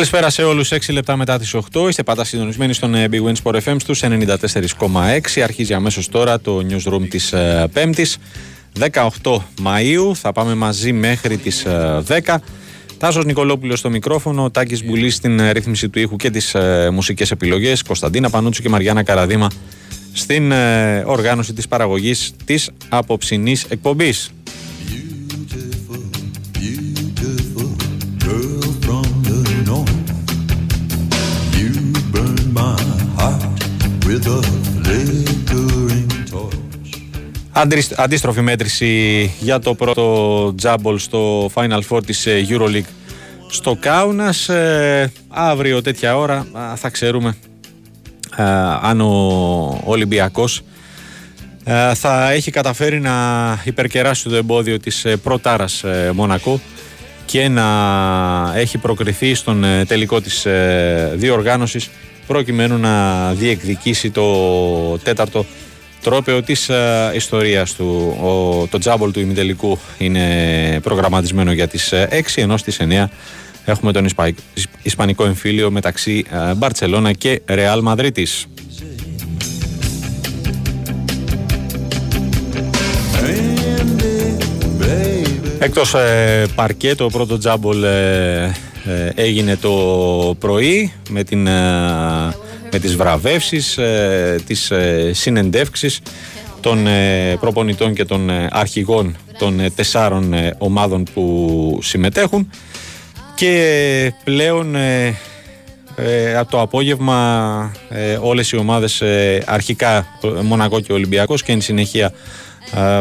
Καλησπέρα σε όλους. 6 λεπτά μετά τις 8. Είστε πάντα συντονισμένοι στον ε, Big Win Sport FM στους 94,6. Αρχίζει αμέσως τώρα το newsroom της ε, Πέμπτης. 18 Μαΐου θα πάμε μαζί μέχρι τις 10 ε, Τάσος Νικολόπουλος στο μικρόφωνο Τάκης Μπουλής στην ρύθμιση του ήχου και τις μουσικές επιλογές Κωνσταντίνα Πανούτσου και Μαριάννα Καραδίμα στην οργάνωση της παραγωγής της απόψινής εκπομπής Αντίστροφη μέτρηση για το πρώτο τζάμπολ στο Final Four της ε, EuroLeague στο Κάουνας. Ε, αύριο τέτοια ώρα θα ξέρουμε ε, αν ο Ολυμπιακός θα έχει καταφέρει να υπερκεράσει το εμπόδιο της πρωτάρας Μονακό και να έχει προκριθεί στον τελικό της διοργάνωσης προκειμένου να διεκδικήσει το τέταρτο τρόπαιο της ε, ιστορίας του. Ο, το τζάμπολ του ημιτελικού είναι προγραμματισμένο για τις 6 ε, ενώ στις 9 έχουμε τον Ισπανικό εμφύλιο μεταξύ ε, Μπαρτσελώνα και Ρεάλ Μαδρίτης. Εκτός ε, παρκέ το πρώτο τζάμπολ έγινε το πρωί με την με τις βραβεύσεις, ε, τις ε, συνεντεύξεις των ε, προπονητών και των αρχηγών των τεσσάρων ομάδων που συμμετέχουν. Και πλέον από το απόγευμα όλες οι ομάδες αρχικά Μονακό και Ολυμπιακός και εν συνεχεία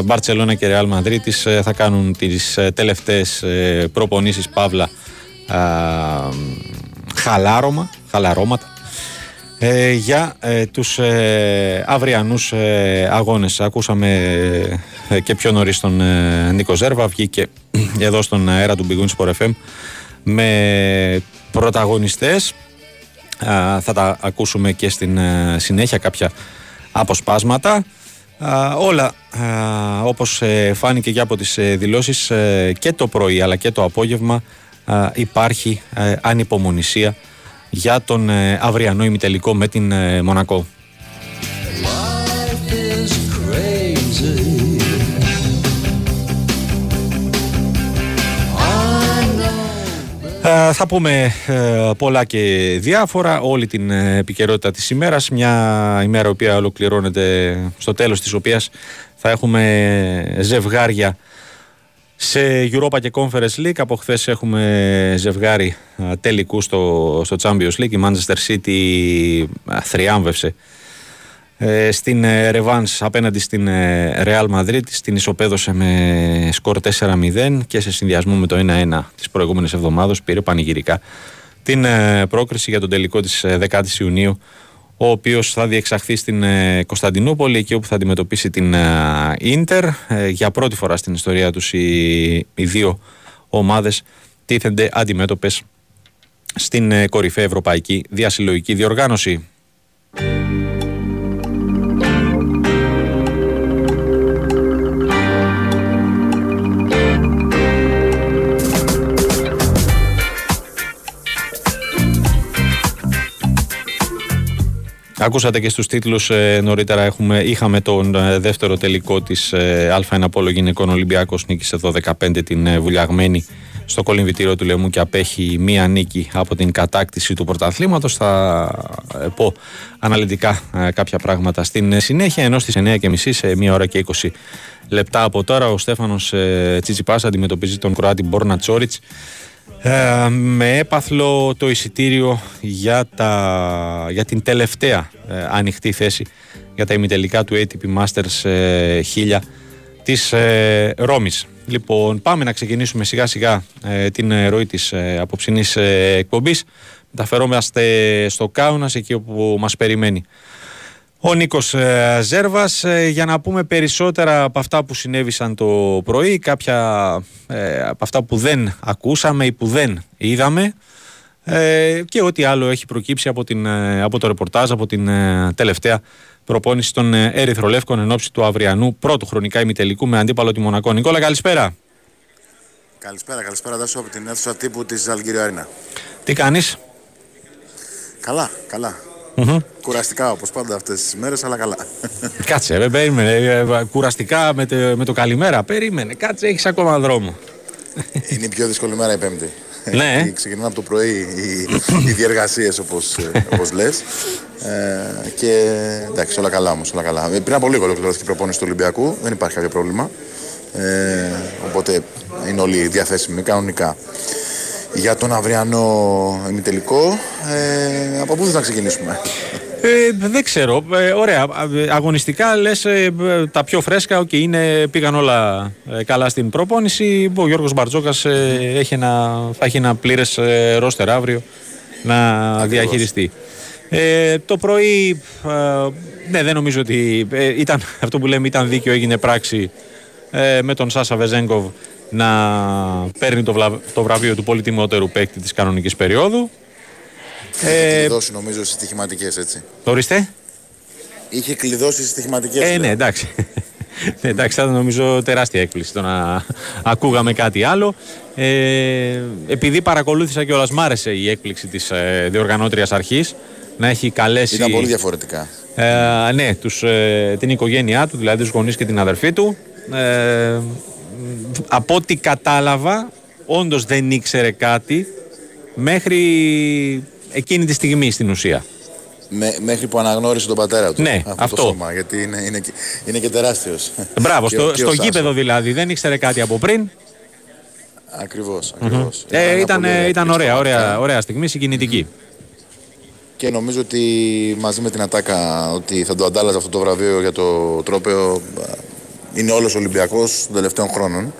Μπαρτσελώνα και Ρεάλ Μαδρίτης θα κάνουν τις τελευταίες προπονήσεις Παύλα χαλάρωμα, χαλαρώματα ε, για ε, τους ε, αυριανούς ε, αγώνες. Ακούσαμε ε, και πιο νωρίς τον Νίκο Ζέρβα, βγήκε εδώ στον αέρα του Big Sport FM με πρωταγωνιστές. θα τα ακούσουμε και στην συνέχεια κάποια αποσπάσματα. όλα όπως φάνηκε και από τις δηλώσεις και το πρωί αλλά και το απόγευμα υπάρχει ανυπομονησία για τον ε, αυριανό ημιτελικό με την ε, Μονακό. Ε, θα πούμε πολλά και διάφορα όλη την επικαιρότητα της ημέρας μια ημέρα η οποία ολοκληρώνεται στο τέλος της οποίας θα έχουμε ζευγάρια σε Europa και Conference League από χθες έχουμε ζευγάρι τελικού στο, στο Champions League. Η Manchester City θριάμβευσε ε, στην Revans ε, απέναντι στην ε, Real Madrid. Την ισοπαίδωσε με σκορ 4-0 και σε συνδυασμό με το 1-1 της προηγούμενης εβδομάδος πήρε πανηγυρικά την πρόκριση για τον τελικό της 10ης Ιουνίου ο οποίος θα διεξαχθεί στην ε, Κωνσταντινούπολη εκεί όπου θα αντιμετωπίσει την ε, Ίντερ για πρώτη φορά στην ιστορία τους οι, οι δύο ομάδες τίθενται αντιμέτωπες στην ε, κορυφαία ευρωπαϊκή διασυλλογική διοργάνωση. Ακούσατε και στους τίτλους ε, νωρίτερα έχουμε, είχαμε τον ε, δεύτερο τελικό της ε, Α1 Πόλο Γυναικών. Ολυμπιακός νίκησε 12-15 την ε, βουλιαγμένη στο κολυμβητήριο του Λεμού και απέχει μία νίκη από την κατάκτηση του πρωταθλήματος. Θα ε, πω αναλυτικά κάποια πράγματα στην συνέχεια ενώ στις 9.30 σε μία ώρα και 20 λεπτά από τώρα ο Στέφανος Τσιτσιπάς αντιμετωπίζει τον Κροάτι Μπόρνα Τσόριτς ε, με έπαθλο το εισιτήριο για, τα, για την τελευταία ε, ανοιχτή θέση για τα ημιτελικά του ATP Masters ε, 1000 της ε, Ρώμης. Λοιπόν, πάμε να ξεκινήσουμε σιγά σιγά ε, την ροή της ε, απόψινής εκπομπής. Μεταφερόμαστε στο Κάουνας, εκεί όπου μας περιμένει ο Νίκος ε, Ζέρβας ε, για να πούμε περισσότερα από αυτά που συνέβησαν το πρωί, κάποια ε, από αυτά που δεν ακούσαμε ή που δεν είδαμε και ό,τι άλλο έχει προκύψει από, την, από το ρεπορτάζ, από την τελευταία προπόνηση των Ερυθρολεύκων εν ώψη του αυριανού πρώτου χρονικά ημιτελικού με αντίπαλο τη Μονακό. Νικόλα, καλησπέρα. Καλησπέρα, καλησπέρα. Δάσο από την αίθουσα τύπου της Αλγύριο Τι κάνεις; Καλά, καλά. Κουραστικά όπως πάντα αυτές τις μέρες, αλλά καλά. Κάτσε, ρε, περίμενε. Ε, ε, κουραστικά με το, με το καλημέρα. Περίμενε, κάτσε, έχεις ακόμα δρόμο. Είναι η πιο δύσκολη μέρα η Πέμπτη. Ναι. Ξεκινούν από το πρωί οι, οι διεργασίες όπως, ε, όπως λες. Ε, και εντάξει, όλα καλά όμως, όλα καλά. Πριν από λίγο ολοκληρώθηκε η προπόνηση του Ολυμπιακού, δεν υπάρχει κάποιο πρόβλημα. Ε, οπότε είναι όλοι διαθέσιμοι κανονικά. Για τον αυριανό ημιτελικό, ε, από πού θα ξεκινήσουμε; Ε, δεν ξέρω. Ε, ωραία. Αγωνιστικά λες ε, τα πιο φρέσκα. Okay, είναι, πήγαν όλα ε, καλά στην προπόνηση. Ο Γιώργος Μπαρτζόκας έχει ένα, θα έχει ένα πλήρες ρόστερ αύριο να διαχειριστεί. το πρωί, ναι, δεν νομίζω ότι ήταν αυτό που λέμε ήταν δίκαιο, έγινε πράξη με τον Σάσα Βεζέγκοβ να παίρνει το, το βραβείο του πολυτιμότερου παίκτη της κανονικής περίοδου. Είχε ε, κλειδώσει νομίζω στι στοιχηματικέ, έτσι. Ορίστε. Είχε κλειδώσει στι στοιχηματικέ. Ε, ναι, εντάξει. ναι, εντάξει, θα νομίζω τεράστια έκπληξη το να ακούγαμε κάτι άλλο. Ε, επειδή παρακολούθησα κιόλας, μ' άρεσε η έκπληξη της ε, διοργανώτριας αρχής να έχει καλέσει. Ήταν πολύ διαφορετικά. Ε, ναι, τους, ε, την οικογένειά του, δηλαδή τους γονείς και την αδερφή του. Ε, από ό,τι κατάλαβα, όντως δεν ήξερε κάτι μέχρι εκείνη τη στιγμή στην ουσία. Με, μέχρι που αναγνώρισε τον πατέρα του. Ναι, αυτό. Το σώμα, γιατί είναι, είναι, είναι και τεράστιος. Μπράβο, στο, στο γήπεδο δηλαδή. Δεν ήξερε κάτι από πριν. Ακριβώς. Ακριβώς. Ε, ήταν ήταν ωραία, ωραία, ωραία στιγμή, συγκινητική. Και νομίζω ότι μαζί με την Ατάκα ότι θα το αντάλλαζε αυτό το βραβείο για το τρόπεο είναι όλος Ολυμπιακός των τελευταίων χρόνων.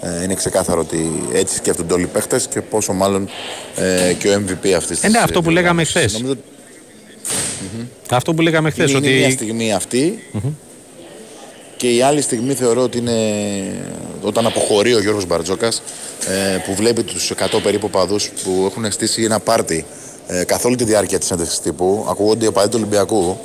Ε, είναι ξεκάθαρο ότι έτσι σκέφτονται όλοι οι παίχτες και πόσο μάλλον ε, και ο MVP αυτής τη. Ε, ναι, αυτό που λέγαμε χθες. Αυτό που λέγαμε χθες. Είναι, ότι... είναι μια στιγμή Και η άλλη στιγμή θεωρώ ότι είναι όταν αποχωρεί ο Γιώργος Μπαρτζόκας ε, που βλέπει τους 100 περίπου παδούς που έχουν στήσει ένα πάρτι ε, καθ' όλη τη διάρκεια της συνέντευξης τύπου. Ακούγονται οι οπαδοί του Ολυμπιακού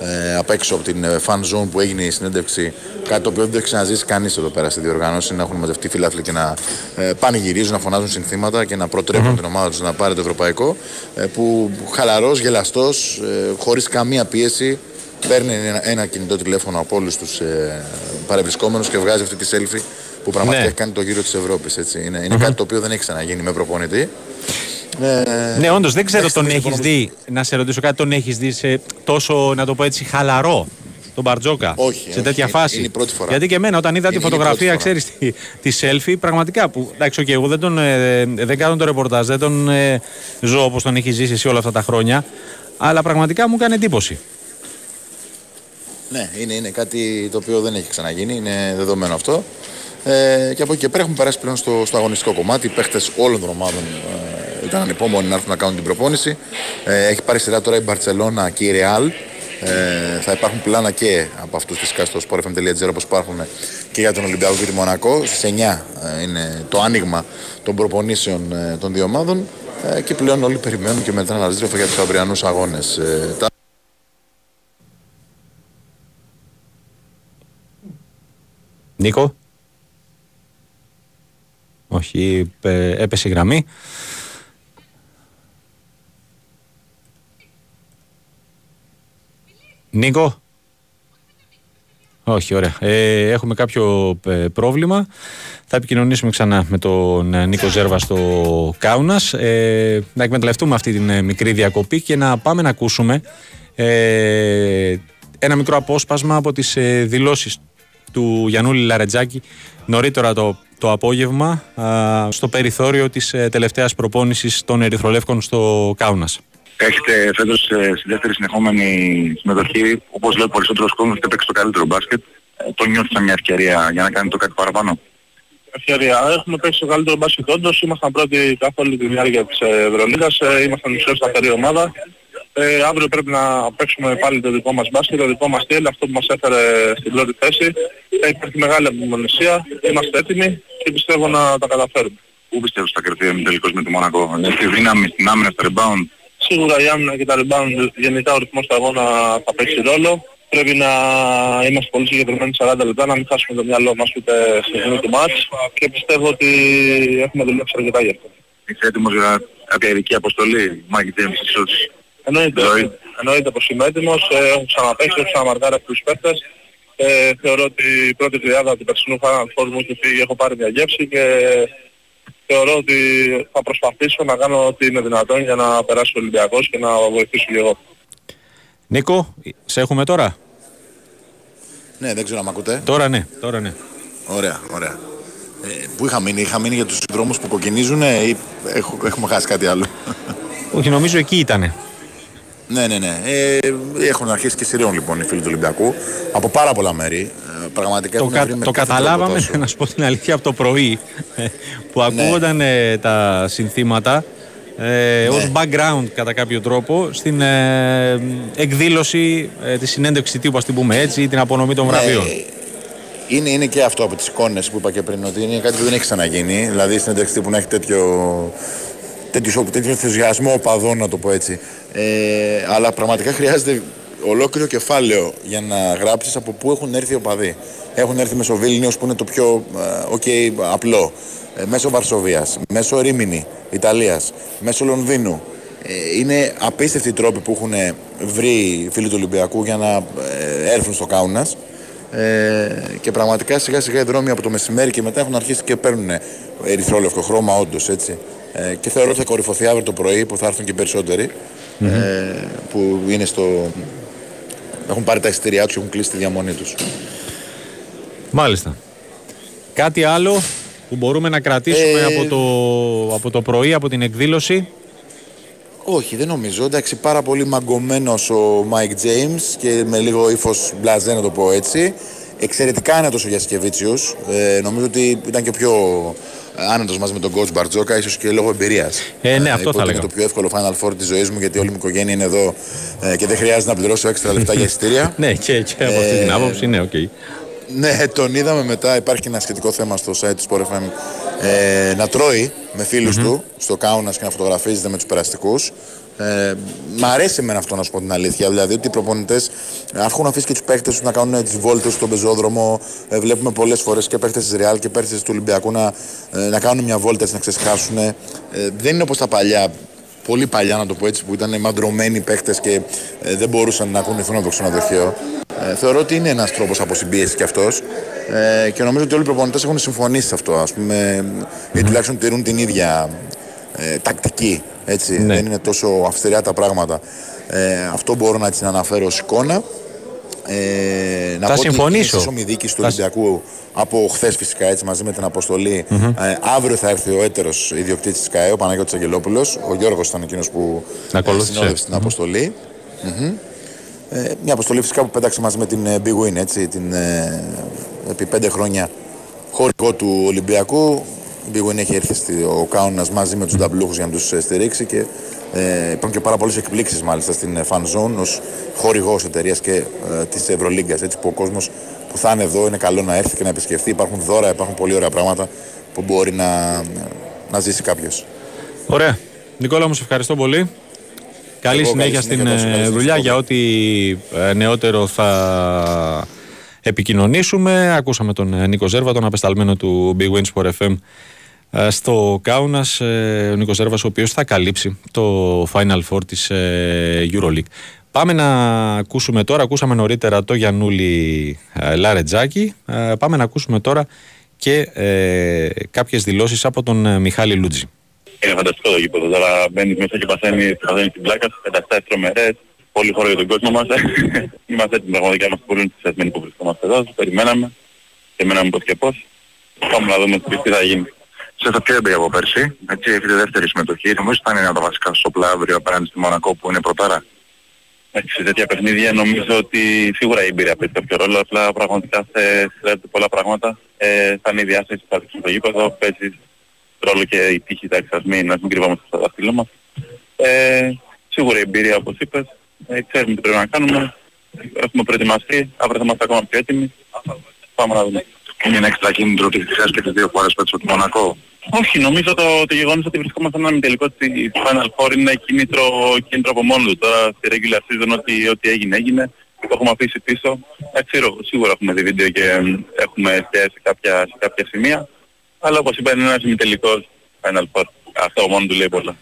ε, απ' έξω από την ε, fan zone που έγινε η συνέντευξη. Κάτι το οποίο δεν έχει ξαναζήσει κανείς εδώ πέρα στη διοργάνωση. Να έχουν μαζευτεί φίλαθλοι και να ε, πανηγυρίζουν, να φωνάζουν συνθήματα και να προτρέπουν την ομάδα τους να πάρει το ευρωπαϊκό. Ε, που χαλαρός, γελαστός, ε, χωρίς καμία πίεση, παίρνει ένα, ένα κινητό τηλέφωνο από όλους τους ε, παρευρισκόμενους και βγάζει αυτή τη selfie που πραγματικά ναι. έχει κάνει το γύρο της Ευρώπης. Είναι, είναι κάτι το οποίο δεν έχει ξαναγίνει με προπονητή. Ναι, ναι όντως δεν ξέρω τον έχεις δει. Να σε ρωτήσω κάτι, τον έχεις δει σε τόσο, να το πω έτσι, χαλαρό τον Μπαρτζόκα όχι, σε τέτοια φάση; Είναι η πρώτη φορά. Γιατί και εμένα όταν είδα τη φωτογραφία, ξέρεις τη, τη selfie, πραγματικά που. Εντάξει, okay, εγώ δεν, τον, ε, δεν κάνω το ρεπορτάζ, δεν τον ε, ζω όπως τον έχεις ζήσει εσύ όλα αυτά τα χρόνια. Αλλά πραγματικά μου κάνει εντύπωση. Ναι, είναι, είναι κάτι το οποίο δεν έχει ξαναγίνει, είναι δεδομένο αυτό. Ε, και από εκεί και πέρα έχουμε περάσει πλέον στο, στο αγωνιστικό κομμάτι. Οι παίχτες όλων των ομάδων ε, ήταν ανυπόμονοι να έρθουν να κάνουν την προπόνηση. Ε, έχει πάρει σειρά τώρα η Μπαρσελόνα και η Ρεάλ. Ε, θα υπάρχουν πλάνα και από αυτούς φυσικά στο sportfm.gr όπως υπάρχουν και για τον Ολυμπιακό και τη Μονακό. Στις 9 ε, είναι το άνοιγμα των προπονήσεων ε, των δύο ομάδων ε, και πλέον όλοι περιμένουν και μετά να για τους αυριανούς αγώνες. Νίκο. Όχι, έπεσε η γραμμή. Νίκο. Όχι, ωραία. Ε, έχουμε κάποιο ε, πρόβλημα. Θα επικοινωνήσουμε ξανά με τον ε, Νίκο Ζέρβα στο Κάουνας. Ε, να εκμεταλλευτούμε αυτή την μικρή διακοπή και να πάμε να ακούσουμε ένα μικρό απόσπασμα από τις δηλώσεις του Γιαννούλη Λαρετζάκη νωρίτερα το, το απόγευμα στο περιθώριο της ε, τελευταίας προπόνησης των Ερυθρολεύκων στο Κάουνας. Έχετε φέτος ε, στη δεύτερη συνεχόμενη συμμετοχή, όπως λέει ο περισσότερος κόσμος, έχετε παίξει το καλύτερο μπάσκετ. Ε, το νιώθετε μια ευκαιρία για να κάνετε το κάτι παραπάνω. Ευκαιρία. Έχουμε παίξει το καλύτερο μπάσκετ όντως. Ήμασταν πρώτοι καθ' όλη τη διάρκεια της Ευρωλίγας. Ήμασταν η πιο σταθερή ομάδα. Ε, αύριο πρέπει να παίξουμε πάλι το δικό μας μπάσκετ, το δικό μας στυλ, αυτό που μας έφερε στην πρώτη θέση. Θα υπάρχει μεγάλη απομονησία, είμαστε έτοιμοι και πιστεύω να τα καταφέρουμε. Πού πιστεύω θα κερδίσει τελικώς με τη Μονακό, στη δύναμη, στην άμυνα, στο rebound. Σίγουρα η άμυνα και τα rebound, γενικά ο ρυθμός του αγώνα θα παίξει ρόλο. Πρέπει να είμαστε πολύ συγκεκριμένοι 40 λεπτά, να μην χάσουμε το μυαλό μας ούτε στη στιγμή του μάτς και πιστεύω ότι έχουμε δουλέψει αρκετά γι' αυτό. Είσαι έτοιμος για κάποια ειδική αποστολή, Μάκη Τζέιμς, ίσως. Εννοείται, εννοείται πως είμαι έτοιμος, ε, έχω ξαναπέξει, έχω ξαναμαρτάρει αυτούς τους παίχτες. Ε, θεωρώ ότι η πρώτη τριάδα του περσινού Final μου έχει φύγει, έχω πάρει μια γεύση και θεωρώ ότι θα προσπαθήσω να κάνω ό,τι είναι δυνατόν για να περάσει ο Ολυμπιακός και να βοηθήσω και εγώ. Νίκο, σε έχουμε τώρα; Ναι, δεν ξέρω αν ακούτε. Τώρα ναι, τώρα ναι. Ωραία, ωραία. Ε, πού είχα μείνει, είχα μείνει για τους δρόμους που κοκκινίζουν ή έχω, έχουμε χάσει κάτι άλλο; Όχι, νομίζω εκεί ήτανε. Ναι, ναι, ναι. Ε, έχουν αρχίσει και σειραίων λοιπόν οι φίλοι του Ολυμπιακού από πάρα πολλά μέρη. Ε, πραγματικά Το, έχουν κα- βρει με το κάθε καταλάβαμε, τρόπο τόσο. να σου πω την αλήθεια, από το πρωί ε, που Ναι. ακούγονταν ε, τα συνθήματα ε, ως background κατά κάποιο τρόπο στην ε, εκδήλωση ε, της συνέντευξης τύπου, ας την πούμε έτσι, ή την απονομή των βραβείων. Ναι, είναι, είναι και αυτό από τις εικόνες που είπα και πριν, ότι είναι κάτι που δεν έχει ξαναγίνει. Δηλαδή στην ένταξη που να έχει τέτοιο, τέτοιος, τέτοιος ενθουσιασμό οπαδών, να το πω έτσι. Ε, αλλά πραγματικά χρειάζεται ολόκληρο κεφάλαιο για να γράψεις από πού έχουν έρθει οι οπαδοί. Έχουν έρθει μέσω Βίλνιος που είναι το πιο ε, ok, απλό. Ε, μέσω Βαρσοβίας, μέσω Ρήμινη, Ιταλίας, μέσω Λονδίνου. Ε, είναι απίστευτοι οι τρόποι που έχουν βρει οι φίλοι του Ολυμπιακού για να ε, έρθουν στο Κάουνας. Ε, και πραγματικά σιγά σιγά οι δρόμοι από το μεσημέρι και μετά έχουν αρχίσει και παίρνουν ερυθρόλευκο χρώμα, όντως έτσι. Ε, και θεωρώ ότι θα κορυφωθεί αύριο το πρωί που θα έρθουν και οι περισσότεροι ε, που είναι στο. Έχουν πάρει τα εισιτήριά τους και έχουν κλείσει τη διαμονή τους. Μάλιστα. Κάτι άλλο που μπορούμε να κρατήσουμε Ε, από, το, από το πρωί, από την εκδήλωση; Όχι, δεν νομίζω. Εντάξει, πάρα πολύ μαγκωμένος ο Mike James και με λίγο ύφος μπλαζέ, να το πω έτσι. Εξαιρετικά άνετος ο Γιασικεβίτσιους. Ε, νομίζω ότι ήταν και πιο άνετος μαζί με τον coach Μπαρτζόκα, ίσως και λόγω εμπειρίας. Ε, ναι, αυτό θα Είναι έλεγα. το πιο εύκολο Final Four της ζωής μου, γιατί όλη μου η οικογένεια είναι εδώ ε, και δεν χρειάζεται να πληρώσω έξτρα λεφτά για εισιτήρια. Ναι, και, και από αυτή την Ε, άποψη, ναι, οκ. Ναι, τον είδαμε μετά. Υπάρχει και ένα σχετικό θέμα στο site του Sport FM. Ε, να τρώει με φίλους του στο κάουνα και να φωτογραφίζεται με τους περαστικούς. Ε, μ' αρέσει εμένα αυτό να σου πω την αλήθεια. Δηλαδή ότι οι προπονητές έχουν αφήσει και τους παίχτε τους να κάνουν τις βόλτες στον πεζόδρομο. Ε, βλέπουμε πολλές φορές και παίχτε της Ρεάλ και παίχτε του Ολυμπιακού να, ε, να κάνουν μια βόλτα έτσι, να ξεσχάσουν. Ε, δεν είναι όπως τα παλιά πολύ παλιά να το πω έτσι που ήταν μαντρωμένοι παίχτε και ε, δεν μπορούσαν να κουνηθούν από το ξενοδοχείο. Ε, θεωρώ ότι είναι ένας τρόπος αποσυμπίεσης κι αυτός ε, και νομίζω ότι όλοι οι προπονητές έχουν συμφωνήσει σε αυτό. Ας πούμε, ή τουλάχιστον τηρούν την ίδια ε, τακτική. Έτσι. Ναι. Δεν είναι τόσο αυστηρά τα πράγματα. Ε, αυτό μπορώ να έτσι να αναφέρω ως εικόνα. Ε, να Θα πω ότι συμφωνήσω. είναι στις ομιδίκης του Θα- Ολυμπιακού από χθες φυσικά έτσι μαζί με την αποστολη Ε, αύριο θα έρθει ο έτερος ιδιοκτήτης της ΚΑΕ, ο Παναγιώτης Αγγελόπουλος. Ο Γιώργος ήταν εκείνος που Να ε, ακολούθησε. συνόδευσε την αποστολή. Μμμ. Ε, μια αποστολή φυσικά που πέταξε μαζί με την ε, Big Win, έτσι, την, ε, επί πέντε χρόνια χωρικό του Ολυμπιακού. Η Big Win έχει έρθει στο Κάουνας μαζί με τους νταμπλούχους για να τους στηρίξει και ε, υπάρχουν και πάρα πολλές εκπλήξεις μάλιστα στην ε, Fan Zone ως χορηγός εταιρείας και ε, της Ευρωλίγκας. Έτσι που ο κόσμος που θα είναι εδώ είναι καλό να έρθει και να επισκεφθεί. Υπάρχουν δώρα, υπάρχουν πολύ ωραία πράγματα που μπορεί να, να ζήσει κάποιος. Ωραία. Νικόλα μου, σε ευχαριστώ πολύ. Καλή Εγώ, συνέχεια καλή στην συνέχεια, ε, τόσο καλή δουλειά συνέχεια. για ό,τι ε, νεότερο θα επικοινωνήσουμε. Ακούσαμε τον ε, Νίκο Ζέρβα, τον απεσταλμένο του Big Win Sport FM ε, στο Κάουνας. Ε, Ο Νίκος Ζέρβας, ο οποίος θα καλύψει το Final Four της ε, Euroleague. Πάμε να ακούσουμε τώρα, ακούσαμε νωρίτερα το Γιαννούλη ε, Λαρετζάκη. Ε, Πάμε να ακούσουμε τώρα και ε, κάποιες δηλώσεις από τον ε, Μιχάλη Λούτζη. Είναι φανταστικό το γήπεδο. Τώρα μπαίνεις μέσα και παθαίνεις, παθαίνεις την πλάκα σου, πενταστάσεις τρομερές, πολύ χώρο για τον κόσμο μας. είμαστε έτοιμοι πραγματικά, είμαστε πολύ ενθουσιασμένοι που βρισκόμαστε εδώ, σας περιμέναμε, περιμέναμε πώς και πώς. Πάμε να δούμε τι θα γίνει. Σε αυτό πιο από πέρσι, έτσι έχετε δεύτερη συμμετοχή, νομίζω θα είναι ένα από τα βασικά σοπλά αύριο απέναντι στη Μονακό που είναι πρωτάρα. Εντάξει, σε τέτοια παιχνίδια νομίζω ότι σίγουρα η εμπειρία παίζει κάποιο ρόλο, απλά πραγματικά σε συνδέονται πολλά πράγματα. Ε, θα είναι η διάσταση που θα δείξουν το γήπεδο, παίζει ρόλο και η τύχη, εντάξει, ας μην, ας μην κρυβόμαστε στα δάχτυλά μας. Ε, σίγουρα η εμπειρία όπως είπες, ε, ξέρουμε τι πρέπει να κάνουμε, έχουμε προετοιμαστεί, αύριο θα είμαστε ακόμα πιο έτοιμοι. Πάμε να δούμε. Είναι ένα έξτρα κίνητρο ότι χρειάζεται και τις δύο φορές πέτυχε από τη Μονακό. Όχι, νομίζω το, το γεγονός ότι βρισκόμαστε έναν τελικό στη Final Four είναι κίνητρο, κίνητρο από μόνος τους. Τώρα στη regular season ό,τι, ό,τι έγινε έγινε. Το έχουμε αφήσει πίσω. Εντάξει, ρο- σίγουρα έχουμε δει βίντεο και εμ, έχουμε εστιάσει σε κάποια, σε κάποια σημεία. Αλλά όπως είπα είναι ένας ημιτελικός Final Four. Αυτό μόνος του λέει πολλά.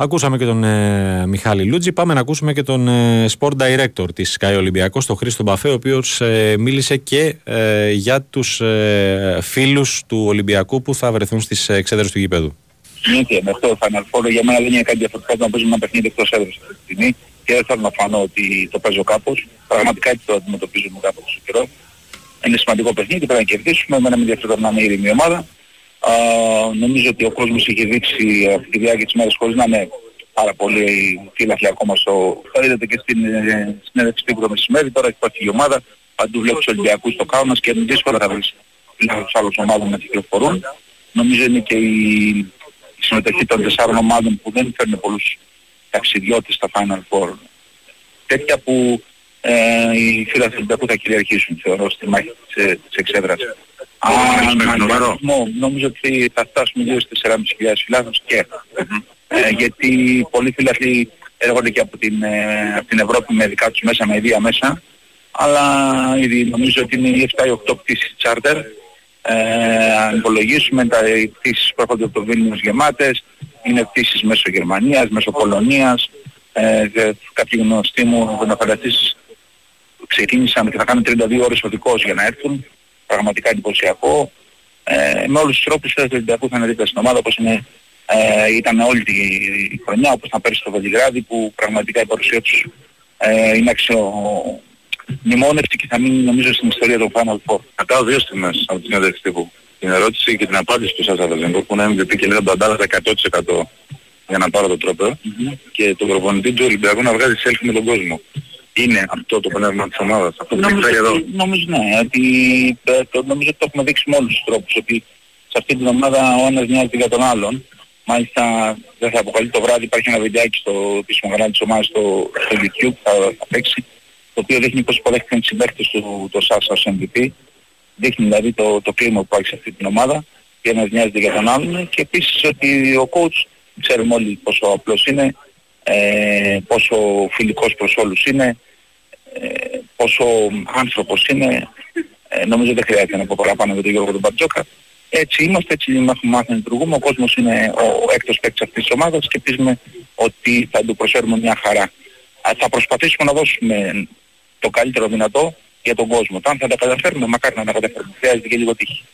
Ακούσαμε και τον ε, Μιχάλη Λούτζη. Πάμε να ακούσουμε και τον ε, Sport Director της Sky Ολυμπιακός, τον Χρήστο Μπαφέ, ο οποίος ε, μίλησε και ε, για τους ε, φίλους του Ολυμπιακού που θα βρεθούν στις εξέδρες του γηπέδου. Συνήθεια, με αυτό Final Four για μένα δεν είναι κάτι διαφορετικό να παίζουμε ένα παιχνίδι εκτός έδρας αυτή τη στιγμή και δεν θέλω να φανώ ότι το παίζω κάπως. Πραγματικά έτσι το αντιμετωπίζουμε κάπως στο καιρό. Είναι σημαντικό παιχνίδι, πρέπει να κερδίσουμε, εμένα με ενδιαφέρει να είναι ήρεμη ομάδα. Α, νομίζω ότι ο κόσμος είχε δείξει αυτή τη διάρκεια της μέρας χωρίς να είναι πάρα πολύ φύλαχλοι ακόμα στο... Θα είδατε και στην ε, συνέντευξη τύπου το μεσημέρι, τώρα έχει πάει η ομάδα, παντού βλέπεις τους Ολυμπιακούς στο Κάουνας και δύσκολα θα βρεις τους άλλους ομάδων να κυκλοφορούν. Νομίζω είναι και η, η συμμετοχή των τεσσάρων ομάδων που δεν φέρνουν πολλούς ταξιδιώτες στα Final Four. Τέτοια που ε, οι φίλοι του Ολυμπιακού θα κυριαρχήσουν θεωρώ στη μάχη της, ε, της εξέδρας. Νομίζω ότι θα φτάσουμε γύρω στις 4.500 φιλάθλους και. Ε, γιατί πολλοί φίλοι έρχονται και από την, ε, από την Ευρώπη με δικά τους μέσα, με ιδία μέσα. Αλλά ήδη νομίζω ότι είναι οι 7 ή 8 πτήσεις charter. Ε, αν υπολογίσουμε τα πτήσεις που έρχονται από το Βίλνιος γεμάτες είναι πτήσεις μέσω Γερμανίας, μέσω Πολωνίας. Ε, κάποιοι γνωστοί μου φανταστείς ξεκίνησαν και θα κάνουν 32 ώρες οδικός για να έρθουν πραγματικά εντυπωσιακό. Ε, με όλους τους τρόπους τους Ολυμπιακούς θα είναι δίπλα στην ομάδα όπως είναι, ε, ήταν όλη τη χρονιά όπως ήταν πέρσι στο Βελιγράδι που πραγματικά η παρουσία τους ε, είναι αξιο... μνημόνευτη και θα μείνει νομίζω στην ιστορία του Final Four. Θα κάνω δύο στιγμές από την συνέντευξη τύπου. Την ερώτηση και την απάντηση του Σάσα Βεζενκό που είναι MVP και λέει τον αντάλλαγα 100% για να πάρω το τρόπο mm-hmm. και τον προπονητή του Ολυμπιακού να βγάζει selfie με τον κόσμο είναι αυτό το πνεύμα της ομάδας, αυτό που νομίζω, εδώ. Νομίζω ναι, ότι, ε, το, νομίζω ότι το έχουμε δείξει με όλους τους τρόπους, ότι σε αυτή την ομάδα ο ένας νοιάζεται για τον άλλον. Μάλιστα δεν θα αποκαλεί το βράδυ, υπάρχει ένα βιντεάκι στο επίσημο κανάλι της ομάδας στο, στο YouTube θα, θα παίξει, το οποίο δείχνει πώς υποδέχτηκαν τις συμπαίκτες του το Σάσα ως MVP. Δείχνει δηλαδή το, το κλίμα που υπάρχει σε αυτή την ομάδα και ένας νοιάζεται για τον άλλον και επίσης ότι ο coach ξέρουμε όλοι πόσο απλός είναι, ε, πόσο φιλικός προς όλους είναι, ε, πόσο άνθρωπος είναι, ε, νομίζω δεν χρειάζεται να πω παραπάνω για τον Γιώργο τον Μπαρτζόκα. Έτσι είμαστε, έτσι έχουμε μάθει να λειτουργούμε. Ο κόσμος είναι ο έκτος παίκτης αυτής της ομάδας και ελπίζουμε ότι θα του προσφέρουμε μια χαρά. Θα προσπαθήσουμε να δώσουμε το καλύτερο δυνατό για τον κόσμο. Αν θα τα καταφέρουμε, μακάρι να τα καταφέρουμε. Χρειάζεται και λίγο τύχη.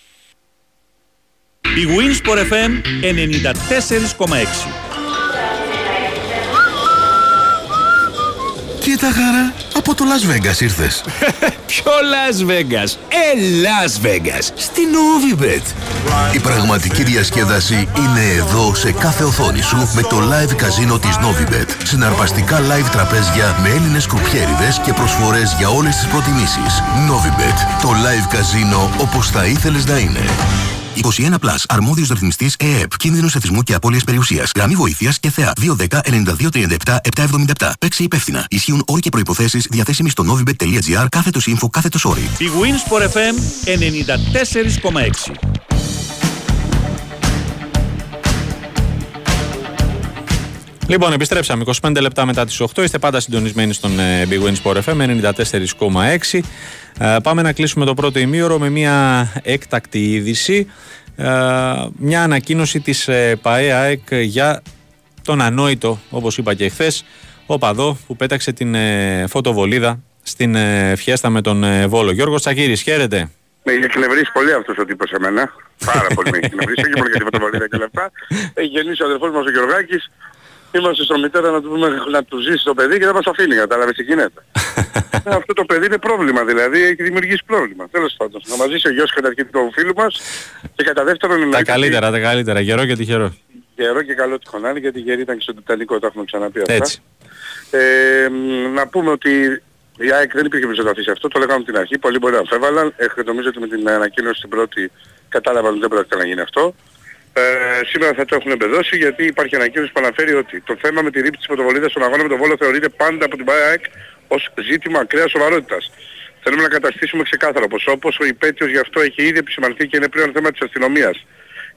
Η Winsport FM 94,6 τα χαρά, από το Las Vegas ήρθες. Ποιο Las Vegas, ε Las Vegas, στην Novibet. Η πραγματική διασκέδαση είναι εδώ σε κάθε οθόνη σου με το live καζίνο της Novibet. Συναρπαστικά live τραπέζια με Έλληνες κουπιέριδες και προσφορές για όλες τις προτιμήσεις. Novibet, το live καζίνο όπως θα ήθελες να είναι. 21 Plus. Αρμόδιος ρυθμιστής ΕΕΠ. Κίνδυνος εθισμού και απώλειας περιουσίας. Γραμμή βοήθειας και θεά. 210-9237-777. Παίξε υπεύθυνα. Ισχύουν όροι και προποθέσει διαθέσιμοι στο novibet.gr κάθετος info κάθετος όρι. Η Wins FM 94,6. Λοιπόν, επιστρέψαμε 25 λεπτά μετά τις 8. Είστε πάντα συντονισμένοι στον ε, Big Win Sport FM 94,6. Ε, πάμε να κλείσουμε το πρώτο ημίωρο με μια έκτακτη είδηση. Ε, μια ανακοίνωση της ΠαΕΑΕΚ για τον ανόητο, όπως είπα και χθες, ο Παδό που πέταξε την φωτοβολίδα στην φιέστα με τον Βόλο. Γιώργος Τσακύρης, χαίρετε. Με έχει εκνευρίσει πολύ αυτός ο τύπος εμένα. Πάρα πολύ με έχει εκνευρίσει, όχι μόνο για τη φωτοβολίδα και λεπτά. Έχει γεννήσει ο αδερφός μας ο Γιωργάκης είμαστε στο μητέρα να του, πούμε, να του ζήσει το παιδί και δεν μας αφήνει, κατάλαβες τι γίνεται. Αυτό το παιδί είναι πρόβλημα δηλαδή, έχει δημιουργήσει πρόβλημα. Τέλος πάντων, να μας ζήσει ο γιος καταρχήν του φίλου μας και κατά δεύτερον είναι... Τα καλύτερα, τα καλύτερα, γερό και τυχερό. Γερό και καλό τυχονάλι γιατί γερή ήταν και στο Τιτανικό, το έχουμε ξαναπεί αυτά. Έτσι. Ε, να πούμε ότι η ΑΕΚ δεν υπήρχε προσδοτή σε αυτό, το λέγαμε την αρχή, πολλοί μπορεί να αφέβαλαν. Έχω νομίζω ότι με την ανακοίνωση την πρώτη κατάλαβαν ότι δεν πρόκειται να γίνει αυτό. Ε, σήμερα θα το έχουν εμπεδώσει γιατί υπάρχει ανακοίνωση που αναφέρει ότι το θέμα με τη ρήψη της πρωτοβολίδας στον αγώνα με τον Βόλο θεωρείται πάντα από την ΠΑΕΑΕΚ ως ζήτημα ακραίας σοβαρότητας. Θέλουμε να καταστήσουμε ξεκάθαρο πως όπως ο υπέτειος γι' αυτό έχει ήδη επισημανθεί και είναι πλέον θέμα της αστυνομίας.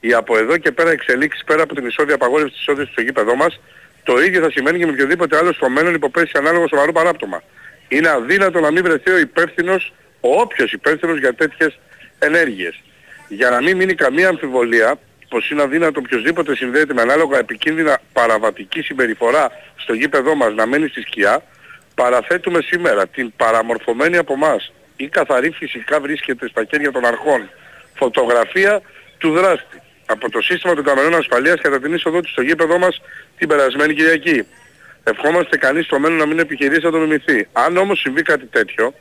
Οι από εδώ και πέρα εξελίξεις πέρα από την ισόδια απαγόρευση της εισόδησης στο γήπεδό μας, το ίδιο θα σημαίνει και με οποιοδήποτε άλλο στο μέλλον υποπέσει ανάλογο σοβαρό παράπτωμα. Είναι αδύνατο να μην βρεθεί ο υπεύθυνος, ο όποιος υπεύθυνος για τέτοιες ενέργειες. Για να μην μείνει καμία αμφιβολία, πως είναι αδύνατο οποιοδήποτε συνδέεται με ανάλογα επικίνδυνα παραβατική συμπεριφορά στο γήπεδό μας να μένει στη σκιά, παραθέτουμε σήμερα την παραμορφωμένη από μας ή καθαρή φυσικά βρίσκεται στα χέρια των αρχών φωτογραφία του δράστη από το σύστημα των καμερών ασφαλείας κατά την είσοδό του στο γήπεδό μας την περασμένη Κυριακή. Ευχόμαστε κανείς στο μέλλον να μην επιχειρήσει να το μιμηθεί. Αν όμως συμβεί κάτι τέτοιο,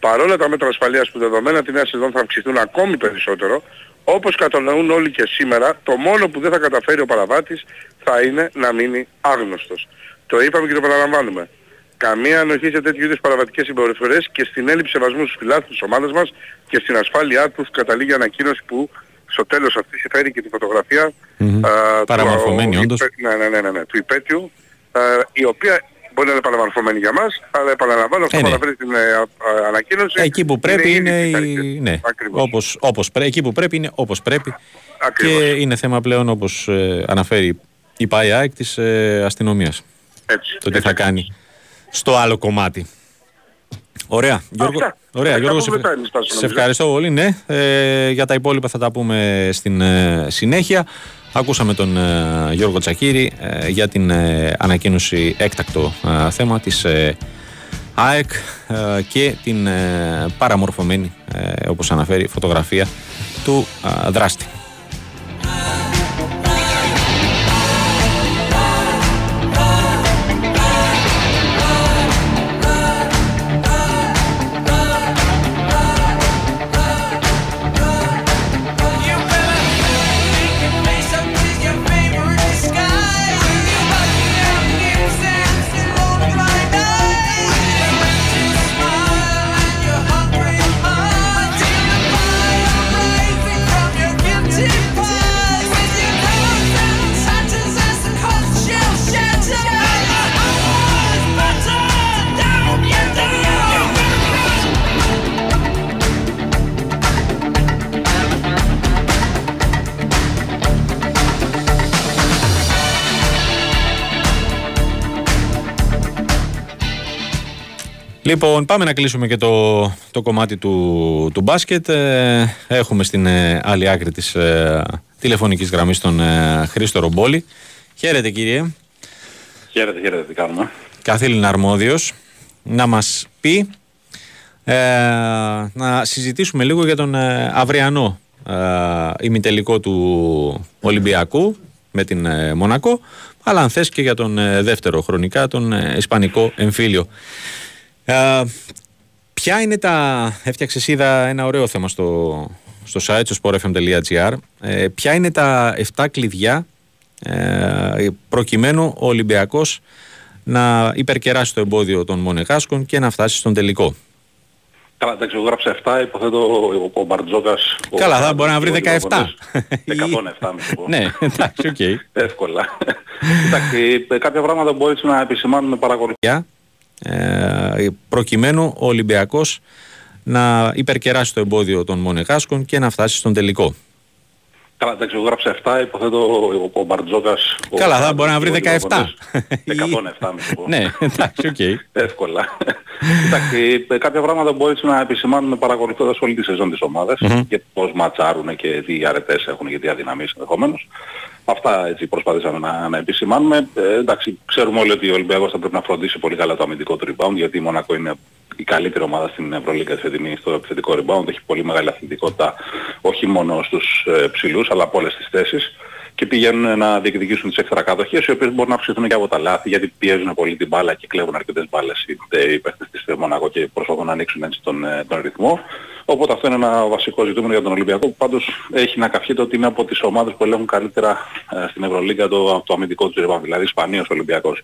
παρόλα τα μέτρα ασφαλείας που δεδομένα τη νέα σεζόν θα αυξηθούν ακόμη περισσότερο, όπως κατανοούν όλοι και σήμερα, το μόνο που δεν θα καταφέρει ο παραβάτης θα είναι να μείνει άγνωστος. Το είπαμε και το παραλαμβάνουμε. Καμία ανοχή σε τέτοιου είδους παραβατικές συμπεριφορές και στην έλλειψη σεβασμού στους φιλάθλους της ομάδας μας και στην ασφάλειά τους καταλήγει ανακοίνωση που στο τέλος αυτής φέρει και τη φωτογραφία mm-hmm. α, Παραμορφωμένη του, όντως. Ναι, ναι, ναι, ναι, ναι, του υπέτειου α, η οποία μπορεί να είναι παραμορφωμένη για μας αλλά επαναλαμβάνω αυτό Ε, που ναι. αναφέρει την ε, α, ανακοίνωση Εκεί που πρέπει είναι, ήδη η... πειθαρχική. ναι, Ακριβώς. όπως, όπως πρέ... εκεί που πρέπει είναι όπως πρέπει Ακριβώς. και είναι θέμα πλέον όπως ε, αναφέρει η ΠΑΙΑΕΚ της ε, αστυνομίας. Έτσι. Το τι θα κάνει στο άλλο κομμάτι. Ωραία. Γιώργο, Αυτά. ωραία, Θα Γιώργο τα σε, πούμε μετά, εμείς, Τάσο, σε νομίζω. ευχαριστώ πολύ. Ναι. Ε, για τα υπόλοιπα θα τα πούμε στην ε, συνέχεια. Ακούσαμε τον ε, Γιώργο Τσακύρη ε, για την ε, ανακοίνωση έκτακτο ε, θέμα της ε, ΑΕΚ ε, και την ε, παραμορφωμένη, ε, όπως αναφέρει, φωτογραφία του ε, δράστη. Λοιπόν, πάμε να κλείσουμε και το, το κομμάτι του, του μπάσκετ. Ε, έχουμε στην ε, άλλη άκρη της ε, τηλεφωνικής γραμμής τον ε, Χρήστο Ρομπόλη. Χαίρετε κύριε. Χαίρετε, χαίρετε, τι κάνουμε. Καθήλυνα αρμόδιος. Να μας πει, ε, να συζητήσουμε λίγο για τον ε, αυριανό ε, ημιτελικό του Ολυμπιακού με την ε, Μονακό, αλλά αν θες και για τον ε, δεύτερο χρονικά, τον ε, Ισπανικό εμφύλιο. Ε, ποια είναι τα. Έφτιαξες, είδα ένα ωραίο θέμα στο, στο site, στο sportfm.gr. Ε, ποια είναι τα 7 κλειδιά ε, προκειμένου ο Ολυμπιακός να υπερκεράσει το εμπόδιο των Μονεγάσκων και να φτάσει στον τελικό; Καλά, εντάξει, εγώ γράψα 7, υποθέτω ο, ο Μπαρτζόκας... ο Καλά, θα Μπαρτζόκας, μπορεί να βρει ο 17. Λιβαδόνης, 107 με σου πω. ναι, εντάξει, οκ. Εύκολα. Εντάξει, ε, κάποια πράγματα μπορείς να επισημάνουν με παρακολουθία. Για, ε, προκειμένου ο Ολυμπιακός να υπερκεράσει το εμπόδιο των Μονεγάσκων και να φτάσει στον τελικό. Καλά, εντάξει, εγώ γράψα 7, υποθέτω ο, ο Μπαρτζόκας... ο Καλά, θα Μπαρτζόκας, μπορεί να βρει ο 17. Λιβαδόνης, 107 με σου πω. ναι, εντάξει, οκ. Εύκολα. Εντάξει, ε, κάποια πράγματα μπορείς να επισημάνουν παρακολουθώντας όλη τη σεζόν της ομάδας Μμμ. και πώς ματσάρουν και τι αρετές έχουν και τι αδυναμίες ενδεχομένως. Αυτά έτσι προσπαθήσαμε να, να επισημάνουμε. Ε, εντάξει, ξέρουμε όλοι ότι ο Ολυμπιακός θα πρέπει να φροντίσει πολύ καλά το αμυντικό του rebound γιατί η Μονακό είναι η καλύτερη ομάδα στην Ευρωλίγκα της φετινή στο επιθετικό rebound. Έχει πολύ μεγάλη αθλητικότητα όχι μόνο στους ε, ψηλούς αλλά από όλες τις θέσεις και πηγαίνουν να διεκδικήσουν τις έξτρα κατοχές οι οποίες μπορούν να αυξηθούν και από τα λάθη γιατί πιέζουν πολύ την μπάλα και κλέβουν αρκετές μπάλες οι, οι παίχτες της Μονακό και προσπαθούν να ανοίξουν έτσι τον, ε, τον ρυθμό. Οπότε αυτό είναι ένα βασικό ζητούμενο για τον Ολυμπιακό που πάντως έχει να καυχείται ότι είναι από τις ομάδες που ελέγχουν καλύτερα ε, στην Ευρωλίγκα το, το αμυντικό τους rebound. Δηλαδή Ισπανίος Ολυμπιακός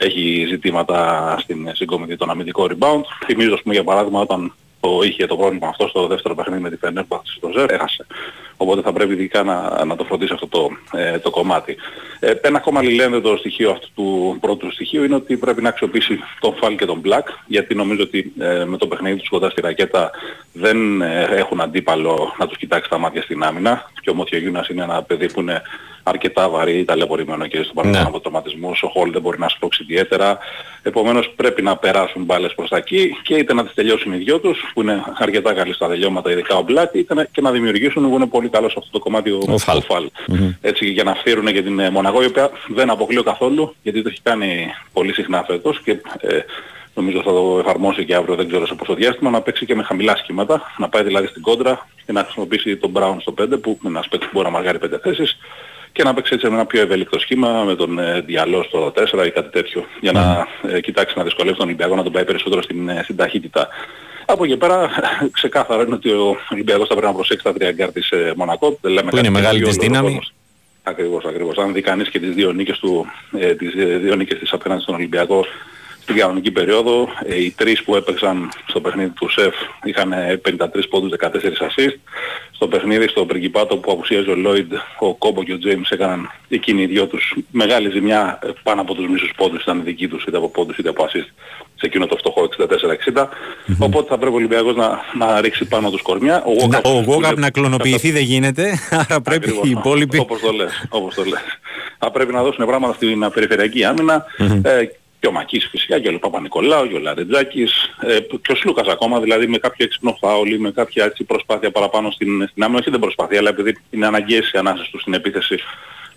έχει ζητήματα στην συγκομιδή των αμυντικό rebound. Θυμίζω ας πούμε για παράδειγμα όταν το είχε το πρόβλημα αυτό στο δεύτερο παιχνίδι με τη Φενέρμπαχ στο ΖΕΡ, έχασε. Οπότε θα πρέπει ειδικά να, να το φροντίσει αυτό το, ε, το κομμάτι. Ε, ένα ακόμα λιλένδετο στοιχείο αυτού του πρώτου στοιχείου είναι ότι πρέπει να αξιοποιήσει τον Φαλ και τον Μπλακ, γιατί νομίζω ότι ε, με το παιχνίδι τους κοντά στη ρακέτα δεν ε, έχουν αντίπαλο να τους κοιτάξει τα μάτια στην άμυνα. Και ο Μωτιογιούνας είναι ένα παιδί που είναι αρκετά βαρύ, ταλαιπωρημένο και στο παρελθόν Ναι. από τραυματισμούς. Ο Χολ δεν μπορεί να σπρώξει ιδιαίτερα. Επομένως πρέπει να περάσουν μπάλες προς τα εκεί και είτε να τις τελειώσουν οι δυο τους που είναι αρκετά καλοί στα τελειώματα ειδικά ο Μπλάκ είτε να- και να δημιουργήσουν που είναι πολύ καλός σε αυτό το κομμάτι ο, Ο Φαλ. ο Φαλ. Έτσι για να φέρουν και την ε, Μοναγό η οποία δεν αποκλείω καθόλου γιατί το έχει κάνει πολύ συχνά φέτος και ε, νομίζω θα το εφαρμόσει και αύριο δεν ξέρω σε πόσο διάστημα να παίξει και με χαμηλά σχήματα να πάει δηλαδή στην κόντρα και να χρησιμοποιήσει τον Brown στο 5 που είναι ένας παίκτης που μπορεί να μαργάρει 5 θέσεις και να παίξει έτσι με ένα πιο ευέλικτο σχήμα με τον ε, Ντιαλό στο 4 ή κάτι τέτοιο για να ε, κοιτάξει να δυσκολεύσει τον Ολυμπιακό να τον πάει περισσότερο στην, ε, στην ταχύτητα. Από εκεί πέρα ξεκάθαρα είναι ότι ο Ολυμπιακός θα πρέπει να προσέξει τα τρία γκαρντ της ε, Μονακό. Δεν λέμε Που είναι κάτι μεγάλη τέτοιο, της όλο ο δύναμη. κόσμος. Ακριβώς, ακριβώς. Αν δει κανείς και τις δύο νίκες του, ε, τις ε, δύο νίκες της απέναντι στον Ολυμπιακό στην κανονική περίοδο, ε, οι τρεις που έπαιξαν στο παιχνίδι του ΣΕΦ είχαν ε, 53 πόντους, 14 assist. Στο παιχνίδι στο Πριγκιπάτο που απουσίαζε ο Λόιντ, ο Κόμπο και ο Τζέιμς έκαναν εκείνοι οι δυο τους μεγάλη ζημιά ε, πάνω από τους μισούς πόντους ήταν δική τους είτε από πόντους είτε από assist σε εκείνο το φτωχό 64-60. Οπότε θα πρέπει ο Ολυμπιακός να, να ρίξει πάνω τους κορμιά. Ο Να- Walkup- Ο που Γόγαπ είναι- να κλωνοποιηθεί δεν γίνεται, άρα πρέπει Ακριβώς. οι υπόλοιποι... Όπως το λες, όπως το λες. Θα πρέπει να δώσουν πράγματα στην ε, περιφερειακή άμυνα. Ε, και ο Μακής φυσικά και ο Παπα-Νικολάου και ο Λαρετζάκης ε, και ο Σλούκας ακόμα δηλαδή με κάποιο έξυπνο φάουλ ή με κάποια έτσι, προσπάθεια παραπάνω στην, στην άμυνα. Όχι δεν προσπάθεια αλλά επειδή είναι αναγκαίες οι ανάσες του στην επίθεση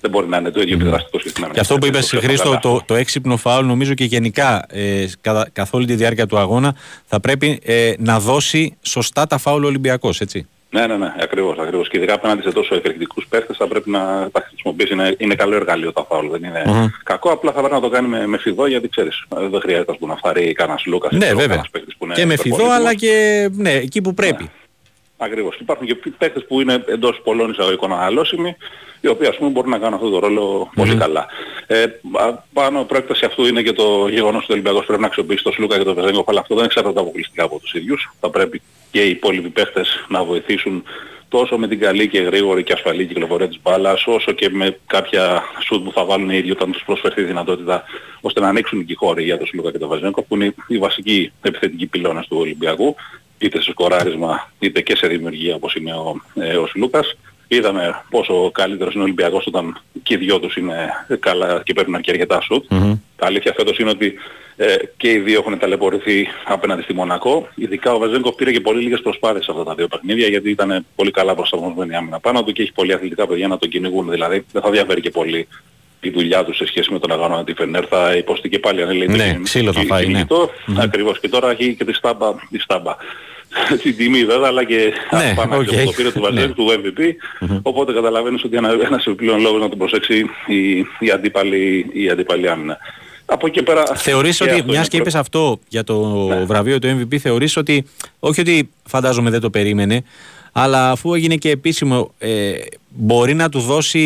δεν μπορεί να είναι το ίδιο επιδραστικό και στην άμυνα. Και αυτό που είπες Το ξέρω Χρήστο, καλά. το, το έξυπνο φάουλ νομίζω και γενικά ε, καθ' καθ' όλη τη διάρκεια του αγώνα θα πρέπει ε, να δώσει σωστά τα φάουλ ο Ολυμπιακός, έτσι. Ναι, ναι, ναι, ακριβώς, ακριβώς. Και ειδικά απέναντι σε τόσο εκρηκτικούς παίχτες θα πρέπει να τα χρησιμοποιήσει. Είναι, είναι καλό εργαλείο τα φάουλ, δεν είναι Μμμ. κακό. Απλά θα πρέπει να το κάνει με, με φιδό γιατί ξέρεις, ε, δεν χρειάζεται ας πούμε, να φαρεί κανένας Λούκας. ή Ναι, ξέρω, βέβαια. κανένας παίκτης που είναι Και με φιδό, υπερπολίτημος. αλλά και ναι, εκεί που πρέπει. Ακριβώς. Και υπάρχουν και παίκτες που είναι εντός πολλών εισαγωγικών αναλώσιμοι, οι οποίοι ας πούμε μπορούν να κάνουν αυτό το ρόλο πολύ καλά. Ε, α- πάνω πρόεκταση αυτού είναι και το γεγονός ότι ο Ολυμπιακός πρέπει να αξιοποιήσει το Σλούκα και το Βεζέγκοφ, αλλά αυτό δεν εξαρτάται αποκλειστικά από τους ίδιους. Θα πρέπει και οι υπόλοιποι παίχτες να βοηθήσουν τόσο με την καλή και γρήγορη και ασφαλή κυκλοφορία της μπάλας, όσο και με κάποια σουτ που θα βάλουν οι ίδιοι όταν τους προσφερθεί η δυνατότητα, ώστε να ανοίξουν και οι χώροι για τον Σλούκα και τον Βαζένκο, που είναι οι βασικοί επιθετικοί πυλώνες του Ολυμπιακού, είτε σε σκοράρισμα είτε και σε δημιουργία όπως είναι ο, ε, ο Σλούκας. Είδαμε πόσο καλύτερος είναι ο Ολυμπιακός όταν και οι δυο τους είναι καλά και παίρνουν και αρκετά σουτ. Τα αλήθεια φέτος είναι ότι ε, και οι δύο έχουν ταλαιπωρηθεί απέναντι στη Μονακό. Ειδικά ο Βαζέγκο πήρε και πολύ λίγες προσπάθειες σε αυτά τα δύο παιχνίδια γιατί ήταν πολύ καλά προσαρμοσμένη η άμυνα πάνω του και έχει πολύ αθλητικά παιδιά να τον κυνηγούν. Δηλαδή δεν θα διαφέρει και πολύ η δουλειά τους σε σχέση με τον αγώνα τη Φενέρ θα υποστεί και πάλι αν λέει Ναι, ξύλο θα φάει, ναι. Ακριβώς και τώρα έχει και τη στάμπα, τη στάμπα. την τιμή βέβαια αλλά και Ναι, απάναξη οκ. που το πήρε του Ναι. Βαζέγκου του MVP οπότε καταλαβαίνεις ότι ένα, ένας επιπλέον λόγος να τον προσέξει η, η, αντίπαλη, η αντίπαλη άμυνα. Από εκεί πέρα... Θεωρείς και ότι, αυτό μιας είναι και είπες προ- αυτό για το Ναι. βραβείο του MVP, θεωρείς ότι, όχι ότι φαντάζομαι δεν το περίμενε, αλλά αφού έγινε και επίσημο, ε, μπορεί να του δώσει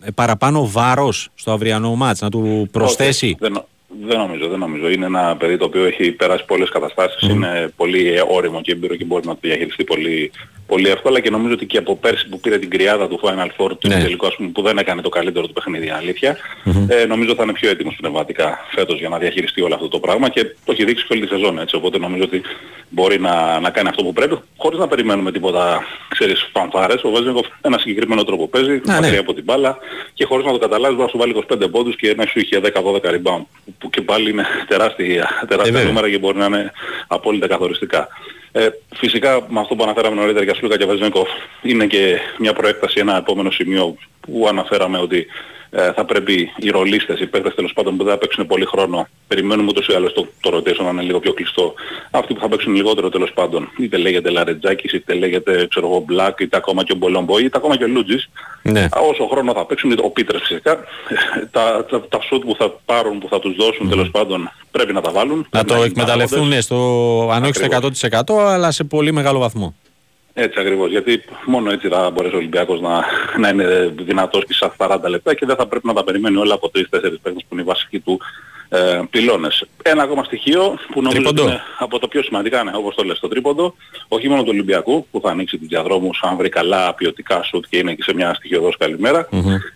ε, παραπάνω βάρος στο αυριανό μάτς, να του προσθέσει; Όχι, δεν, νο- δεν νομίζω, δεν νομίζω. Είναι ένα παιδί το οποίο έχει περάσει πολλές καταστάσεις, είναι πολύ ε, όριμο και έμπειρο και μπορεί να το διαχειριστεί πολύ, πολύ εύκολα και νομίζω ότι και από πέρσι που πήρε την κρυάδα του Final Four του Ναι. τελικού ας πούμε, που δεν έκανε το καλύτερο του παιχνίδι αλήθεια, ε, νομίζω θα είναι πιο έτοιμος πνευματικά φέτος για να διαχειριστεί όλο αυτό το πράγμα και το έχει δείξει και όλη τη σεζόν έτσι, οπότε νομίζω ότι μπορεί να, να κάνει αυτό που πρέπει χωρίς να περιμένουμε τίποτα, ξέρεις, φανφάρες. Ο Βέζενκοφ ένα συγκεκριμένο τρόπο παίζει, ναι. μακριά από την μπάλα και χωρίς να το καταλάβεις μπορεί να σου βάλει 25 πόντους και να σου είχε 10-12 rebound που, που και πάλι είναι τεράστια, τεράστια βέβαια. νούμερα και μπορεί να είναι απόλυτα καθοριστικά. Ε, φυσικά με αυτό που αναφέραμε νωρίτερα για Σλούκα και Βεζένκοφ είναι και μια προέκταση, ένα επόμενο σημείο που αναφέραμε ότι ε, θα πρέπει οι ρολίστες, οι παίκτες τέλος πάντων που δεν θα παίξουν πολύ χρόνο, περιμένουμε ούτως ή άλλως το, το rotation να είναι λίγο πιο κλειστό. Αυτοί που θα παίξουν λιγότερο τέλος πάντων, είτε λέγεται Λαρετζάκης, είτε λέγεται ξέρω εγώ Black, είτε ακόμα και ο Μπολόμπο, είτε ακόμα και ο Λούτζης. Ναι. Α, Όσο χρόνο θα παίξουν, ο Πίτρες φυσικά, τα, τα, τα shoot που θα πάρουν, που θα τους δώσουν τέλος πάντων πρέπει να τα βάλουν. Να Πρέπει το γίνουν εκμεταλλευτούν παράγοντες. ναι, στο, αν όχι στο 100% αλλά σε πολύ μεγάλο βαθμό. Έτσι ακριβώς, γιατί μόνο έτσι θα μπορέσει ο Ολυμπιακός να, να είναι δυνατός και στα 40 λεπτά και δεν θα πρέπει να τα περιμένει όλα από 3-4 παίκτες που είναι οι βασικοί του ε, πυλώνες. Ένα ακόμα στοιχείο που νομίζω Τρίποντο. ότι είναι από το πιο σημαντικά, ναι, όπως το λες, το τρίποντο, όχι μόνο του Ολυμπιακού που θα ανοίξει τους διαδρόμους αν βρει καλά ποιοτικά σουτ και είναι και σε μια στοιχειοδός καλημέρα,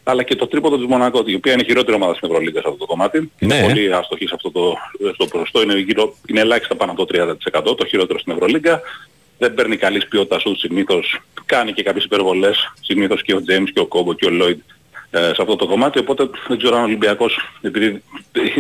αλλά και το τρίποντο της Μονακός, η οποία είναι η χειρότερη ομάδα στην Ευρωλίγκας σε αυτό το κομμάτι. Ναι. Είναι πολύ άστοχη σε αυτό το, στο ποσοστό, είναι, γύρω, είναι ελάχιστα πάνω από το 30%, το χειρότερο στην Ευρωλίγκα δεν παίρνει καλής ποιότητας σουτς συνήθως, κάνει και κάποιες υπερβολές, συνήθως και ο James και ο Κόμπο και ο Lloyd ε, σε αυτό το κομμάτι, οπότε δεν ξέρω αν ο Ολυμπιακός, επειδή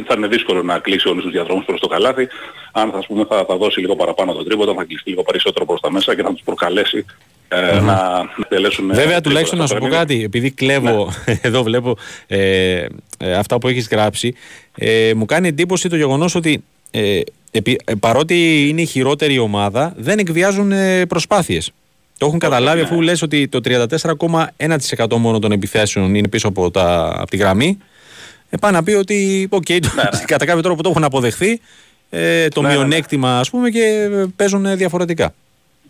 θα είναι δύσκολο να κλείσει όλους τους διαδρόμους προς το καλάθι, αν θα, πούμε, θα, θα δώσει λίγο παραπάνω το τρίποντα, θα κλείσει λίγο περισσότερο προς τα μέσα και θα τους προκαλέσει ε, να τελέσουν... Βέβαια τουλάχιστον να σου πω κάτι, επειδή κλέβω, ναι. εδώ βλέπω ε, ε, αυτά που έχεις γράψει, ε, μου κάνει εντύπωση το γεγονός ότι ε, επί, ε, παρότι είναι η χειρότερη ομάδα, δεν εκβιάζουν ε, προσπάθειες. Το έχουν καταλάβει ναι. αφού λες ότι το 34,1% μόνο των επιθέσεων είναι πίσω από, τα, από τη γραμμή. Ε, πάει να πει ότι, οκ, okay, ναι. κατά κάποιο τρόπο το έχουν αποδεχθεί ε, το ναι, ναι, ναι. μειονέκτημα ας πούμε και παίζουν διαφορετικά.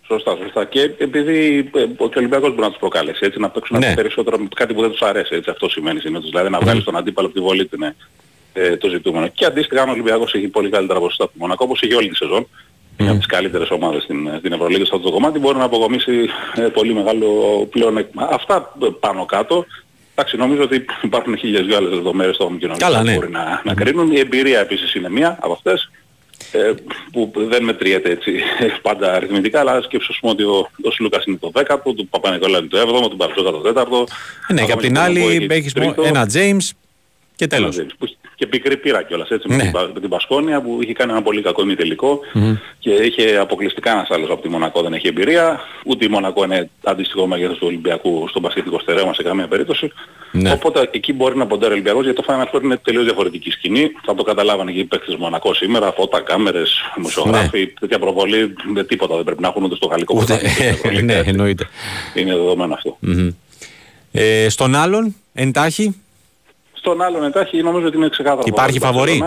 Σωστά, σωστά. Και επειδή ε, ο Ολυμπιακός μπορεί να τους προκαλέσει, έτσι, να παίξουν ναι. περισσότερο με κάτι που δεν τους αρέσει, έτσι, αυτό σημαίνει συνήθως. Δηλαδή να βγάλεις τον αντίπαλο από τη βολή του είναι ε, το ζητούμενο. Και αντίστοιχα, αν ο Ολυμπιακός έχει πολύ καλύτερα ποσοστά από το Μονακό, όπως έχει όλη τη σεζόν, mm. από τις καλύτερες ομάδες στην, στην Ευρωλίγα σε αυτό το κομμάτι, μπορεί να αποκομίσει ε, πολύ μεγάλο πλεονέκτημα. Αυτά πάνω κάτω. Εντάξει, νομίζω ότι υπάρχουν χίλιες δυο άλλες λεπτομέρειες στο κοινωνικό που ναι. μπορεί να, να κρίνουν. Η εμπειρία επίσης είναι μία από αυτές ε, που δεν μετριέται έτσι πάντα αριθμητικά, αλλά σκέψου ότι ο, ο Σλούκας είναι το 10ο, του Παπα-Νικόλα είναι το 7ο, του Μπαρτζόκα το 4ο. Ναι, και απ' την άλλη έχεις ένα James και τέλος. Και πικρή πείρα κιόλας έτσι ναι. με την Πασκόνια που είχε κάνει ένα πολύ κακό ημιτελικό mm-hmm. και είχε αποκλειστικά ένας άλλος από τη Μονακό δεν έχει εμπειρία. Ούτε η Μονακό είναι αντίστοιχο μέγεθος του Ολυμπιακού στον πασχετικό στερέωμα σε καμία περίπτωση. Ναι. Οπότε εκεί μπορεί να ποντάρει ο Ολυμπιακός γιατί το Final Four είναι τελείως διαφορετική σκηνή. Θα το καταλάβανε και οι παίκτες Μονακός σήμερα, φώτα, κάμερες, δημοσιογράφοι, ναι. τέτοια προβολή, με τίποτα δεν πρέπει να έχουν ούτε στο γαλλικό ούτε, ναι, εννοείται. Είναι δεδομένο αυτό. Mm-hmm. Ε, στον άλλον, εντάχει, στον άλλον εντάχει νομίζω ότι είναι ξεκάθαρο. Υπάρχει φαβορή;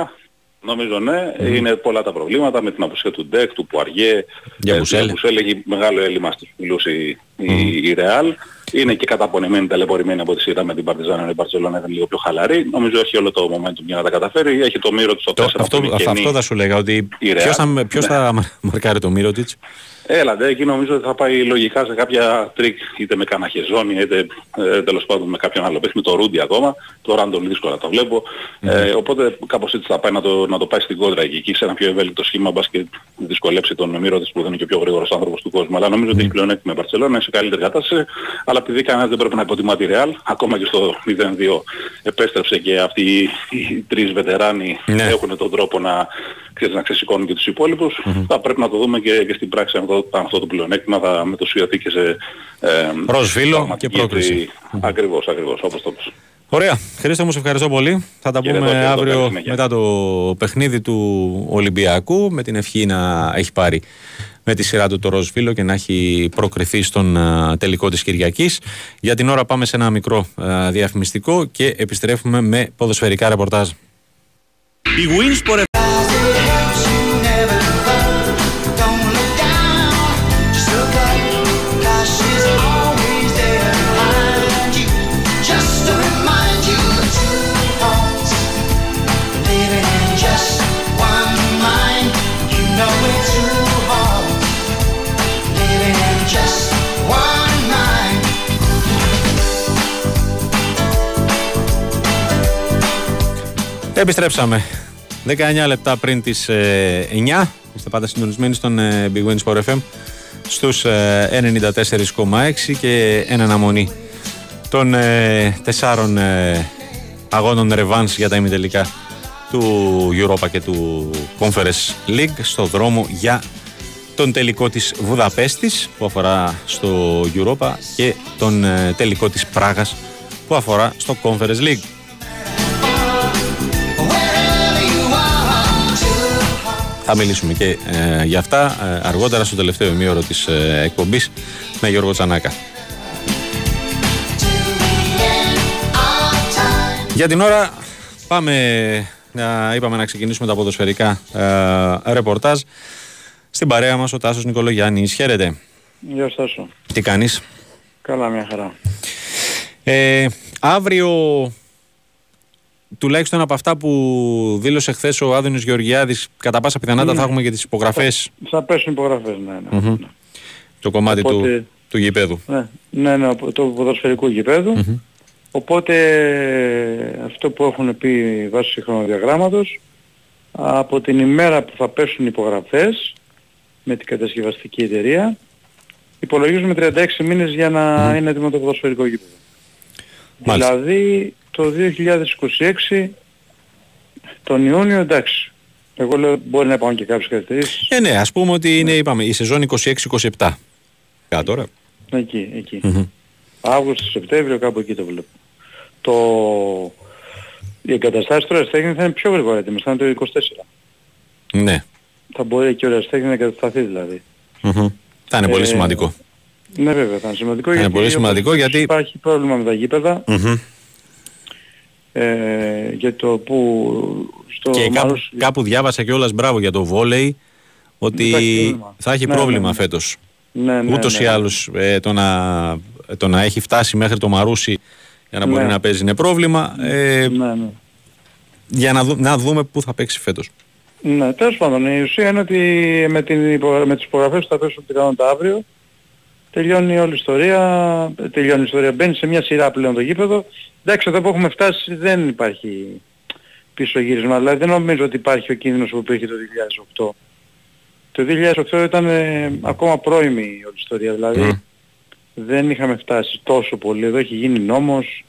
Νομίζω ναι. Mm. Είναι πολλά τα προβλήματα με την απουσία του Ντεκ, του Πουαριέ. Για Μπουσέλ. Μπουσέλ έχει μεγάλο έλλειμμα στους φιλούς η, mm. η, Ρεάλ. Είναι και καταπονημένη, ταλαιπωρημένη από τη σειρά με την Παρτιζάνα. Η Μπαρτσελόνα ήταν λίγο πιο χαλαρή. Νομίζω έχει όλο το momentum για να τα καταφέρει. Έχει το μύρο του στο 4. Αυτό, αυτό θα σου λέγα. Ότι ποιος θα, ποιος ναι. θα μαρκάρει το μύρο της; Έλατε, εκεί νομίζω ότι θα πάει λογικά σε κάποια τρίκ είτε με κανένα χεζόνι είτε ε, τέλος πάντων με κάποιον άλλο. Παίχνει το Ρούντι ακόμα, το Ράντον δύσκολα το βλέπω. Mm. Ε, οπότε κάπως έτσι θα πάει να το, να το πάει στην κόντρα εκεί, εκεί σε ένα πιο ευέλικτο σχήμα μπας και δυσκολέψει τον Μύρο της που δεν είναι και ο πιο γρήγορος άνθρωπος του κόσμου. Αλλά νομίζω mm. ότι έχει πλεονέκτημα η Μπαρτσελώνα, είναι σε καλύτερη κατάσταση. Αλλά επειδή κανένας δεν πρέπει να υποτιμά τη Ρεάλ, ακόμα και στο 0-2 επέστρεψε και αυτοί οι, οι τρεις βετεράνοι mm. έχουν τον τρόπο να, ξέρεις, να ξεσηκώνουν και τους υπόλοιπους. Mm-hmm. Θα πρέπει να το δούμε και, και στην πράξη αυτό, αυτό το πλεονέκτημα θα μετωσιωθεί και σε... Ε, Προσφύλλο και πρόκριση. Ακριβώς, ακριβώς, όπως το πες. Ωραία. Χρήστο μου, σε ευχαριστώ πολύ. Θα τα πούμε κύριε, αύριο μετά το παιχνίδι του Ολυμπιακού με την ευχή να έχει πάρει με τη σειρά του το ροζ φίλο και να έχει προκριθεί στον τελικό της Κυριακής. Για την ώρα πάμε σε ένα μικρό διαφημιστικό και επιστρέφουμε με ποδοσφαιρικά ρεπορτάζ. Η Επιστρέψαμε. 19 λεπτά πριν τις 9. Ε, Είστε πάντα συντονισμένοι στον ε, Big Wins Sport FM στους 94,6 ε, και ένα αναμονή των τεσσάρων αγώνων Revans για τα ημιτελικά του Europa και του Conference League στο δρόμο για τον τελικό της Βουδαπέστης που αφορά στο Europa και τον τελικό της Πράγας που αφορά στο Conference League. Θα μιλήσουμε και ε, για αυτά ε, αργότερα στο τελευταίο ημίωρο της ε, εκπομπής με Γιώργο Τσανάκα. Για την ώρα πάμε να είπαμε να ξεκινήσουμε τα ποδοσφαιρικά ε, ρεπορτάζ. Στην παρέα μας ο Τάσος Νικολογιάννης. Χαίρετε. Γεια σας. Τι κάνεις; Καλά μια χαρά. Ε, αύριο τουλάχιστον από αυτά που δήλωσε χθες ο Άδωνης Γεωργιάδης κατά πάσα πιθανότητα θα έχουμε και τις υπογραφές. Θα, θα πέσουν υπογραφές, ναι. ναι, ναι. Το κομμάτι του, του γηπέδου. Ναι, ναι, ναι το ποδοσφαιρικού Οπότε αυτό που έχουν πει βάσει χρονοδιαγράμματος από την ημέρα που θα πέσουν υπογραφές με την κατασκευαστική εταιρεία υπολογίζουμε 36 μήνες για να είναι έτοιμο το ποδοσφαιρικό γήπεδο. Μάλιστα. Δηλαδή το 2026 τον Ιούνιο εντάξει. Εγώ λέω μπορεί να υπάρχουν και κάποιες καθυστερήσεις. Ε, ναι, ας πούμε ότι είναι, είπαμε, η σεζόν 26-27. Κάτω τώρα. Εκεί, εκεί. Μμμ. Αύγουστο, Σεπτέμβριο, κάπου εκεί το βλέπω. Το... Οι εγκαταστάσεις τώρα τέχνη θα είναι πιο γρήγορα έτοιμες, θα είναι το 24. Ναι. Θα μπορεί και ο τέχνη να εγκατασταθεί δηλαδή. Μμμ. Θα είναι πολύ Ε, σημαντικό. Ναι βέβαια θα είναι σημαντικό είναι πολύ όπως σημαντικό γιατί- υπάρχει πρόβλημα με τα γήπεδα Μμμ. Ε, για το που στο Και κάπου, Μάρος- κάπου διάβασα κιόλας μπράβο για το βόλεϊ ότι Υπάρχει πρόβλημα. θα έχει Ναι, πρόβλημα ναι, ναι. φέτος. ναι, ναι, Ούτως ναι. ή άλλως ε, το, να, το να έχει φτάσει μέχρι το Μαρούσι για να μπορεί Ναι. να παίζει είναι πρόβλημα. Ε, Ναι, ναι. για να, δου- να δούμε πού θα παίξει φέτος. Ναι, τέλος πάντων, η ουσία είναι ότι με, την υπο... με τις υπογραφές που θα πέσουν πιθανότητα αύριο τελειώνει όλη η ιστορία, τελειώνει η ιστορία, μπαίνει σε μια σειρά πλέον το γήπεδο. Εντάξει, εδώ που έχουμε φτάσει δεν υπάρχει πίσω γύρισμα, δηλαδή δεν νομίζω ότι υπάρχει ο κίνδυνος που υπήρχε το 2008. Το 2008 ήταν ε, ακόμα πρώιμη η όλη ιστορία, δηλαδή Μμ. δεν είχαμε φτάσει τόσο πολύ, εδώ έχει γίνει νόμος,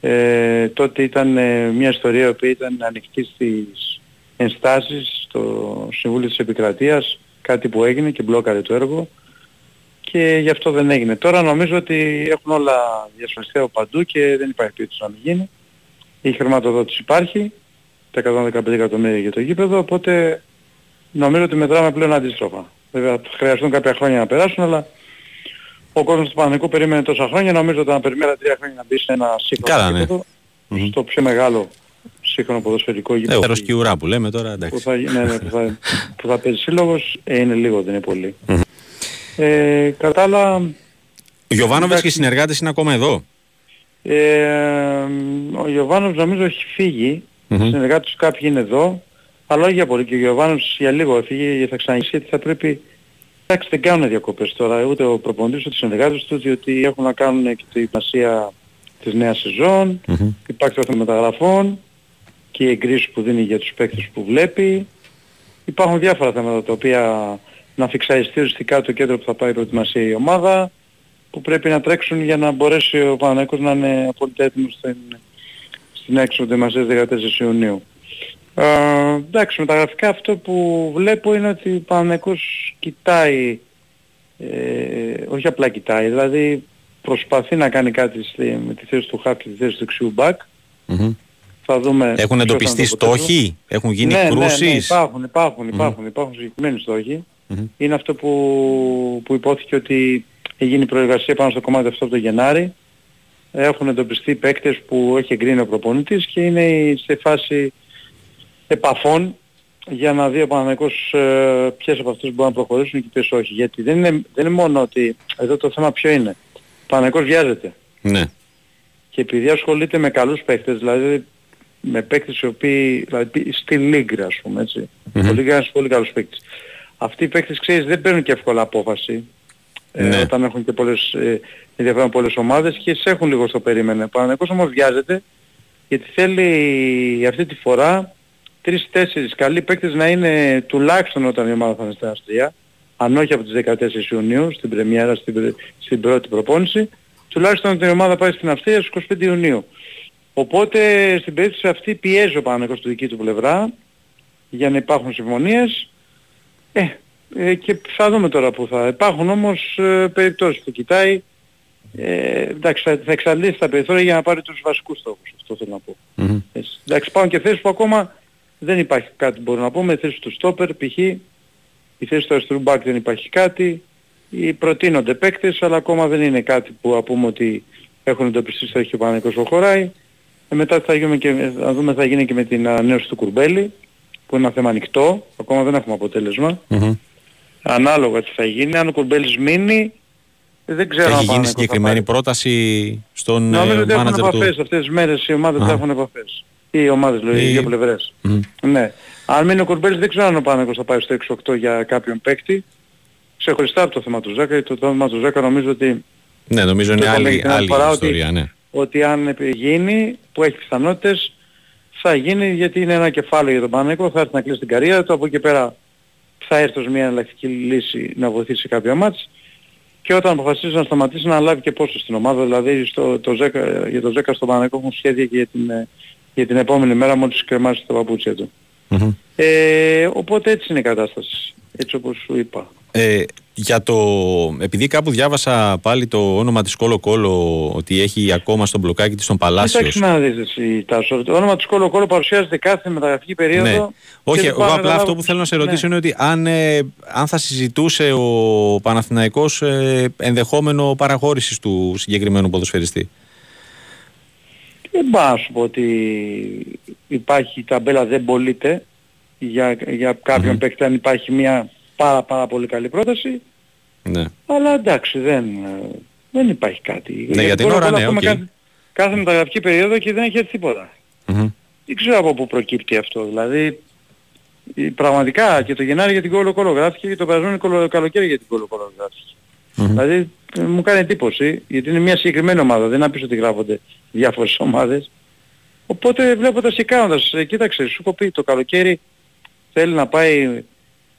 ε, τότε ήταν ε, μια ιστορία που ήταν ανοιχτή στις ενστάσεις στο Συμβούλιο της Επικρατείας, κάτι που έγινε και μπλόκαρε το έργο και γι' αυτό δεν έγινε. Τώρα νομίζω ότι έχουν όλα διασφαλιστεί από παντού και δεν υπάρχει περίπτωση να μην γίνει. Η χρηματοδότηση υπάρχει, τα 115 εκατομμύρια για το γήπεδο, οπότε νομίζω ότι μετράμε πλέον αντίστροφα. Βέβαια θα χρειαστούν κάποια χρόνια να περάσουν, αλλά ο κόσμος του Παναγικού περίμενε τόσα χρόνια, νομίζω ότι να περιμένει τρία χρόνια να μπει σε ένα σύγχρονο Καλά, ναι. γήπεδο, Μμμ. στο πιο μεγάλο σύγχρονο ποδοσφαιρικό Ε, γήπεδο ο Φέρος και η ουρά που λέμε τώρα, που εντάξει. θα, ναι, ναι, που θα, που θα παίζει σύλλογος, ε, είναι λίγο, δεν είναι πολύ. Μμμ. Ε, κατά άλλα, Ο Γιωβάνοβιτς και οι εντάξει. συνεργάτες είναι ακόμα εδώ. ε, ο Γιωβάνος νομίζω έχει φύγει, Μμμ. οι συνεργάτες του κάποιοι είναι εδώ, αλλά όχι για πολύ και ο Γιωβάνος για λίγο έφυγε γιατί θα ξαναγήσει γιατί θα πρέπει Εντάξει δεν κάνουν διακοπές τώρα ούτε ο προπονητής ούτε οι συνεργάτες τους διότι έχουν να κάνουν και την σημασία της νέας σεζόν, Μμμ. υπάρχει το θέμα μεταγραφών και οι εγκρίσεις που δίνει για τους παίκτες που βλέπει. Υπάρχουν διάφορα θέματα τα οποία να φυξαριστεί οριστικά το κέντρο που θα πάει η προετοιμασία η ομάδα που πρέπει να τρέξουν για να μπορέσει ο Παναγιώτης να είναι απόλυτα έτοιμος στην, στην έξοδο προετοιμασίας 14 Ιουνίου. Ε, εντάξει, με τα γραφικά αυτό που βλέπω είναι ότι ο Παναγιώτης κοιτάει, ε, όχι απλά κοιτάει, δηλαδή προσπαθεί να κάνει κάτι στη, με τη θέση του Χαφ και τη θέση του δεξιού μπακ. Μμμ. Θα δούμε Έχουν ποιος θα είναι εντοπιστεί το αποτέλεσμα. στόχοι, έχουν γίνει ναι, Ναι, ναι, κρούσεις; υπάρχουν, υπάρχουν, υπάρχουν, υπάρχουν συγκεκριμένοι στόχοι. Μμμ. Είναι αυτό που, που υπόθηκε ότι έγινε η προεργασία πάνω στο κομμάτι αυτό από το Γενάρη. Έχουν εντοπιστεί παίκτες που έχει εγκρίνει ο προπονητής και είναι σε φάση επαφών για να δει ο Παναγικός ε, ποιες από αυτούς μπορούν να προχωρήσουν και ποιες όχι. Γιατί δεν είναι, δεν είναι μόνο ότι εδώ το θέμα ποιο είναι. Ο Παναγικός βιάζεται. Ναι. Και επειδή ασχολείται με καλούς παίκτες, δηλαδή με παίκτες οι οποίοι, δηλαδή στη Λίγκρα ας πούμε έτσι. Μμμ. Ο Λίγκρα είναι ένας πολύ καλούς παίκτες. Αυτοί οι παίκτες ξέρεις δεν παίρνουν και εύκολα απόφαση. Ε, Ναι. όταν έχουν και πολλές, ε, ενδιαφέρον πολλές ομάδες και σε έχουν λίγο στο περίμενε. Ο Παναγικός όμως βιάζεται γιατί θέλει αυτή τη φορά τρεις-τέσσερις καλοί παίκτες να είναι τουλάχιστον όταν η ομάδα θα είναι στην Αστρία, αν όχι από τις 14 Ιουνίου, στην πρεμιέρα, στην, πρε- στην πρώτη προπόνηση, τουλάχιστον όταν η ομάδα πάει στην Αυστρία στις 25 Ιουνίου. Οπότε στην περίπτωση αυτή πιέζει ο Παναγικός του δική του πλευρά για να υπάρχουν συμφωνίες. Ε, ε, και θα δούμε τώρα που θα υπάρχουν όμως ε, περιπτώσεις που κοιτάει. Ε, εντάξει, θα, θα εξαντλήσει τα περιθώρια για να πάρει τους βασικούς στόχους. Αυτό θέλω να πω. Μμμ. Έτσι. Εντάξει, υπάρχουν και θέσεις που ακόμα δεν υπάρχει κάτι που μπορούμε να πούμε. Η θέση του στόπερ, π.χ. Η θέση του αριστερού μπακ δεν υπάρχει κάτι. Οι προτείνονται παίκτες, αλλά ακόμα δεν είναι κάτι που να πούμε ότι έχουν εντοπιστεί στο έχει ο Παναγικός προχωράει. Ε, μετά θα, γίνουμε και, θα δούμε τι θα γίνει και με την ανανέωση του Κουρμπέλη, που είναι ένα θέμα ανοιχτό. Ακόμα δεν έχουμε αποτέλεσμα. Μμμ. Ανάλογα τι θα γίνει. Αν ο Κουρμπέλης μείνει, ε, δεν ξέρω Έχει αν ο γίνει Παναθηναϊκός θα συγκεκριμένη πάρει. πρόταση στον ε, Νομίζω ότι έχουν μάνατζερ επαφές του. αυτές τις μέρες οι ομάδες Α. θα έχουν επαφές. Ή οι ομάδες, λέω, οι Ή- δύο πλευρές. Μμμ. Ναι. Αν μείνει ο Κουρμπέλης δεν ξέρω αν ο Πάνεκος θα πάει στο 6-8 για κάποιον παίκτη. Ξεχωριστά από το θέμα του Ζάκα, γιατί το θέμα του Ζάκα νομίζω ότι, Ναι, νομίζω είναι το είπαμε άλλη, και την άλλη άλλη φορά ότι- ιστορία, ναι. ότι αν γίνει, που έχει πιθανότητες, θα γίνει γιατί είναι ένα κεφάλαιο για τον Πάνεκο, θα έρθει να κλείσει την καριέρα του, από εκεί και πέρα θα έρθει ως μια εναλλακτική λύση να βοηθήσει κάποια μάτς. Και όταν αποφασίσει να σταματήσει να λάβει και πόσο στην ομάδα, δηλαδή στο, το Ζέκα, για το Ζέκα στο Παναγικό έχουν σχέδια και για την, ε, για την επόμενη μέρα μόλις κρεμάσει τα παπούτσια του. Ε, οπότε έτσι είναι η κατάσταση, έτσι όπως σου είπα. Ε, για το, επειδή κάπου διάβασα πάλι το όνομα της Κόλο Κόλο ότι έχει ακόμα στο μπλοκάκι της τον Παλάσιος. Εντάξει να δεις εσύ Τάσο. Το όνομα της Κόλο Κόλο παρουσιάζεται κάθε μεταγραφική περίοδο. Ναι. Όχι, εγώ απλά αυτό που θέλω να σε ρωτήσω ναι. είναι ότι αν, ε, αν θα συζητούσε ο Παναθηναϊκός ε, ενδεχόμενο παραχώρησης του συγκεκριμένου ποδοσφαιριστή. Δεν πάω να σου πω ότι υπάρχει η ταμπέλα δεν πωλείται για, για κάποιον mm-hmm. παίκτη αν υπάρχει μια πάρα πάρα πολύ καλή πρόταση. Ναι. Αλλά εντάξει δεν, δεν υπάρχει κάτι. Ναι, για την ώρα ναι, okay. κάθε, κάθε μεταγραφική περίοδο και δεν έχει έρθει τίποτα. Mm-hmm. Δεν ξέρω από πού προκύπτει αυτό. Δηλαδή πραγματικά και το Γενάρη για την Κόλο Κόλο γράφτηκε και το περασμένο καλοκαίρι για την Κόλο Κόλο γράφτηκε. Mm-hmm. Δηλαδή ε, μου κάνει εντύπωση γιατί είναι μια συγκεκριμένη ομάδα. Δεν είναι ότι γράφονται διάφορες ομάδες. Οπότε βλέποντας και κάνοντας, ε, κοίταξε, σου έχω πει το καλοκαίρι θέλει να πάει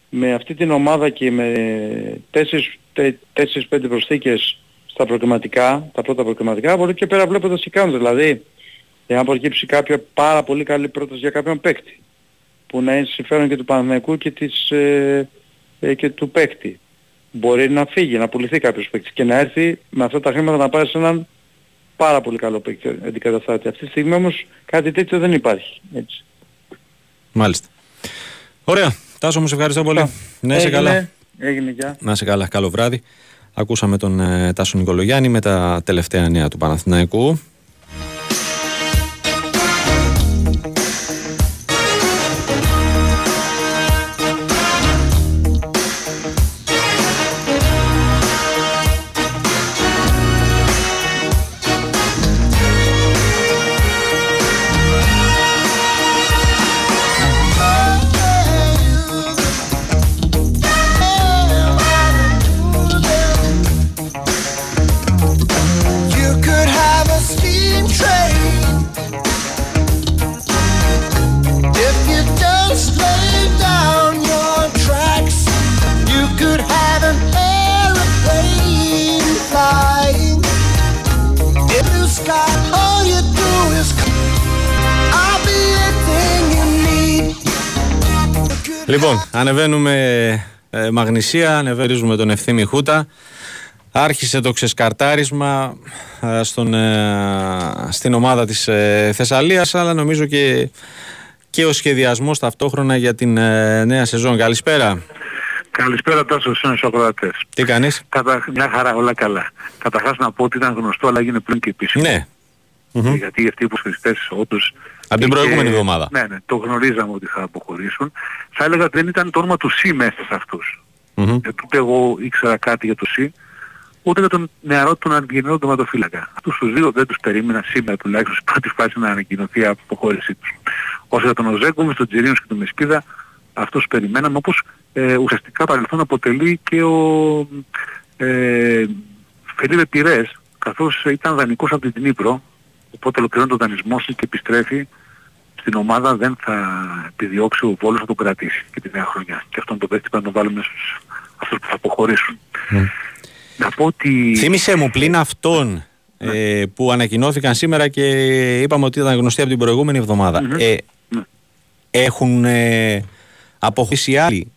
με αυτή την ομάδα και με 4-5 προσθήκες στα προκριματικά, τα πρώτα προκριματικά, μπορεί και πέρα βλέποντας τι κάνουν. Δηλαδή, εάν προκύψει κάποια πάρα πολύ καλή πρόταση για κάποιον παίκτη, που να είναι συμφέρον και του Παναθηναϊκού και, της, ε, ε, και του παίκτη. Μπορεί να φύγει, να πουληθεί κάποιος παίκτης και να έρθει με αυτά τα χρήματα να πάρει σε έναν πάρα πολύ καλό παίκτη αντικαταστάτη. Αυτή τη στιγμή όμως κάτι τέτοιο δεν υπάρχει. Έτσι. Μάλιστα. Ωραία. Τάσο μου σε ευχαριστώ πολύ. Να σε καλά. Έγινε γεια. Να σε καλά. Καλό βράδυ. Ακούσαμε τον ε, Τάσο Νικολογιάννη με τα τελευταία νέα του Παναθηναϊκού. Λοιπόν, ανεβαίνουμε ε, Μαγνησία, ανεβαίνουμε τον Ευθύμη Χούτα. Άρχισε το ξεσκαρτάρισμα ε, στον, ε, στην ομάδα της ε, Θεσσαλίας, αλλά νομίζω και, και ο σχεδιασμός ταυτόχρονα για την ε, νέα σεζόν. Καλησπέρα. Καλησπέρα τόσο στους ακροατές. Τι κάνεις; Κατα... Μια χαρά, όλα καλά. Καταρχάς να πω ότι ήταν γνωστό, αλλά έγινε πλέον και επίσημο. Ναι. Γιατί αυτοί οι υποστηριστές όντως από την προηγούμενη εβδομάδα. Ναι, ναι, το γνωρίζαμε ότι θα αποχωρήσουν. Θα έλεγα ότι δεν ήταν το όνομα του ΣΥ μέσα σε αυτούς. Mm-hmm. ούτε εγώ ήξερα κάτι για το ΣΥ, ούτε για τον νεαρό τον Αργενό τοματοφύλακα. Αυτούς τους δύο δεν τους περίμενα σήμερα τουλάχιστον στην πρώτη φάση να ανακοινωθεί η αποχώρησή τους. Όσο για τον Οζέκοβιτ, τον Τζιρίνος και τον Μεσκίδα, αυτούς περιμέναμε όπως ε, ουσιαστικά παρελθόν αποτελεί και ο ε, Φελίπε Πυρές, καθώς ήταν δανεικός από την Ήπρο, Οπότε ολοκληρώνει τον δανεισμό του και επιστρέφει στην ομάδα δεν θα επιδιώξει ο Βόλος να τον κρατήσει και τη νέα χρονιά. Και αυτόν τον παίκτη πρέπει να τον βάλουμε στους αυτούς που θα αποχωρήσουν. Mm. Να πω ότι... Θύμησε μου πλην αυτών ναι. ε, που ανακοινώθηκαν σήμερα και είπαμε ότι ήταν γνωστοί από την προηγούμενη εβδομάδα. Mm-hmm. Ε, ναι. Έχουν ε, αποχωρήσει άλλοι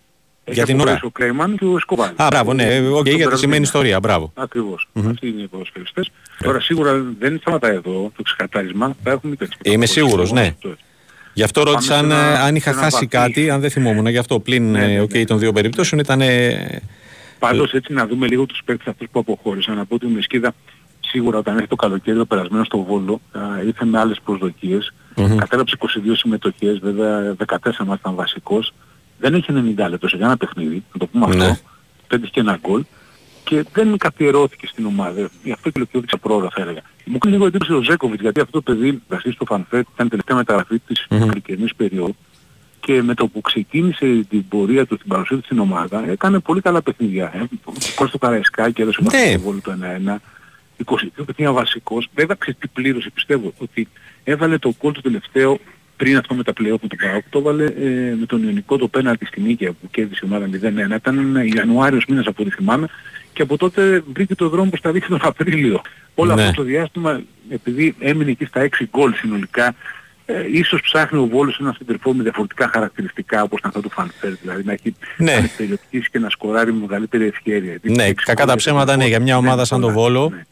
για την ώρα. Ο Κλέιμαν και ο Σκοβάλ. Α, μπράβο, ναι. OK, okay, για τη σημαίνει ιστορία. Μπράβο. Ακριβώς. Mm-hmm. Αυτοί είναι οι ποδοσφαιριστές. Yeah. Τώρα σίγουρα δεν σταματάει εδώ το ξεκαθάρισμα. Θα έχουμε και Είμαι σίγουρος, ναι. Γι' αυτό ρώτησα αν, αν είχα χάσει κάτι, αν δεν θυμόμουν. Γι' αυτό πλην ναι, ναι, okay, ναι. των δύο περιπτώσεων ήταν... Πάντως έτσι να δούμε λίγο τους παίκτες αυτούς που αποχώρησαν. Να πω ότι η Μεσκίδα σίγουρα όταν έρθει το καλοκαίρι το περασμένο στο Βόλο ήρθε με άλλες προσδοκίες. Mm-hmm. Κατέραψε 22 συμμετοχές, βέβαια 14 μας ήταν βασικός δεν έχει 90 λεπτό σε κανένα παιχνίδι, να το πούμε ναι. αυτό, πέτυχε και ένα γκολ και δεν καθιερώθηκε στην ομάδα. Γι' αυτό και ολοκληρώθηκε πρόωρα θα έλεγα. Μου κάνει λίγο εντύπωση ο Ζέκοβιτς γιατί αυτό το παιδί βασίστηκε στο Φανφέτ ήταν τελευταία μεταγραφή της mm-hmm. περίοδου και με το που ξεκίνησε την πορεία του, την παρουσία του στην ομάδα, έκανε πολύ καλά παιχνίδια. Ε. Κόστο το Καραϊσκάκι, έδωσε ναι. το βόλο το 1-1. 22 παιχνίδια βασικός. Βέβαια τι πλήρωσε πιστεύω ότι έβαλε το κόλ το τελευταίο πριν αυτό με τα play-off με τον Πάοκ το έβαλε ε, με τον Ιωνικό το πέναλτι στην Νίκαια που κέρδισε η ομάδα 0-1. Ήταν Ιανουάριος μήνας από ό,τι θυμάμαι και από τότε βρήκε το δρόμο προς τα δείχνει τον Απρίλιο. Όλο Ναι. αυτό το διάστημα επειδή έμεινε εκεί στα 6 γκολ συνολικά ε, ίσως ψάχνει ο Βόλος ένα συντερφό με διαφορετικά χαρακτηριστικά όπως ήταν αυτό του Φανφέρ, δηλαδή να έχει Ναι. να περιοδικήσει και να σκοράρει με μεγαλύτερη ευκαιρία. Ναι, Έξι κακά τα γκολ ψέματα, ναι, για μια Ναι, ομάδα σαν το πολλά. Βόλο. Ναι.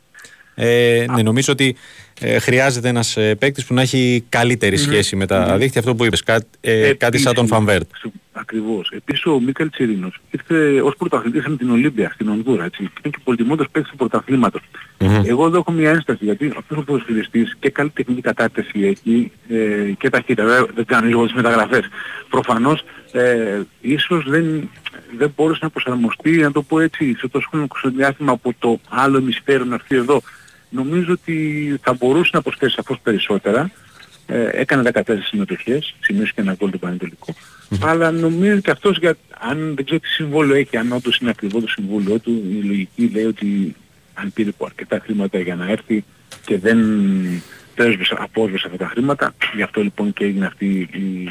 Ε, ναι, νομίζω ότι ε, χρειάζεται ένας ε, παίκτης που να έχει καλύτερη σχέση με τα δίχτυα. Αυτό που είπες, ε, κάτι σαν τον Επίσης, Φανβέρτ. στο- Ακριβώς. Επίσης ο Μίκαλ Τσιρίνος ήρθε ως πρωταθλητής με την Ολύμπια στην Ονδούρα. Έτσι. Και είναι και πολυτιμότερος παίκτης του πρωταθλήματος. Εγώ εδώ έχω μια ένσταση γιατί αυτός ο ποδοσφαιριστής και καλή τεχνική κατάρτιση έχει ε, και ταχύτητα. Βέβαια δεν κάνω λίγο τις μεταγραφές. Προφανώς ε, ίσως δεν, δεν μπόρεσε να προσαρμοστεί, να το πω έτσι, σε τόσο χρονικό διάστημα από το άλλο ημισφαίρο να έρθει εδώ. Νομίζω ότι θα μπορούσε να προσθέσει σαφώς περισσότερα. Ε, έκανε 14 συμμετοχές, σημείωσε και ένα γκολ του πανετολικού. Αλλά νομίζω και αυτός, για, αν δεν ξέρω τι συμβόλαιο έχει, αν όντως είναι ακριβό το συμβόλαιο του, η λογική λέει ότι αν πήρε από αρκετά χρήματα για να έρθει και δεν πέσβησε, απόσβεσε αυτά τα χρήματα, γι' αυτό λοιπόν και έγινε αυτή η,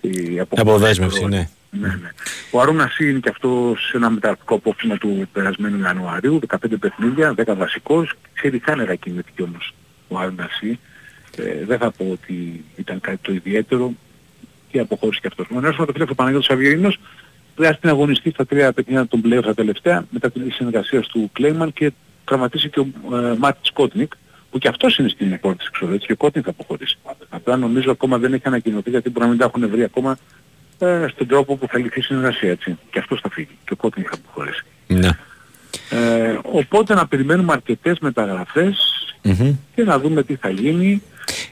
η αποχώρηση. Αποδέσμευση, ναι. Ναι, ναι. Ο Αρούνα Σι είναι και αυτός σε ένα μεταρρυθμικό απόφημα του περασμένου Ιανουαρίου, 15 παιχνίδια, 10 βασικός. Ξέρει χάνερα κινητική όμως ο Αρούνα Σι. Ε, δεν θα πω ότι ήταν κάτι το ιδιαίτερο και αποχώρησε και αυτός. Ο νέος ματοφύλακος ο Παναγιώτης Αβγερίνος χρειάστηκε να αγωνιστεί στα τρία παιχνίδια των πλέον τα τελευταία μετά την συνεργασία του Κλέιμαν και τραυματίστηκε ο ε, Μάτι Σκότνικ που και αυτός είναι στην πόρτα της εξοδέτησης και ο Κότνικ θα αποχωρήσει. Απλά νομίζω ακόμα δεν έχει ανακοινωθεί γιατί μπορεί να μην τα έχουν βρει ακόμα ε, στον τρόπο που θα λυθεί η συνεργασία έτσι. Και αυτός θα φύγει και ο Κότνικ θα αποχωρήσει. Ναι. Ε, οπότε να περιμένουμε αρκετές μεταγραφές Μμμ. και να δούμε τι θα γίνει.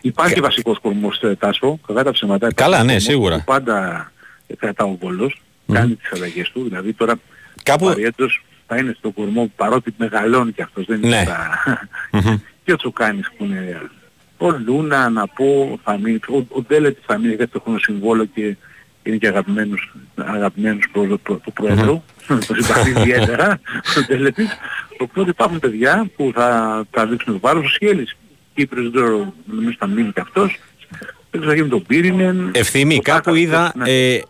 Υπάρχει βασικός κορμός ε, Τάσο, κατά τα ψέματα. Καλά, υπάρχει ναι, κορμός σίγουρα. Που πάντα ε, κρατά ο Βόλος, κάνει τις αλλαγές του, δηλαδή τώρα Κάπου- ο Παριέτος θα είναι στον κορμό παρότι μεγαλώνει και αυτός, δεν είναι Ναι. στα... Μμμ. και ο Τσουκάνης που είναι... Ο Λούνα, να πω, θα μείνει, ο, ο Ντέλετ θα μείνει δεύτερο χρόνο συμβόλο και είναι και αγαπημένος, αγαπημένος προ, προ, του Πρόεδρου, το συμπαθεί ιδιαίτερα, ο Ντέλετης. Οπότε υπάρχουν παιδιά που θα, θα δείξουν το βάρος, ο Σιέλης, Κύπρος, δεν ξέρω, νομίζω θα μείνει και αυτός. Δεν ξέρω θα γίνει τον Πύρινεν. Ευθύμη, ο κάπου Τάκας, είδα, ναι. ε,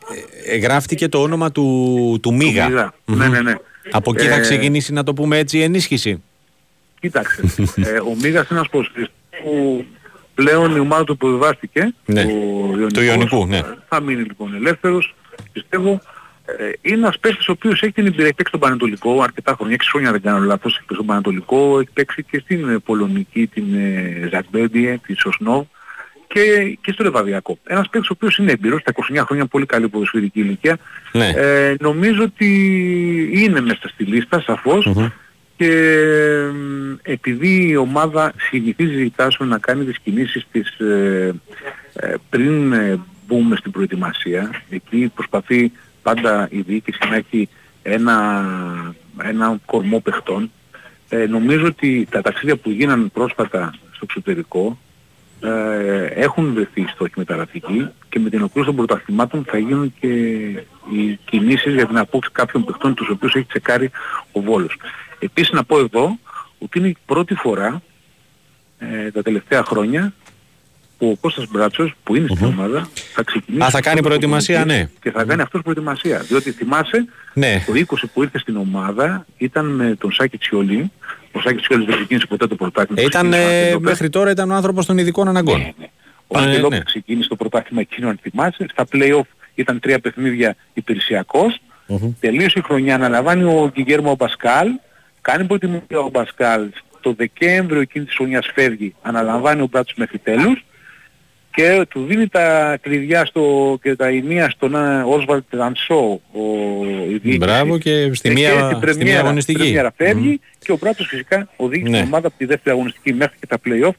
ε, γράφτηκε το όνομα του, του Μίγα. Μίγα. Μμμ. Ναι, ναι, ναι. Από εκεί θα Ε, ξεκινήσει, να το πούμε έτσι, η ενίσχυση. Κοίταξε, ε, ο Μίγας είναι ένας ποδοσφαιριστής που πλέον η ομάδα του υποβιβάστηκε. Ναι. Ο Ιωνικός. Του Ιωνικού, ναι. Ε, Θα μείνει λοιπόν ελεύθερος, πιστεύω. Ε, είναι ένας παίκτης ο οποίος έχει την εμπειρία, έχει παίξει στον Πανατολικό αρκετά χρόνια, 6 χρόνια δεν κάνω λάθος, έχει παίξει στον Πανατολικό, έχει παίξει και στην ε, Πολωνική, την ε, Ζακμπέντιε, τη Σοσνόβ και, και στο Λεβαδιακό. Ένας παίκτης ο οποίος είναι έμπειρος, στα 29 χρόνια πολύ καλή ποδοσφαιρική ηλικία. Ναι. Ε, νομίζω ότι είναι μέσα στη λίστα σαφώς Μμμ. Και μ, επειδή η ομάδα συνηθίζει η Τάσο να κάνει τις κινήσεις της ε, ε, πριν ε, μπούμε στην προετοιμασία, εκεί προσπαθεί πάντα η διοίκηση να έχει ένα, ένα κορμό παιχτών. Ε, νομίζω ότι τα ταξίδια που γίνανε πρόσφατα στο εξωτερικό ε, έχουν βρεθεί οι στόχοι μεταγραφικοί και με την ολοκλήρωση των πρωταθλημάτων θα γίνουν και οι κινήσεις για την απόκτηση κάποιων παιχτών τους οποίους έχει τσεκάρει ο Βόλος. Επίσης να πω εδώ ότι είναι η πρώτη φορά ε, τα τελευταία χρόνια που ο Κώστας Μπράτσος που είναι στην ομάδα θα ξεκινήσει Α, θα κάνει ως προετοιμασία, προπονητής ναι. Και θα κάνει αυτός προετοιμασία. Διότι θυμάσαι Ναι. το 20 που ήρθε στην ομάδα ήταν με τον Σάκη Τσιολί. Ο Σάκης Τσιολί δεν ξεκίνησε ποτέ το πρωτάθλημα. Ήταν, ξεκίνησε ο ε, Αντιλόπες. μέχρι τώρα ήταν ο άνθρωπος των ειδικών αναγκών. Ναι, ναι. Ο Ε, Αντιλόπες ναι. ξεκίνησε το πρωτάθλημα εκείνο αν θυμάσαι. Στα play-off ήταν τρία παιχνίδια υπηρεσιακός. Μμμ. Τελείωσε η χρονιά, αναλαμβάνει ο Γκυγέρμο Μπασκάλ. Κάνει προετοιμασία ο Μπασκάλ. Το Δεκέμβριο εκείνης της χρονιάς φεύγει. Αναλαμβάνει ο Μπράτσος μέχρι τέλους. Και του δίνει τα κλειδιά στο, και τα ενία στον Όσβαλτ Ρανσό ο η διοίκηση. Μπράβο και στη Ε, μία, και στη στην μία πρεμιέρα, αγωνιστική. πρεμιέρα φεύγει και ο Μπράτσος φυσικά οδήγησε Ναι. την ομάδα από τη δεύτερη αγωνιστική μέχρι και τα play-off.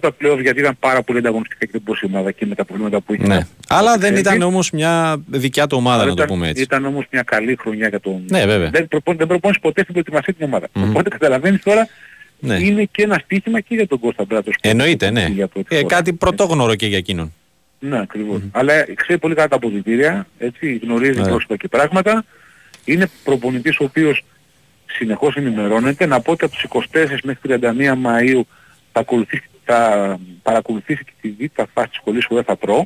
Τα play-off γιατί ήταν πάρα πολύ ανταγωνιστικά και δεν μπορούσε η ομάδα και με τα προβλήματα που είχε. Ναι. να- Αλλά να δεν φέρει. ήταν όμως μια δικιά του ομάδα, Αλλά να το ήταν- πούμε έτσι. Ήταν όμως μια καλή χρονιά για τον... Ναι, βέβαια. Δεν, προπον, δεν προπόνησες ποτέ στην προετοιμασία την ομάδα. Μμμ. Οπότε καταλαβαίνεις τώρα Ναι. είναι και ένα στοίχημα και για τον Κώστα Μπράτος. που Εννοείται, ναι. για πρώτη Ε, φορά. κάτι πρωτόγνωρο και για εκείνον. Ναι, ακριβώς. Αλλά ξέρει πολύ καλά τα αποδητήρια, έτσι, γνωρίζει Ναι. πρόσωπα και πράγματα. Είναι προπονητής ο οποίος συνεχώς ενημερώνεται. Να πω ότι από τις 24 μέχρι 31 Μαΐου θα ακολουθήσει θα παρακολουθήσει και τη β' φάση της σχολής UEFA Pro.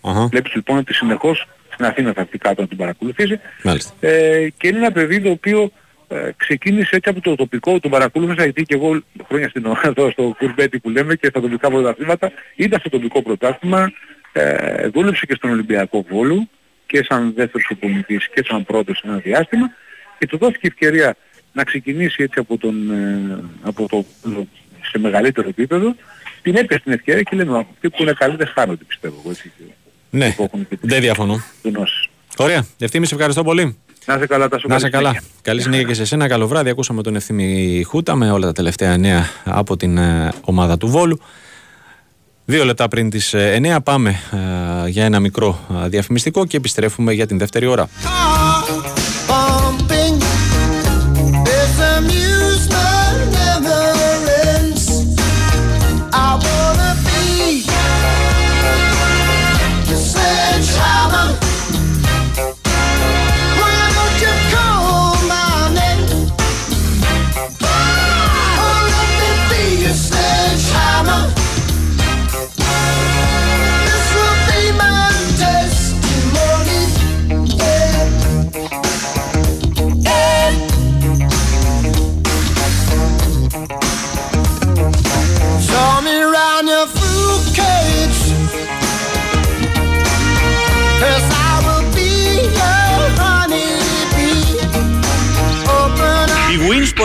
Αχα. Βλέπεις λοιπόν ότι συνεχώς στην Αθήνα θα έρθει κάτω να την παρακολουθήσει. Μάλιστα. Ε, και είναι ένα παιδί το οποίο ε, ξεκίνησε έτσι από το τοπικό, τον παρακολούθησα γιατί και εγώ χρόνια στην ώρα εδώ στο κουρμπέτι που λέμε και στα τοπικά πρωταθλήματα ήταν στο τοπικό πρωτάθλημα, ε, δούλεψε και στον Ολυμπιακό Βόλου και σαν δεύτερος οπονητής και σαν πρώτος σε ένα διάστημα και του δόθηκε ευκαιρία να ξεκινήσει έτσι από, τον, ε, από το σε μεγαλύτερο επίπεδο την έπιασε την ευκαιρία και λέμε αυτοί που είναι καλοί δεν χάνονται πιστεύω εγώ έτσι. Ναι, δεν διαφωνώ. Γνώσεις. Ωραία. Ευθύμη, σε ευχαριστώ πολύ. Να είσαι καλά, τα σου Να είσαι καλή καλά. συνέχεια. Καλή συνέχεια και σε εσένα. Καλό βράδυ. Ακούσαμε τον Ευθύμη Χούτα με όλα τα τελευταία νέα από την ε, ομάδα του Βόλου. Δύο λεπτά πριν τις ε, 9 πάμε ε, για ένα μικρό ε, διαφημιστικό και επιστρέφουμε για την δεύτερη ώρα.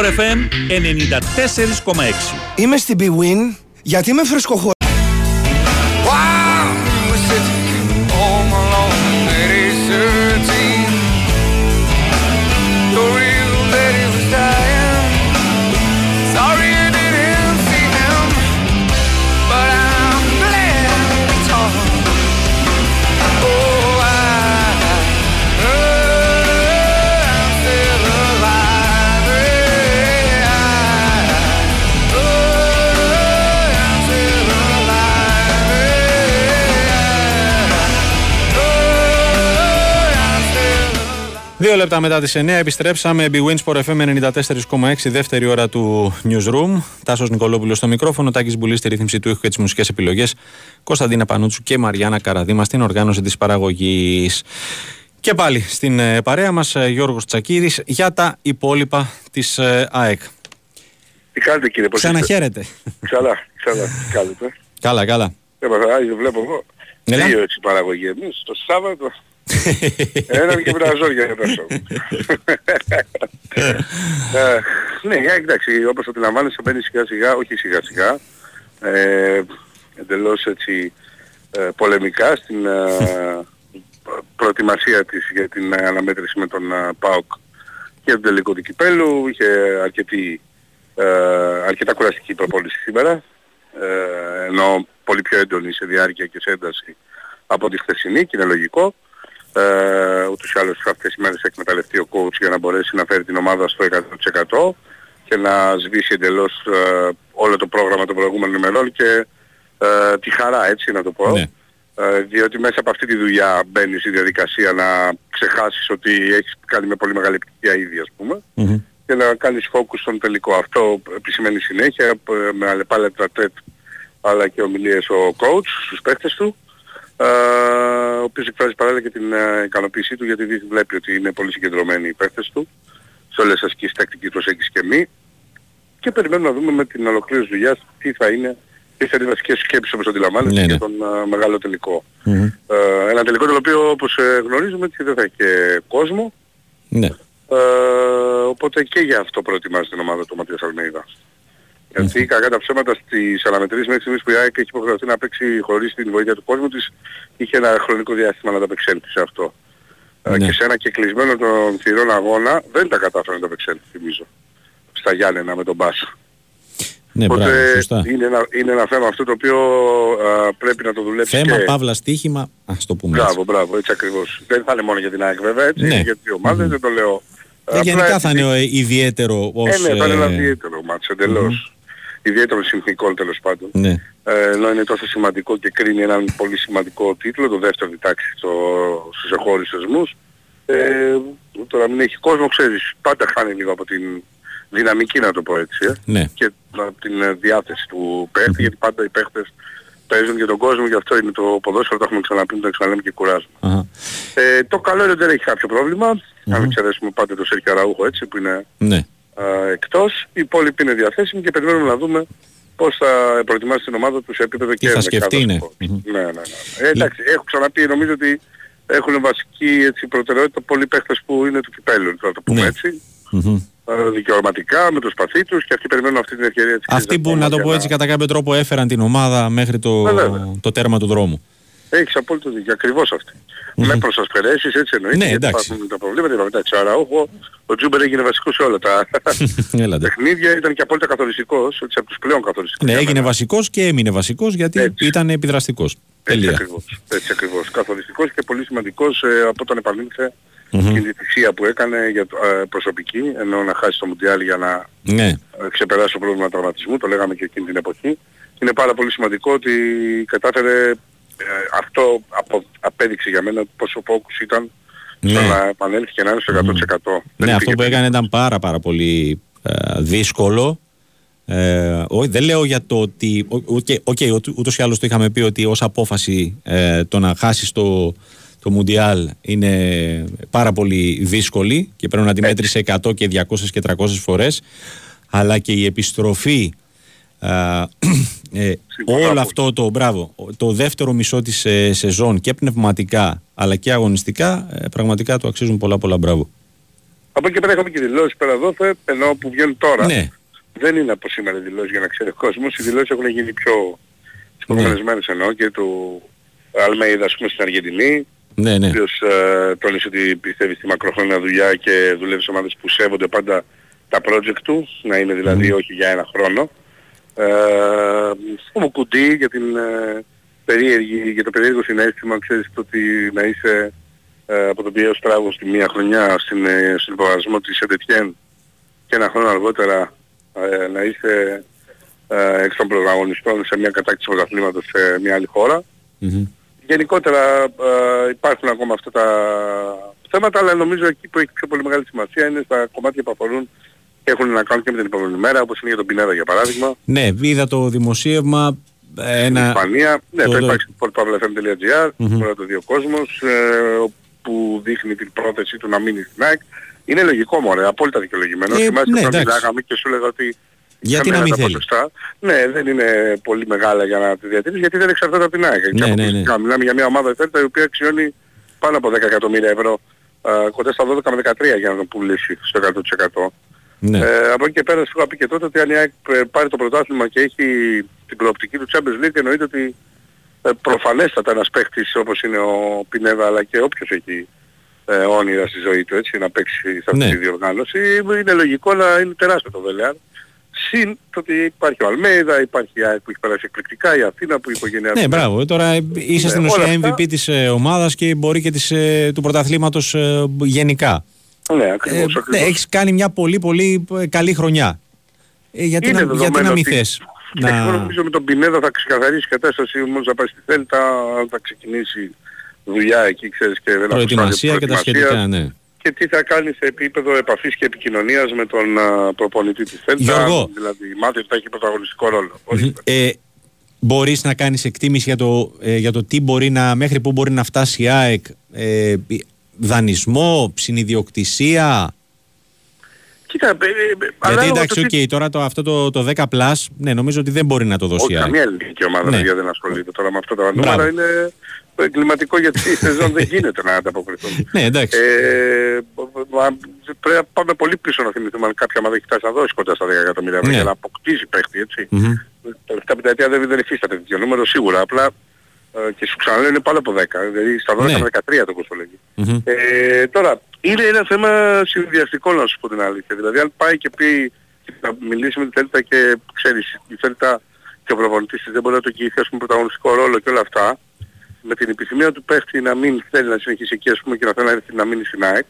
Η Winsport FM 94,6. Είμαι στην BWIN γιατί είμαι φρεσκοχωρή. Δύο λεπτά μετά τις 9 επιστρέψαμε. Big Wins Sport FM 94,6 δεύτερη ώρα του Newsroom. Τάσος Νικολόπουλος στο μικρόφωνο, Τάκης Μπουλής στη ρύθμιση του ήχου και τις μουσικές επιλογές. Κωνσταντίνα Πανούτσου και Μαριάννα Καραδίμα στην οργάνωση της παραγωγής. Και πάλι στην ε, παρέα μας ε, Γιώργος Τσακύρης για τα υπόλοιπα της ε, ΑΕΚ. Τι κάνετε κύριε, πώς είστε; Ξαναχαίρετε. Καλά, καλά, τι κάνετε. Καλά, καλά. Έπαθα, άγιο βλέπω εγώ. Έλα. Δύο έτσι παραγωγή εμείς, το Σάββατο. Έναν και βραζόρια για τα σώμα. Ε, ναι, ε, εντάξει, όπως αντιλαμβάνεσαι μπαίνεις σιγά σιγά, όχι σιγά σιγά, ε, εντελώς έτσι ε, πολεμικά στην ε, προετοιμασία της για την ε, αναμέτρηση με τον ε, ΠΑΟΚ και τον τελικό του κυπέλου. Είχε αρκετή, ε, αρκετά κουραστική προπόνηση σήμερα, ε, ενώ πολύ πιο έντονη σε διάρκεια και σε ένταση από τη χθεσινή και είναι λογικό. Ε, ούτως ή άλλως αυτές τις μέρες θα εκμεταλλευτεί ο coach για να μπορέσει να φέρει την ομάδα στο 100% και να σβήσει εντελώς ε, όλο το πρόγραμμα των προηγούμενων ημερών και ε, τη χαρά έτσι να το πω. Ναι. Ε, διότι μέσα από αυτή τη δουλειά μπαίνεις στη διαδικασία να ξεχάσεις ότι έχεις κάνει με πολύ μεγάλη επιτυχία ήδη ας πούμε και να κάνεις focus στον τελικό. Αυτό επισημαίνει συνέχεια ε, με αλλεπάλληλα τέτ αλλά και ομιλίες ο coach στους παίχτες του ε, ο οποίος εκφράζει παράλληλα και την ε, ικανοποίησή του γιατί δείχνει βλέπει ότι είναι πολύ συγκεντρωμένοι οι παίχτες του σε όλες τις ασκήσεις τακτική προσέγγιση και μη και περιμένουμε να δούμε με την ολοκλήρωση δουλειάς τι θα είναι ποιες θα είναι οι βασικές σκέψεις όπως αντιλαμβάνεστε Ναι, ναι. για τον ε, μεγάλο τελικό. Ε, ένα τελικό το οποίο όπως ε, γνωρίζουμε έτσι δεν θα έχει και κόσμο Ναι. ε, οπότε και για αυτό προετοιμάζει την ομάδα του Ματίας Αλμέιδας. Γιατί κακά τα ψέματα στις αναμετρήσεις μέχρι στιγμής που η ΑΕΚ έχει υποχρεωθεί να παίξει χωρίς την βοήθεια του κόσμου της είχε ένα χρονικό διάστημα να τα απεξέλθει σε αυτό. Ε, Ναι. Και σε ένα κεκλεισμένο των θυρών αγώνα δεν τα κατάφερε να τα απεξέλθει θυμίζω. Στα Γιάννενα με τον Μπάσα. Ναι, μπράβο, Οπότε σωστά. είναι ένα, είναι ένα θέμα αυτό το οποίο α, πρέπει να το δουλέψει Θέμα, και... παύλα, στοίχημα. Ας το πούμε. έτσι. Μπράβο, μπράβο, έτσι ακριβώς. Δεν θα είναι μόνο για την ΑΕΚ βέβαια, έτσι, Ναι. για τις ομάδες, δεν το λέω. Ε, γενικά θα είναι ε, ιδιαίτερο ως... Ε, ναι, θα είναι ένα ε, ιδιαίτερο μάτς, εντελώς. Ιδιαίτερο συνθήκων τέλος πάντων. Ναι. Ε, ενώ είναι τόσο σημαντικό και κρίνει έναν πολύ σημαντικό τίτλο, το δεύτερο διτάξει στο, στους εχώριους θεσμούς. Ε, τώρα μην έχει κόσμο, ξέρεις, πάντα χάνει λίγο από την δυναμική να το πω έτσι ε. Ναι. και από την ε, διάθεση του παιχτη γιατί πάντα οι παίχτες παίζουν για τον κόσμο και αυτό είναι το ποδόσφαιρο, το έχουμε ξαναπεί, το ξαναλέμε και κουράζουμε. Αχα. Ε, το καλό είναι ότι δεν έχει κάποιο πρόβλημα, αν εξαιρέσουμε πάντα το Σέρκιο Αραούχο έτσι που είναι Ναι. Α, εκτός. Οι υπόλοιποι είναι διαθέσιμοι και περιμένουμε να δούμε πώς θα προετοιμάσει την ομάδα τους σε επίπεδο και θα σκεφτεί, δεκάδας ναι. σκόρ. Ναι, ναι, ναι. Ε, εντάξει, έχω ξαναπεί, νομίζω ότι έχουν βασική έτσι, προτεραιότητα πολλοί παίχτες που είναι του κυπέλου, θα το πούμε Ναι. έτσι. Μμμ. Ε, δικαιωματικά, με το σπαθί τους και αυτοί περιμένουν αυτή την ευκαιρία της Αυτοί κρίσης που, να το ακόμα πω για έτσι, κατά κάποιο τρόπο έφεραν την ομάδα μέχρι το, Ε, βέβαια. το τέρμα του δρόμου. Έχεις απόλυτο δίκιο, ακριβώς αυτή. Με προσασπερέσεις, έτσι εννοείται. Ναι, γιατί εντάξει. Υπάρχουν τα προβλήματα, είπαμε, εντάξει, άρα όχι, ο Τζούμπερ έγινε βασικός σε όλα τα Έλατε. παιχνίδια, ήταν και απόλυτα καθοριστικός, έτσι από τους πλέον καθοριστικούς. Ναι, για έγινε μένα. βασικός και έμεινε βασικός γιατί ήταν επιδραστικός. Έτσι Τελεία. ακριβώς, έτσι ακριβώς. Καθοριστικός και πολύ σημαντικός ε, από όταν επανήλθε την θυσία που έκανε για το, ε, προσωπική, ενώ να χάσει το Μουντιάλ για να Ναι. ε, ξεπεράσει το πρόβλημα τραυματισμού, το λέγαμε και εκείνη την εποχή. Είναι πάρα πολύ σημαντικό ότι κατάφερε ε, αυτό απο, απέδειξε για μένα πόσο focus ήταν στο Ναι. να επανέλθει και να είναι στο 100%. Δεν Ναι, αυτό υπήρχε που έκανε ήταν πάρα πάρα πολύ ε, δύσκολο. Ε, όχι, δεν λέω για το ότι. ο- OK, okay, ούτως ή άλλως το είχαμε πει ότι ως απόφαση ε, το να χάσεις το, το Μουντιάλ είναι πάρα πολύ δύσκολη και πρέπει να τη μέτρησε 100 και 200 και 300 φορές αλλά και η επιστροφή α, ε, όλο αυτό το μπράβο το δεύτερο μισό της ε, σεζόν και πνευματικά αλλά και αγωνιστικά ε, πραγματικά του αξίζουν πολλά πολλά μπράβο Από εκεί πέρα είχαμε και δηλώσεις πέρα δόθε, ενώ που βγαίνουν τώρα. Ναι. Δεν είναι από σήμερα οι δηλώσεις για να ξέρει ο κόσμος. Οι δηλώσεις έχουν γίνει πιο τις Ναι. προηγούμενες μέρες εννοώ και του Αλμέιδα ας πούμε στην Αργεντινή. Ναι, ναι. Ο οποίος ε, τόνισε ότι πιστεύει στη μακροχρόνια δουλειά και δουλεύει σε ομάδες που σέβονται πάντα τα project του, να είναι δηλαδή όχι για ένα χρόνο. Ε, ο Μουκουντή για, την, ε, περίεργη, για το περίεργο συνέστημα, ξέρεις το ότι να είσαι ε, από τον πιέο τράγο στη μία χρονιά στην, ε, στον υποβασμό της Εντετιέν και ένα χρόνο αργότερα ε, να είσαι ε, εξ των πρωταγωνιστών σε μια κατάκτηση πρωταθλήματος σε μια άλλη χώρα. Γενικότερα ε, υπάρχουν ακόμα αυτά τα θέματα, αλλά νομίζω εκεί που έχει πιο πολύ μεγάλη σημασία είναι στα κομμάτια που αφορούν και έχουν να κάνουν και με την επόμενη μέρα, όπως είναι για τον Πινέδα για παράδειγμα. Ναι, είδα το δημοσίευμα ε, Στην ένα... Ισπανία, ναι, το- το, το- υπάρχει στο portpavlefm.gr, Μμμ. μπορεί να το δει ο κόσμος, ε, που δείχνει την πρόθεση του να μείνει στην ΑΕΚ. Είναι λογικό μωρέ, απόλυτα δικαιολογημένο. Ε, Θυμάσαι ναι, όταν εντάξει. μιλάγαμε και σου λέγα ότι Γιατί είχαμε να μην τα θέλει; ποσοστά. Ναι, δεν είναι πολύ μεγάλα για να τη διατηρήσει γιατί δεν εξαρτάται από την ΑΕΚ. Και Ναι, ναι, ναι. αποκλειστικά Μιλάμε για μια ομάδα θέλτα η οποία αξιώνει πάνω από 10 εκατομμύρια ευρώ. α, κοντά στα 12 με 13 για να το πουλήσει στο 100%. Ναι. Ε, από εκεί και πέρα σου είχα πει και τότε ότι αν η ΑΕΚ ε, πάρει το πρωτάθλημα και έχει την προοπτική του Champions League εννοείται ότι ε, προφανέστατα ένας παίχτης όπως είναι ο Πινέδα αλλά και όποιος έχει ε, όνειρα στη ζωή του έτσι να παίξει σε αυτή Ναι. τη διοργάνωση είναι λογικό να είναι τεράστιο το Βελεάρ. Συν το ότι υπάρχει ο Αλμέιδα, υπάρχει η ΑΕΚ που έχει περάσει εκπληκτικά, η Αθήνα που η οικογένειά Ναι, του- μπράβο. Τώρα ε, είσαι στην Ναι, όλα ουσία αυτά. MVP της ε, ομάδας και μπορεί και της, ε, του πρωταθλήματος ε, γενικά. Ναι, ακριβώς, Ε, ακριβώς. ναι, έχεις κάνει μια πολύ πολύ ε, καλή χρονιά. Ε, γιατί, Είναι να, γιατί δεδομένο να μην ότι- θες Και εγώ να... νομίζω με τον Πινέδα θα ξεκαθαρίσει η κατάσταση μόλις θα πάει στη Θέλτα, θα ξεκινήσει δουλειά εκεί, ξέρεις, και ένα Προετοιμασία και τα προετοιμασίας. σχετικά, ναι. Και τι θα κάνει σε επίπεδο επαφής και επικοινωνίας με τον α, προπονητή της Θέλτα, Γιώργο. δηλαδή μάθει ότι θα έχει πρωταγωνιστικό ρόλο. Ε, μπορείς να κάνεις εκτίμηση για το, ε, για το τι μπορεί να, μέχρι πού μπορεί να φτάσει η ΑΕΚ, ε, δανεισμό, συνειδιοκτησία; Κοίτα, ε, ε, Γιατί ανάλογα εντάξει, το οκ, τι- τώρα το, αυτό το, το 10 plus, ναι, νομίζω ότι δεν μπορεί να το δώσει Όχι, η ΑΕΚ. καμία ελληνική ομάδα Ναι. παιδιά, δεν ασχολείται τώρα με αυτά τα Μπράβο. νούμερα. Είναι εγκληματικό γιατί η σεζόν δεν γίνεται να ανταποκριθούν. Ναι, εντάξει. Ε, μα, πρέπει να πάμε πολύ πίσω να θυμηθούμε αν κάποια ομάδα έχει φτάσει να δώσει κοντά στα 10 εκατομμύρια ευρώ Ναι. για να αποκτήσει παίχτη, έτσι. Μμμ. Τα τελευταία πενταετία δεν, δεν υφίσταται τέτοιο νούμερο σίγουρα. Απλά ε, και σου ξαναλέω είναι πάνω από 10. Δηλαδή στα 12 Ναι. με 13 το κοστολέγει. Μμμ. Ε, τώρα, είναι ένα θέμα συνδυαστικό να σου πω την αλήθεια. Δηλαδή αν πάει και πει και θα μιλήσει με τη Θέλτα και ξέρεις, η Θέλτα και ο προπονητής της δεν μπορεί να το εγγυηθεί ας πούμε πρωταγωνιστικό ρόλο και όλα αυτά, με την επιθυμία του παίχτη να μην θέλει να συνεχίσει εκεί ας πούμε και να θέλει να έρθει να μείνει στην ΑΕΚ,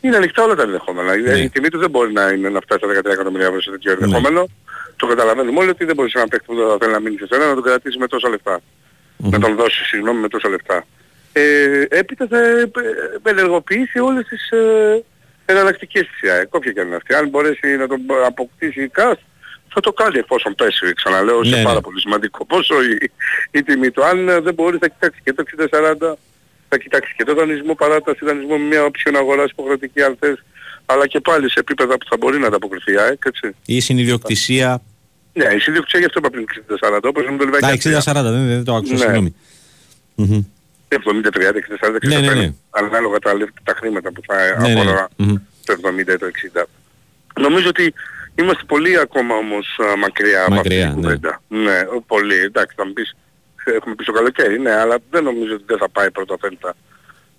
είναι ανοιχτά όλα τα ενδεχόμενα. Ναι. Η τιμή του δεν μπορεί να είναι να φτάσει στα 13 εκατομμύρια ευρώ σε τέτοιο ενδεχόμενο. Το καταλαβαίνουμε όλοι ότι δεν μπορεί ένα παίχτη που δεν θα θέλει να μείνει σε σένα να τον κρατήσει με τόσα λεφτά. Να τον δώσει συγγνώμη με τόσα λεφτά. Ε, έπειτα θα ε, ε, ενεργοποιήσει όλες τις ε, εναλλακτικές της ΑΕΚ, όποια και αν είναι αυτή. Αν μπορέσει να τον αποκτήσει η ΚΑΣ, θα το κάνει εφόσον πέσει, ξαναλέω, Ναι, σε ναι. πάρα πολύ σημαντικό πόσο η, η τιμή του. Αν ε, δεν μπορεί θα κοιτάξει και το 60-40, θα κοιτάξει και το δανεισμό παράταση, δανεισμό με μια όψιον αγοράς υποχρεωτική αν θες, αλλά και πάλι σε επίπεδα που θα μπορεί να ανταποκριθεί η ΑΕΚ, έτσι. Η συνειδιοκτησία. Ναι, η συνδιοκτησία γι' αυτό είπα πριν 60-40, όπως με το Τα Λιβάκη. 60-40, δεν, δεν το άκουσα, Ναι. συγγνώμη. Μμμ. 70-30, 60-40, 65, Ναι, ναι, ναι. ανάλογα τα, λεφ- τα χρήματα που θα Ναι, ναι, ναι. αφορά Μμμ. το 70 ή το 60. Νομίζω ότι είμαστε πολύ ακόμα όμως α, μακριά, από αυτή Μακριά, την ναι. κουβέντα. Ναι. πολύ. Εντάξει, θα μου πεις, ε, έχουμε πει στο καλοκαίρι, ναι, αλλά δεν νομίζω ότι δεν θα πάει πρώτα θέλτα.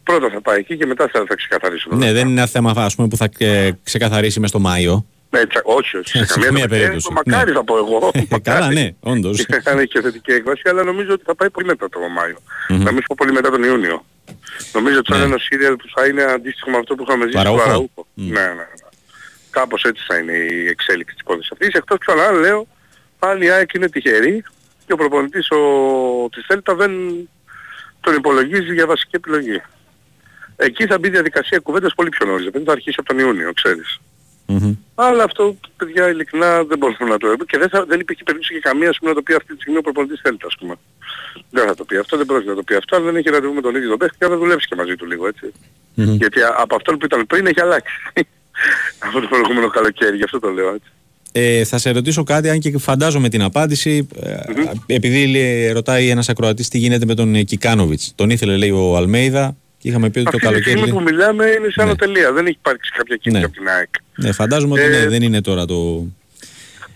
Πρώτα θα πάει εκεί και μετά θα, θα ξεκαθαρίσουμε. Ναι, δεν είναι ένα θέμα ας πούμε, που θα ε, ξεκαθαρίσει μες στο Μάιο. Ναι, τσα- όχι, όχι, Σε σε καμία, καμία περίπτωση. περίπτωση. Μακάρι Ναι. θα πω εγώ. Ε, Καλά, μακάρις. ναι, όντως. Αν έχει και θετική έκβαση, αλλά νομίζω ότι θα πάει πολύ μετά τον Μάιο. Μμμ. Να μην σου πω πολύ μετά τον Ιούνιο. Νομίζω ότι θα Ναι. είναι ένα σύριαλ που θα είναι αντίστοιχο με αυτό που είχαμε ζήσει στο Παραούχο. Παραούχο. Μμ. Ναι, ναι, ναι. Κάπως έτσι θα είναι η εξέλιξη της υπόθεσης αυτής. Εκτός ξανά λέω, αν η ΑΕΚ είναι τυχερή και ο προπονητής ο, της Θέλτα δεν τον υπολογίζει για βασική επιλογή. Εκεί θα μπει διαδικασία κουβέντας πολύ πιο νωρίς. Δεν θα αρχίσει από τον Ιούνιο, ξέρεις. Μμμ. Αλλά αυτό, παιδιά, ειλικρινά δεν μπορούμε να το πούμε. Και δεν, θα, δεν υπήρχε περίπτωση και καμία ας πούμε, να το πει αυτή τη στιγμή ο προπονητής θέλει, ας πούμε. Δεν θα το πει αυτό, δεν πρόκειται να το πει αυτό, αν δεν έχει ραντεβού με τον ίδιο τον παίχτη και αν δεν δουλέψει και μαζί του λίγο, έτσι. Μμμ. Γιατί α- από αυτόν που ήταν πριν έχει αλλάξει. από το προηγούμενο καλοκαίρι, γι' αυτό το λέω έτσι. Ε, θα σε ρωτήσω κάτι, αν και φαντάζομαι την απάντηση. ε, Επειδή λέει, ρωτάει ένας ακροατής τι γίνεται με τον ε, Κικάνοβιτς. Τον ήθελε, λέει, ο Αλμέιδα και είχαμε πει ότι το Αυτή τη καλοκαίρι. στιγμή λέει- που μιλάμε είναι σαν Ναι. οτελεία. Δεν έχει υπάρξει κάποια κίνηση Ναι. από την ΑΕΚ. Ναι, φαντάζομαι ότι Ε, ναι, δεν είναι τώρα το.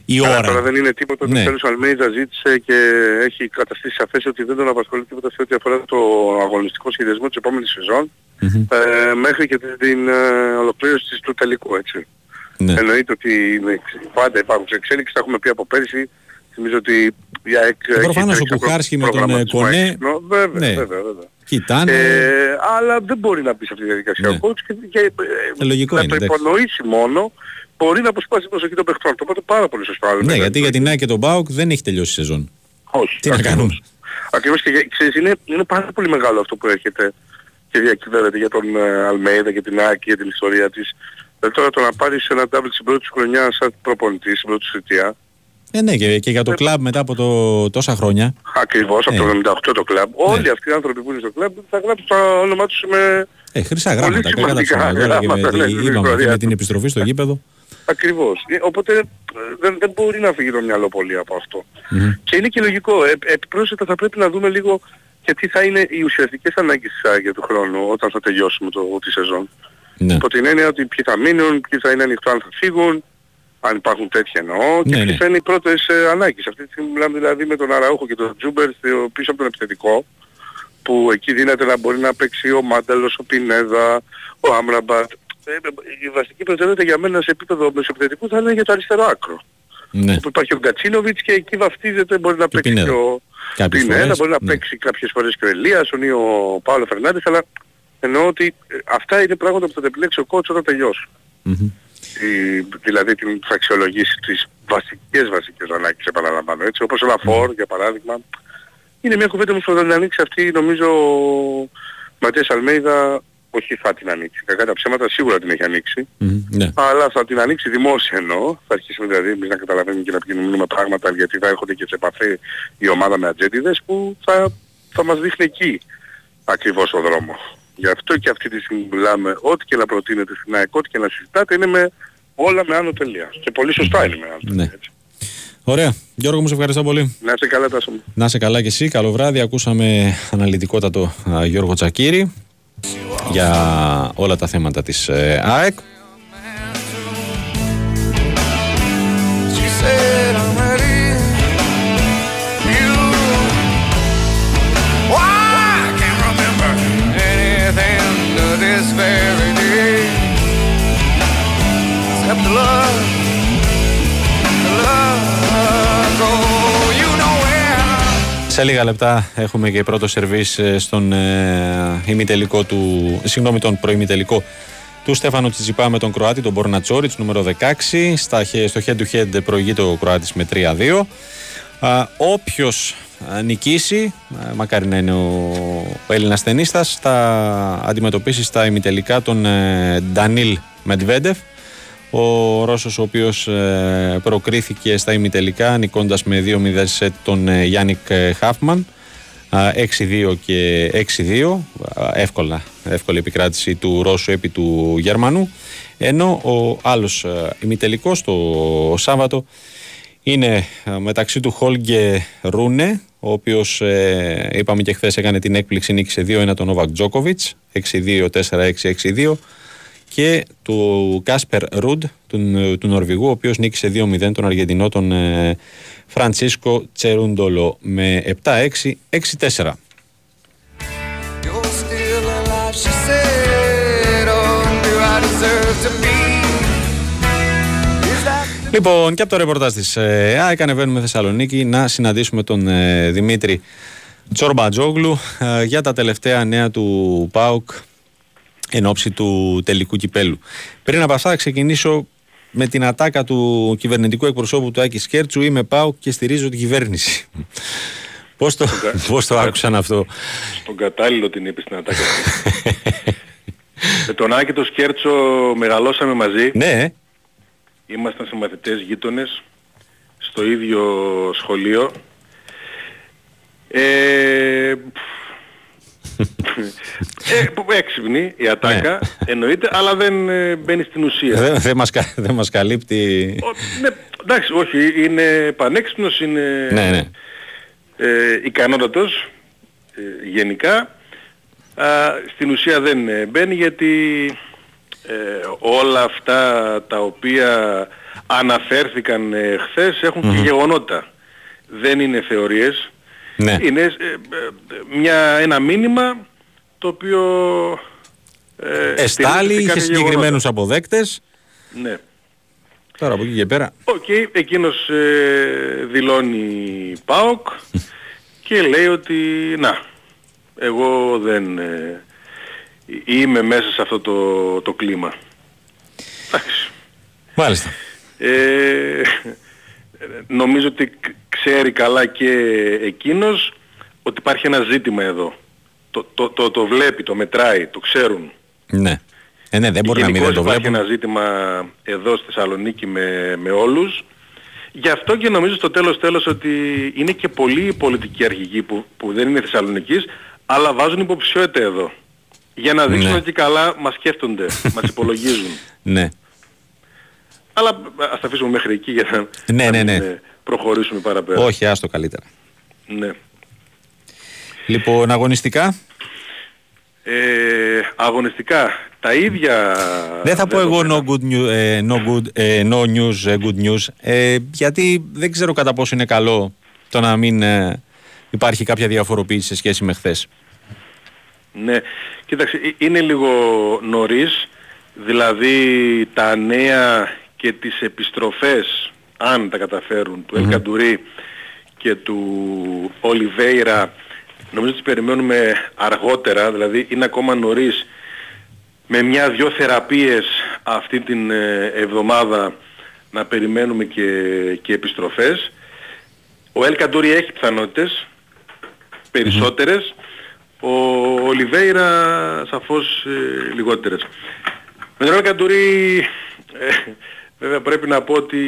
η Καλά, ώρα. Τώρα δεν είναι τίποτα. Ναι. Το τέλος ο Αλμέιδα ζήτησε και έχει καταστήσει σαφές ότι δεν τον απασχολεί τίποτα σε ό,τι αφορά το αγωνιστικό σχεδιασμό της επόμενης σεζόν Μμμ. ε, μέχρι και την, την ε, ολοκλήρωση της του τελικού, έτσι. Ναι. Εννοείται ότι είναι, εξ- πάντα υπάρχουν σε εξέλιξη, τα έχουμε πει από πέρσι. Θυμίζω ότι η ΑΕΚ έχει προφανώς ο τρέξει ένα Κουχάρσκι με τον, ε, προγραμματισμό Κονέ, έξυπνο. Βέβαια, ναι. βέβαια, βέβαια. Κοιτάνε. Ε, αλλά δεν μπορεί να μπει σε αυτή τη διαδικασία Ναι. ο coach και, και ε, Ε, λογικό να είναι, το εντάξει. υπονοήσει μόνο μπορεί να αποσπάσει την προσοχή των παιχτών. Το είπατε πάρα πολύ σωστά. ναι, Αλμέιδα. γιατί για την ΑΕΚ και τον Μπάουκ δεν έχει τελειώσει η σεζόν. Όχι. Τι να ακριβώς. κάνουμε; Ακριβώς και για- ξέρεις, είναι, είναι πάρα πολύ μεγάλο αυτό που έρχεται και διακυβεύεται για τον ε, Αλμέιδα και την ΑΕΚ και για την ιστορία της. Δηλαδή τώρα το να πάρεις ένα double στην πρώτη σου χρονιά σαν προπονητής, στην πρώτη σου θητεία, Ε, ναι, και, και για το κλαμπ μετά από το, τόσα χρόνια. ακριβώς από Ε. το 78 το κλαμπ, όλοι αυτοί οι άνθρωποι που είναι στο κλαμπ θα γράψουν το όνομά τους με... Ε, χρυσά Πολύ γράμματα. Κακά τα σημαντικά ψέματα. Τώρα και με, γράμματα, ναι, στην είπαμε, και ιστορία με την του. επιστροφή στο γήπεδο. Ακριβώς. Ε, Οπότε ε, δεν, δεν μπορεί να φύγει το μυαλό πολύ από αυτό. Μμμ. Και είναι και λογικό. Ε, επιπρόσθετα θα πρέπει να δούμε λίγο και τι θα είναι οι ουσιαστικές ανάγκες της ΑΕΚ για του χρόνου όταν θα τελειώσουμε το, τη σεζόν. Ναι. Υπό την έννοια ότι ποιοι θα μείνουν, ποιοι θα είναι ανοιχτό αν θα φύγουν, αν υπάρχουν τέτοια εννοώ και Ναι, ποιες ναι. θα είναι οι πρώτες ε, ανάγκες. Αυτή τη στιγμή μιλάμε δηλαδή με τον Αραούχο και τον Τζούμπερ στο- πίσω από τον επιθετικό που εκεί δίνεται να μπορεί να παίξει ο Μάνταλος, ο Πινέδα, ο Άμραμπατ. Ε, ε, η βασική προτεραιότητα για μένα σε επίπεδο μεσοπιθετικού θα είναι για το αριστερό άκρο. Ναι. Που υπάρχει ο Γκατσίνοβιτς και εκεί βαφτίζεται μπορεί να παίξει Πινέδα. και ο Κάποιες Πινέδα, φορές, μπορεί να ναι. παίξει κάποιες φορές και ο Ελίασον ή ο Παύλο Φερνάντες, αλλά εννοώ ότι ε, αυτά είναι πράγματα που θα τα επιλέξει ο κότσο όταν τελειώσει. Μμμ. Η, δηλαδή την θα αξιολογήσει τις βασικές βασικές ανάγκες επαναλαμβάνω έτσι όπως ένα φόρ για παράδειγμα είναι μια κουβέντα όμως που θα την ανοίξει αυτή νομίζω ο Ματίας Αλμέιδα όχι θα την ανοίξει κακά τα ψέματα σίγουρα την έχει ανοίξει Μμμ. Ναι. αλλά θα την ανοίξει δημόσια εννοώ θα αρχίσουμε δηλαδή εμείς να καταλαβαίνουμε και να επικοινωνούμε πράγματα γιατί θα έρχονται και σε επαφή η ομάδα με ατζέντιδες που θα, θα μας δείχνει εκεί ακριβώς ο δρόμο. Γι' αυτό και αυτή τη στιγμή μιλάμε ό,τι και να προτείνετε στην ΑΕΚ, ό,τι και να συζητάτε είναι με όλα με άνω τελεία. Και πολύ σωστά είναι με άνω τελεία. Ναι. έτσι. Ωραία. Γιώργο μου, σε ευχαριστώ πολύ. Να είστε καλά Τάσο μου. Να είσαι καλά και εσύ. Καλό βράδυ. Ακούσαμε αναλυτικότατο α, Γιώργο Τσακύρη για όλα τα θέματα της ε, ΑΕΚ. Σε λίγα λεπτά έχουμε και πρώτο σερβίς ε, στον ε, ημιτελικό του, συγγνώμη, τον προημιτελικό του Στέφανο Τσιτσιπά με τον Κροάτη, τον Μπορνατσόριτς, νούμερο 16. Στα, χε- στο head to head προηγείται ο Κροάτης με 3-2. Α, όποιος α, νικήσει, α, μακάρι να είναι ο, ο Έλληνας ταινίστας, θα αντιμετωπίσει στα ημιτελικά τον ε, Ντανίλ Μετβέντεφ. Ο Ρώσος ο οποίος ε, προκρίθηκε στα ημιτελικά νικώντας με 2-0 σετ τον ε, Γιάννικ ε, Χάφμαν. Α, 6-2 και 6-2. Α, Εύκολα, εύκολη επικράτηση του Ρώσου επί του Γερμανού. Ενώ ο άλλος ε, ημιτελικός το Σάββατο είναι ε, μεταξύ του Χόλγκε Ρούνε, ο οποίος ε, είπαμε και χθες έκανε την έκπληξη νίκησε 2-1 τον Νόβακ Τζόκοβιτς, 6-2, 4-6, 6-2 και του Κάσπερ Ρουντ, του, του Νορβηγού, ο οποίος νίκησε 2-0 τον Αργεντινό, τον ε, Φραντσίσκο Τσερούντολο με 7-6, 6-4. You're still alive, she said. Oh, do I deserve to be? Is that Λοιπόν, και από το ρεπορτάζ της ΑΕΚ ανεβαίνουμε Θεσσαλονίκη να συναντήσουμε τον ε, Δημήτρη Τσορμπατζόγλου ε, για τα τελευταία νέα του ΠΑΟΚ εν ώψη του τελικού κυπέλου. Πριν από αυτά, θα ξεκινήσω με την ατάκα του κυβερνητικού εκπροσώπου του Άκης Σκέρτσου. Είμαι ΠΑΟΚ και στηρίζω την κυβέρνηση. Πώς το, πώς το άκουσαν αυτό; Στον κατάλληλο την είπε στην ατάκα. Με τον Άκη το Σκέρτσο μεγαλώσαμε μαζί. Ναι, Ήμασταν συμμαθητές γείτονες στο ίδιο σχολείο. Ε, ε, που- έξυπνη η ατάκα εννοείται, αλλά δεν ε, μπαίνει στην ουσία. δεν δεν μας, κα- δεν μας καλύπτει. Ο- ναι, εντάξει, όχι, είναι πανέξυπνος, είναι Ναι, ναι. ε, ικανότατος ε, γενικά. Α, στην ουσία δεν ε, μπαίνει γιατί ε, όλα αυτά τα οποία αναφέρθηκαν ε, χθες έχουν και Μμμ. γεγονότα. Δεν είναι θεωρίες. Ναι. Είναι ε, ε, μια, ένα μήνυμα το οποίο ε, Εστάλει, στηρίζεται σε είχε κάποια συγκεκριμένους αποδέκτες. γεγονότα. Ναι. Τώρα από εκεί και πέρα. Οκ, εκείνος ε, δηλώνει ΠΑΟΚ και λέει ότι να, εγώ δεν ε, είμαι μέσα σε αυτό το, το κλίμα. Εντάξει. Μάλιστα. Ε, νομίζω ότι κ- ξέρει καλά και εκείνος ότι υπάρχει ένα ζήτημα εδώ. Το, το, το, το βλέπει, το μετράει, το ξέρουν. Ναι. Ε, ναι, δεν μπορεί να μην Γενικώς δεν το υπάρχει βλέπουν. ένα ζήτημα εδώ στη Θεσσαλονίκη με, με όλους. Γι' αυτό και νομίζω στο τέλος τέλος ότι είναι και πολλοί πολιτικοί αρχηγοί που, που δεν είναι Θεσσαλονικείς, αλλά βάζουν υποψηφιότητα εδώ. Για να δείξουν Ναι. ότι καλά μας σκέφτονται, μας υπολογίζουν. Ναι. Αλλά ας τα αφήσουμε μέχρι εκεί για να, Ναι, να ναι, μην, ναι. ε, προχωρήσουμε παραπέρα. Όχι, άστο καλύτερα. Ναι. Λοιπόν, αγωνιστικά; Ε, αγωνιστικά, τα ίδια... Δεν θα πω εγώ no, good news, ε, no, good, ε, no news, ε, good news, ε, γιατί δεν ξέρω κατά πόσο είναι καλό το να μην ε, υπάρχει κάποια διαφοροποίηση σε σχέση με χθες. Ναι, κοίταξε, ε, είναι λίγο νωρίς, δηλαδή τα νέα και τις επιστροφές, αν τα καταφέρουν, του Μμμ. Ελκαντουρί και του Ολιβέιρα, νομίζω ότι τις περιμένουμε αργότερα, δηλαδή είναι ακόμα νωρίς με μια-δυο θεραπείες αυτή την ε, εβδομάδα να περιμένουμε και, και επιστροφές. Ο Ελκαντουρί έχει πιθανότητες, περισσότερες. Ο Ολιβέιρα σαφώς ε, λιγότερες. Με τον Ελκαντουρί ε, βέβαια πρέπει να πω ότι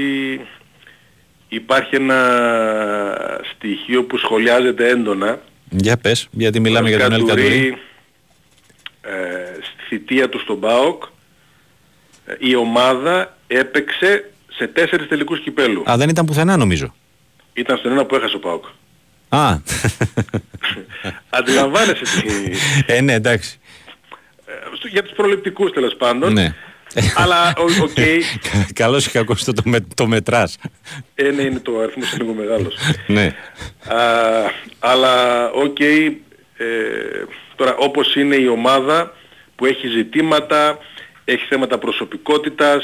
υπάρχει ένα στοιχείο που σχολιάζεται έντονα. Για πες, γιατί μιλάμε Ο για τον Ελκαντουρί, Ελκαντουρί. ε, στη θητεία του στον ΠΑΟΚ ε, η ομάδα έπαιξε σε τέσσερις τελικούς κυπέλους. Α, δεν ήταν πουθενά νομίζω. Ήταν στον ένα που έχασε ο ΠΑΟΚ. Α, Αντιλαμβάνεσαι τι... ε, ναι, εντάξει. ε, στο- για τους προληπτικούς τέλος πάντων. Ναι. Αλλά ο- οκ, Καλώς ή κακώς το, το, με, το μετράς. ε, ναι, είναι το αριθμός είναι λίγο μεγάλος. ναι. Α, αλλά οκ, ε, τώρα όπως είναι η ομάδα που έχει ζητήματα, έχει θέματα προσωπικότητας,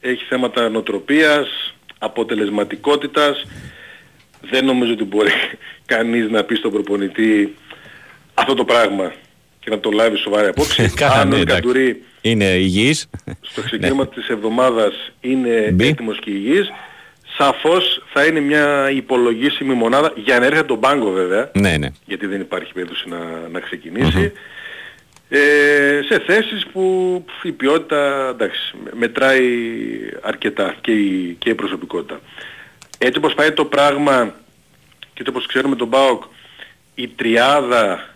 έχει θέματα νοοτροπίας, αποτελεσματικότητας, δεν νομίζω ότι μπορεί κανείς να πει στον προπονητή αυτό το πράγμα και να το λάβει σοβαρά υπόψη. Καλά, Αν ναι, ο εντάξει. Καντουρί Είναι υγιής. στο ξεκίνημα της εβδομάδας είναι Μπει. έτοιμος και υγιής, σαφώς θα είναι μια υπολογίσιμη μονάδα για να έρχεται τον πάγκο βέβαια, ναι, ναι. γιατί δεν υπάρχει περίπτωση να, να ξεκινήσει. ε, σε θέσεις που η ποιότητα εντάξει, μετράει αρκετά και η, και η προσωπικότητα. Έτσι όπως πάει το πράγμα και έτσι όπως ξέρουμε τον ΠΑΟΚ η τριάδα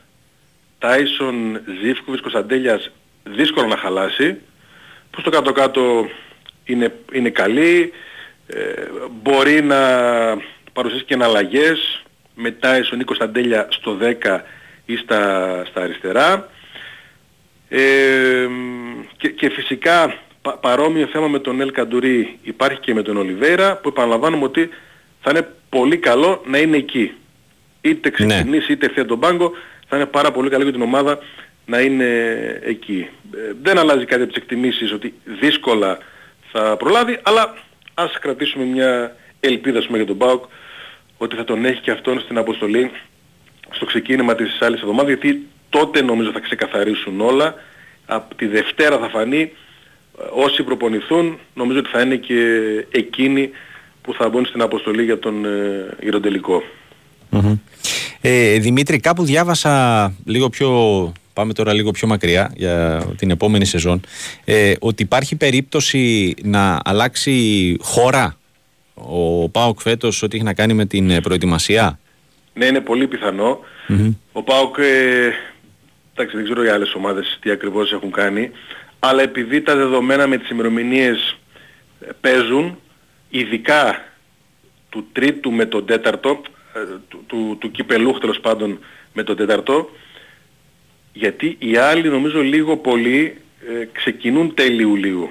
Τάισον, Ζήφκοβιτς, Κωνσταντέλιας δύσκολο να χαλάσει. Που στο κάτω-κάτω είναι, είναι καλή. Ε, μπορεί να παρουσιάσει και αλλαγές με Τάισον ή Κωνσταντέλια στο 10 ή στα, στα αριστερά. Ε, και, και φυσικά πα, παρόμοιο θέμα με τον Ελ Καντουρί υπάρχει και με τον Ολιβέρα που επαναλαμβάνουμε ότι θα είναι πολύ καλό να είναι εκεί. Είτε ξεκινήσει είτε έρθει τον πάγκο θα είναι πάρα πολύ καλό για την ομάδα να είναι εκεί. Ε, δεν αλλάζει κάτι από τις εκτιμήσεις ότι δύσκολα θα προλάβει αλλά ας κρατήσουμε μια ελπίδα πούμε, για τον ΠΑΟΚ ότι θα τον έχει και αυτόν στην αποστολή στο ξεκίνημα της άλλης εβδομάδας γιατί τότε νομίζω θα ξεκαθαρίσουν όλα. Από τη Δευτέρα θα φανεί ε, όσοι προπονηθούν νομίζω ότι θα είναι και εκείνοι που θα μπουν στην αποστολή για τον ε, γυροντελικο Ε, Δημήτρη, κάπου διάβασα λίγο πιο, πάμε τώρα λίγο πιο μακριά για την επόμενη σεζόν, ε, ότι υπάρχει περίπτωση να αλλάξει χώρα ο Πάοκ φέτος ό,τι έχει να κάνει με την ε, προετοιμασία; Ναι, είναι πολύ Ο Πάοκ ε, εντάξει δεν ξέρω οι άλλες ομάδες τι ακριβώς έχουν κάνει, αλλά επειδή τα δεδομένα με τις ημερομηνίες ε, παίζουν, ειδικά του τρίτου με τον τέταρτο, ε, του, του, του κυπελούχ τέλος πάντων με τον τέταρτο, γιατί οι άλλοι νομίζω λίγο πολύ ε, ξεκινούν τέλη Ιουλίου.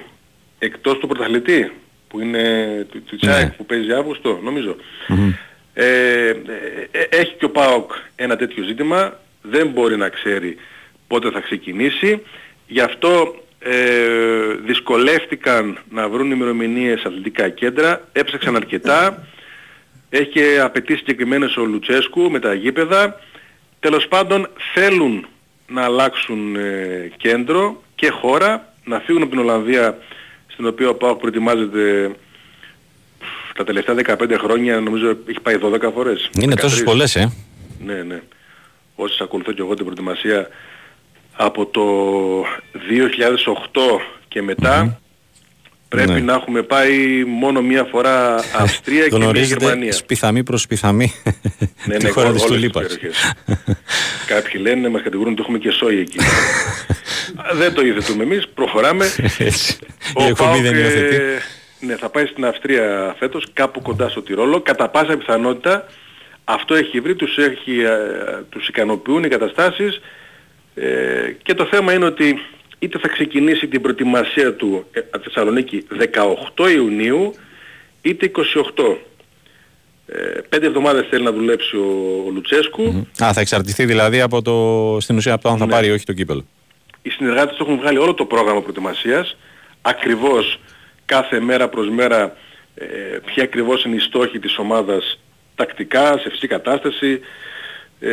Εκτός του πρωταθλητή, που είναι του, του Τσάικ Ναι. που παίζει Αύγουστο, νομίζω. Ε, ε, ε, έχει και ο ΠΑΟΚ ένα τέτοιο ζήτημα, δεν μπορεί να ξέρει πότε θα ξεκινήσει. Γι' αυτό ε, δυσκολεύτηκαν να βρουν ημερομηνίες αθλητικά κέντρα, έψαξαν αρκετά, έχει και απαιτήσει συγκεκριμένες ο Λουτσέσκου με τα γήπεδα. Τέλος πάντων θέλουν να αλλάξουν ε, κέντρο και χώρα, να φύγουν από την Ολλανδία στην οποία ο ΠΑΟΚ προετοιμάζεται τα τελευταία 15 χρόνια νομίζω έχει πάει 12 φορές. Είναι τόσες 13. πολλές, ε. Ναι, ναι. Όσες ακολουθώ και εγώ την προετοιμασία από το 2008 και μετά πρέπει Ναι. να έχουμε πάει μόνο μία φορά Αυστρία και μία Γνωρίζετε Γερμανία. σπιθαμή προς σπιθαμή Ναι, τη ναι, χώρα όλες της τις Τουλίπας. περιοχές. Κάποιοι λένε, μας κατηγορούν ότι έχουμε και σόι εκεί. δεν το υιοθετούμε εμείς, προχωράμε. Έτσι. Ο Η εκπομπή ΠΑΟΚ, δεν ε, υιοθετεί. Ναι, θα πάει στην Αυστρία φέτος, κάπου κοντά στο Τυρόλο. Κατά πάσα πιθανότητα αυτό έχει βρει, τους, έχει, ε, τους ικανοποιούν οι καταστάσεις ε, και το θέμα είναι ότι είτε θα ξεκινήσει την προετοιμασία του ε, από τη Θεσσαλονίκη 18 Ιουνίου είτε 28. Ε, πέντε εβδομάδες θέλει να δουλέψει ο, ο Λουτσέσκου. Α, θα εξαρτηθεί δηλαδή από το, στην ουσία από το αν θα Ναι. πάρει ή όχι το κύπελο. οι συνεργάτες του έχουν βγάλει όλο το πρόγραμμα προετοιμασίας, ακριβώς κάθε μέρα προς μέρα ε, ποια ακριβώς είναι η στόχη της ομάδας τακτικά, σε φυσική κατάσταση, ε,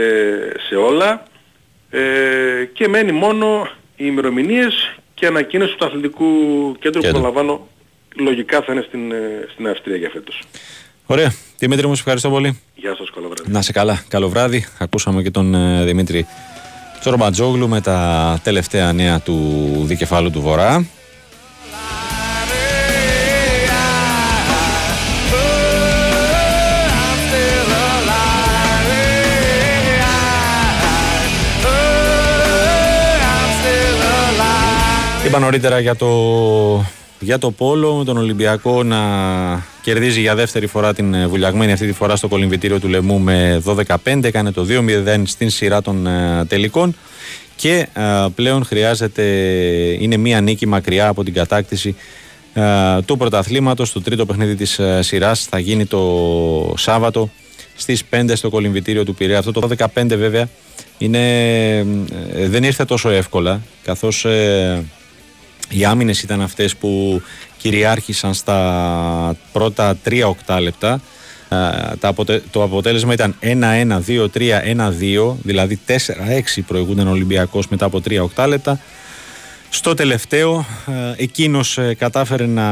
σε όλα ε, και μένει μόνο οι ημερομηνίες και ανακοίνωση του αθλητικού κέντρου που Κέντρο. παραλαμβάνω λογικά θα είναι στην, ε, στην Αυστρία για φέτος. Ωραία. Δημήτρη μου, σε ευχαριστώ πολύ. Γεια σας, καλό βράδυ. Να σε καλά. Καλό βράδυ. Ακούσαμε και τον ε, Δημήτρη Τσορμπατζόγλου με τα τελευταία νέα του δικεφάλου του Βορρά. Είπα νωρίτερα για το, για το Πόλο με τον Ολυμπιακό να κερδίζει για δεύτερη φορά την ε, βουλιαγμένη αυτή τη φορά στο κολυμβητήριο του Λεμού με 12-5. Έκανε το 2-0 στην σειρά των ε, τελικών και ε, πλέον χρειάζεται, είναι μία νίκη μακριά από την κατάκτηση ε, του πρωταθλήματος. Το τρίτο παιχνίδι της ε, σειράς θα γίνει το Σάββατο στις 5 στο κολυμβητήριο του Πειραιά. Αυτό το 15 βέβαια είναι, ε, δεν ήρθε τόσο εύκολα καθώς ε, οι άμυνες ήταν αυτές που κυριάρχησαν στα πρώτα 3 οκτάλεπτα. Ε, τα αποτε- το αποτέλεσμα ήταν 1-1, 2-3, 1-2, δηλαδή 4-6 προηγούνταν ο Ολυμπιακός μετά από 3 οκτάλεπτα. Στο τελευταίο, ε, εκείνος ε, κατάφερε να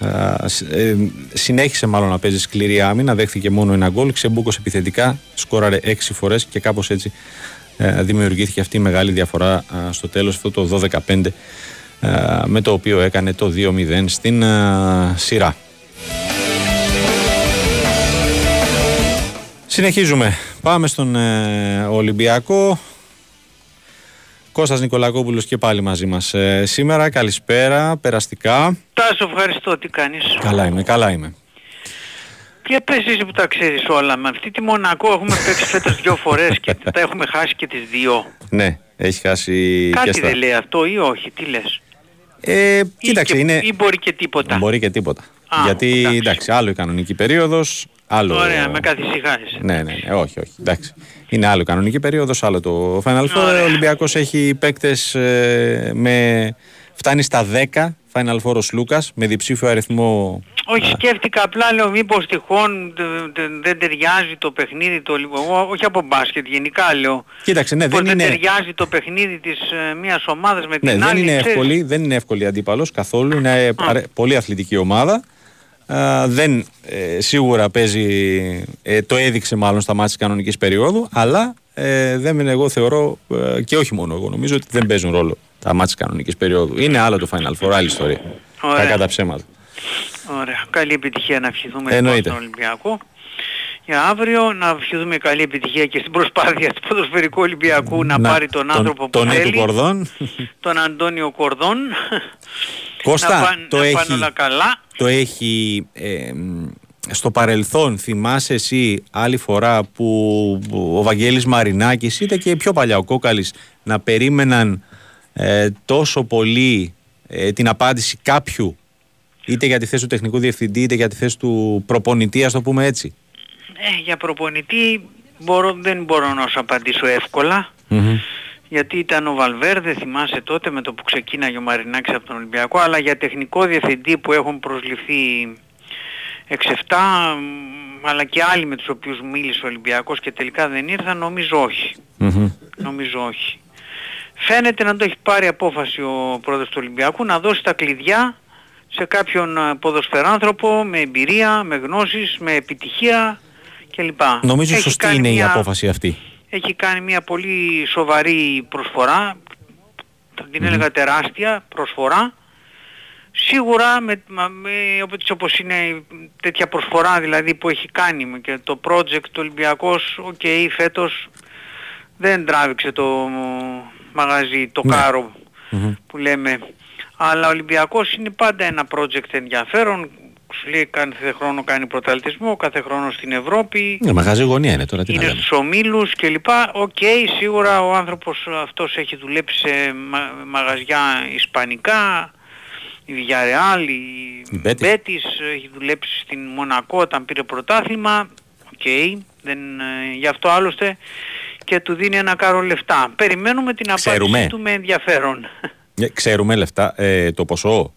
ε, σ- ε, συνέχισε μάλλον να παίζει σκληρή άμυνα, δέχθηκε μόνο ένα γκολ, ξεμπούκωσε επιθετικά, σκόραρε 6 φορές και κάπως έτσι ε, δημιουργήθηκε αυτή η μεγάλη διαφορά α, στο τέλος αυτό το 12-15 α, με το οποίο έκανε το 2-0 στην α, σειρά. Συνεχίζουμε. Πάμε στον ε, Ολυμπιακό. Κώστας Νικολακόπουλος και πάλι μαζί μας ε, σήμερα. Καλησπέρα, περαστικά. Τάσο, ευχαριστώ. Τι κάνεις; Καλά είμαι, καλά είμαι. Και πες εσύ που τα ξέρεις όλα. Με αυτή τη Μονακό έχουμε παίξει φέτος δύο φορές και τα έχουμε χάσει και τις δύο. Ναι, έχει χάσει και Κάτι στα... δεν λέει αυτό ή όχι, τι λες; Ε, κοίταξε, και- είναι... Ή μπορεί και τίποτα. Μπορεί και τίποτα. Α, Γιατί εντάξει. εντάξει. άλλο η κανονική περίοδος, άλλο... Ωραία, με καθησυχάζεις. Ναι, ναι, ναι, όχι, όχι. Εντάξει. Είναι άλλο η κανονική περίοδος, άλλο το Final Four. Ωραία. Ο Ολυμπιακός έχει παίκτες ε, με... Φτάνει στα 10 Final Four ο Λούκας με διψήφιο αριθμό Όχι, σκέφτηκα απλά, λέω μήπως τυχόν τε- τε- δεν ταιριάζει το παιχνίδι το λίγο. Εγώ, όχι από μπάσκετ, γενικά λέω. Κοίταξε, ναι, Πως δεν είναι, ταιριάζει το παιχνίδι της ε, μιας ομάδας με ναι, την δεν άλλη. είναι ξέρεις. εύκολη, δεν είναι εύκολη αντίπαλος καθόλου. Είναι ε, παρε- πολύ αθλητική ομάδα. Α, δεν ε, σίγουρα παίζει, ε, το έδειξε μάλλον στα μάτια της κανονικής περίοδου, αλλά ε, δεν είναι, εγώ θεωρώ, ε, και όχι μόνο εγώ, νομίζω ότι δεν παίζουν ρόλο τα μάτια της κανονικής περίοδου. Είναι άλλο το Final Four, άλλη ιστορία. Ωραία. Κακά τα ψέματα. Ωραία. Καλή επιτυχία να ευχηθούμε Εννοείται. λοιπόν στον Ολυμπιακό. Για αύριο να ευχηθούμε καλή επιτυχία και στην προσπάθεια του ποδοσφαιρικού Ολυμπιακού να, πάρει τον άνθρωπο που τον ναι θέλει, του Κορδόν. τον Αντώνιο Κορδόν. Κώστα, να πάνε, το να έχει- πάνε όλα καλά. Το έχει ε, μ, στο παρελθόν, θυμάσαι εσύ άλλη φορά που ο Βαγγέλης Μαρινάκης είτε και πιο παλιά ο Κόκαλης να περίμεναν ε, τόσο πολύ ε, την απάντηση κάποιου είτε για τη θέση του τεχνικού διευθυντή είτε για τη θέση του προπονητή ας το πούμε έτσι. Ε, για προπονητή μπορώ, δεν μπορώ να σου απαντήσω εύκολα. Γιατί ήταν ο Βαλβέρδε, θυμάσαι τότε με το που ξεκίναγε ο Μαρινάκης από τον Ολυμπιακό, αλλά για τεχνικό διευθυντή που έχουν προσληφθεί 6-7, μ, αλλά και άλλοι με τους οποίους μίλησε ο Ολυμπιακός και τελικά δεν ήρθαν, νομίζω όχι. Νομίζω όχι. Φαίνεται να το έχει πάρει απόφαση ο πρόεδρος του Ολυμπιακού να δώσει τα κλειδιά σε κάποιον ε, ποδοσφαιράνθρωπο με εμπειρία, με γνώσεις, με επιτυχία κλπ. Νομίζω Έχει σωστή κάνει είναι η μια- απόφαση αυτή. έχει κάνει μια πολύ σοβαρή προσφορά, θα την έλεγα τεράστια προσφορά. Σίγουρα με, μα- με, όπως- όπως είναι τέτοια προσφορά δηλαδή που έχει κάνει με και το project του Ολυμπιακός, οκ, φέτος δεν τράβηξε το μαγαζί, το Ναι. κάρο που λέμε. Αλλά ο Ολυμπιακός είναι πάντα ένα project ενδιαφέρον. Σου λέει κάθε χρόνο κάνει πρωταθλητισμό, κάθε χρόνο στην Ευρώπη Ναι, μαγαζί γωνία είναι τώρα τι να είναι λέμε. στους ομίλους και λοιπά. Οκ, σίγουρα ο άνθρωπος αυτός έχει δουλέψει σε μα- μαγαζιά ισπανικά, η Villarreal, η Η Betis. Betis, έχει δουλέψει στην Μονακό όταν πήρε πρωτάθλημα. Οκ, δεν, ε, γι' αυτό άλλωστε και του δίνει ένα κάρο λεφτά. Περιμένουμε την απάντηση Ξέρουμε. του με ενδιαφέρον. Ε, Ξέρουμε λεφτά, ε, το ποσό;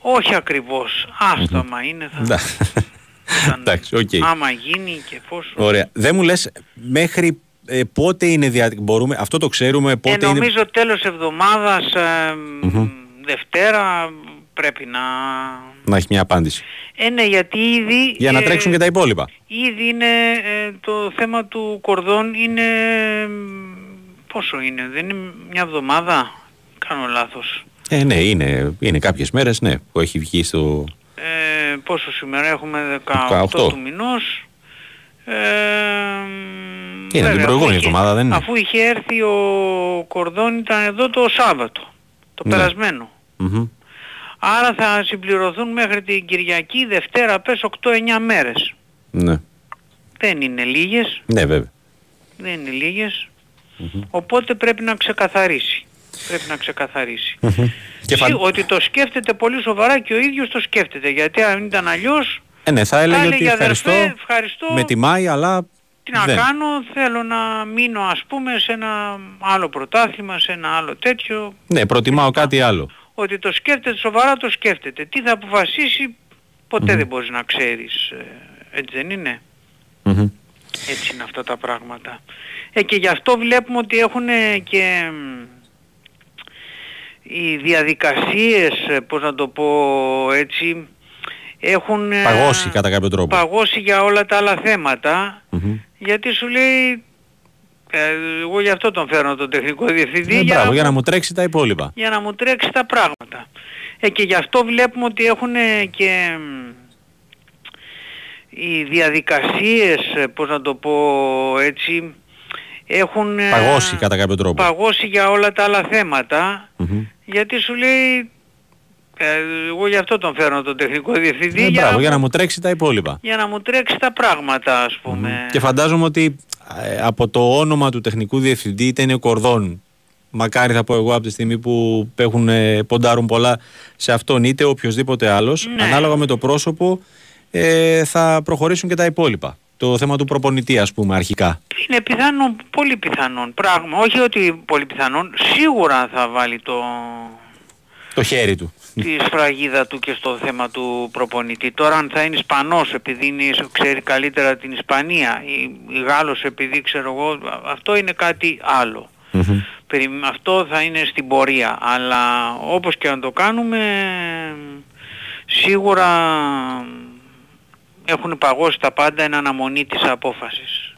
Όχι ακριβώς. Άστο άμα είναι θα... Ναι. Εντάξει, οκ. Άμα γίνει και εφόσον... Ωραία. Δεν μου λες μέχρι ε, πότε είναι δια... μπορούμε, αυτό το ξέρουμε Ε, πότε είναι... νομίζω τέλος εβδομάδας, ε, Μμμ. Δευτέρα πρέπει να... να έχει μια απάντηση. Ε, ναι, γιατί ήδη... Για να ε, τρέξουν και τα υπόλοιπα. Ήδη είναι ε, το θέμα του κορδόν είναι... ε, Πόσο είναι, δεν είναι μια εβδομάδα, κάνω λάθος. Ε, ναι, είναι, είναι κάποιες μέρες ναι, που έχει βγει στο... Ε, πόσο σήμερα έχουμε 18, 18. του μηνός. Ε, την βέβαια, προηγούμενη αφού είχε- εβδομάδα, δεν είναι; Αφού είχε έρθει ο Κορδόν ήταν εδώ το Σάββατο, το Ναι. περασμένο. Μμμ. Άρα θα συμπληρωθούν μέχρι την Κυριακή, Δευτέρα, πες 8-9 μέρες. Ναι. Δεν είναι λίγες, ναι, βέβαια. δεν είναι λίγες. Οπότε πρέπει να ξεκαθαρίσει. Πρέπει να ξεκαθαρίσει. Και Σι- φαν- Ότι το σκέφτεται πολύ σοβαρά και ο ίδιος το σκέφτεται. Γιατί αν ήταν αλλιώς, Ε, ναι, θα έλεγε θα ότι έλεγε, ευχαριστώ, «Αδερφέ, ευχαριστώ, με τιμάει, αλλά τι να δεν. κάνω, θέλω να μείνω ας πούμε σε ένα άλλο πρωτάθλημα, σε ένα άλλο τέτοιο. Ναι, προτιμάω κάτι άλλο. Ότι το σκέφτεται σοβαρά, το σκέφτεται. Τι θα αποφασίσει, ποτέ δεν μπορείς να ξέρεις. ε, Έτσι δεν είναι; Μμμ. Έτσι είναι αυτά τα πράγματα. Ε, και γι' αυτό βλέπουμε ότι έχουν και μ, οι διαδικασίες, ε, πώς να το πω έτσι, έχουν ε, Παγώσει κατά κάποιο τρόπο. παγώσει για όλα τα άλλα θέματα, Μμμ. γιατί σου λέει Ε, εγώ γι' αυτό τον φέρνω τον τεχνικό διευθυντή. Ε, για, μπράβο, να, για να μου τρέξει τα υπόλοιπα. για να μου τρέξει τα πράγματα. Ε, και γι' αυτό βλέπουμε ότι έχουν και μ, οι διαδικασίες, ε, πώς να το πω έτσι, έχουν ε, Παγώσει κατά κάποιο τρόπο. παγώσει για όλα τα άλλα θέματα, Μμμ. γιατί σου λέει, ε, εγώ γι' αυτό τον φέρνω τον τεχνικό διευθυντή, Ε, για, μπράβο, να, για να μου- μου τρέξει τα υπόλοιπα. για να μου τρέξει τα πράγματα, ας πούμε. Και φαντάζομαι ότι ε, από το όνομα του τεχνικού διευθυντή είτε είναι κορδόν. Μακάρι θα πω εγώ από τη στιγμή που έχουν, ε, ποντάρουν πολλά σε αυτόν είτε οποιοδήποτε άλλος Ναι. ανάλογα με το πρόσωπο ε, θα προχωρήσουν και τα υπόλοιπα. Το θέμα του προπονητή ας πούμε αρχικά. Είναι πιθανόν, πολύ πιθανόν πράγμα. Όχι ότι πολύ πιθανόν, σίγουρα θα βάλει το, Το χέρι του. τη σφραγίδα του και στο θέμα του προπονητή. Τώρα αν θα είναι Ισπανός επειδή είναι, ξέρει καλύτερα την Ισπανία ή, ή Γάλλος επειδή ξέρω εγώ, α- αυτό είναι κάτι άλλο. Περι- Αυτό θα είναι στην πορεία. Αλλά όπως και να το κάνουμε σίγουρα έχουν παγώσει τα πάντα εν αναμονή της απόφασης.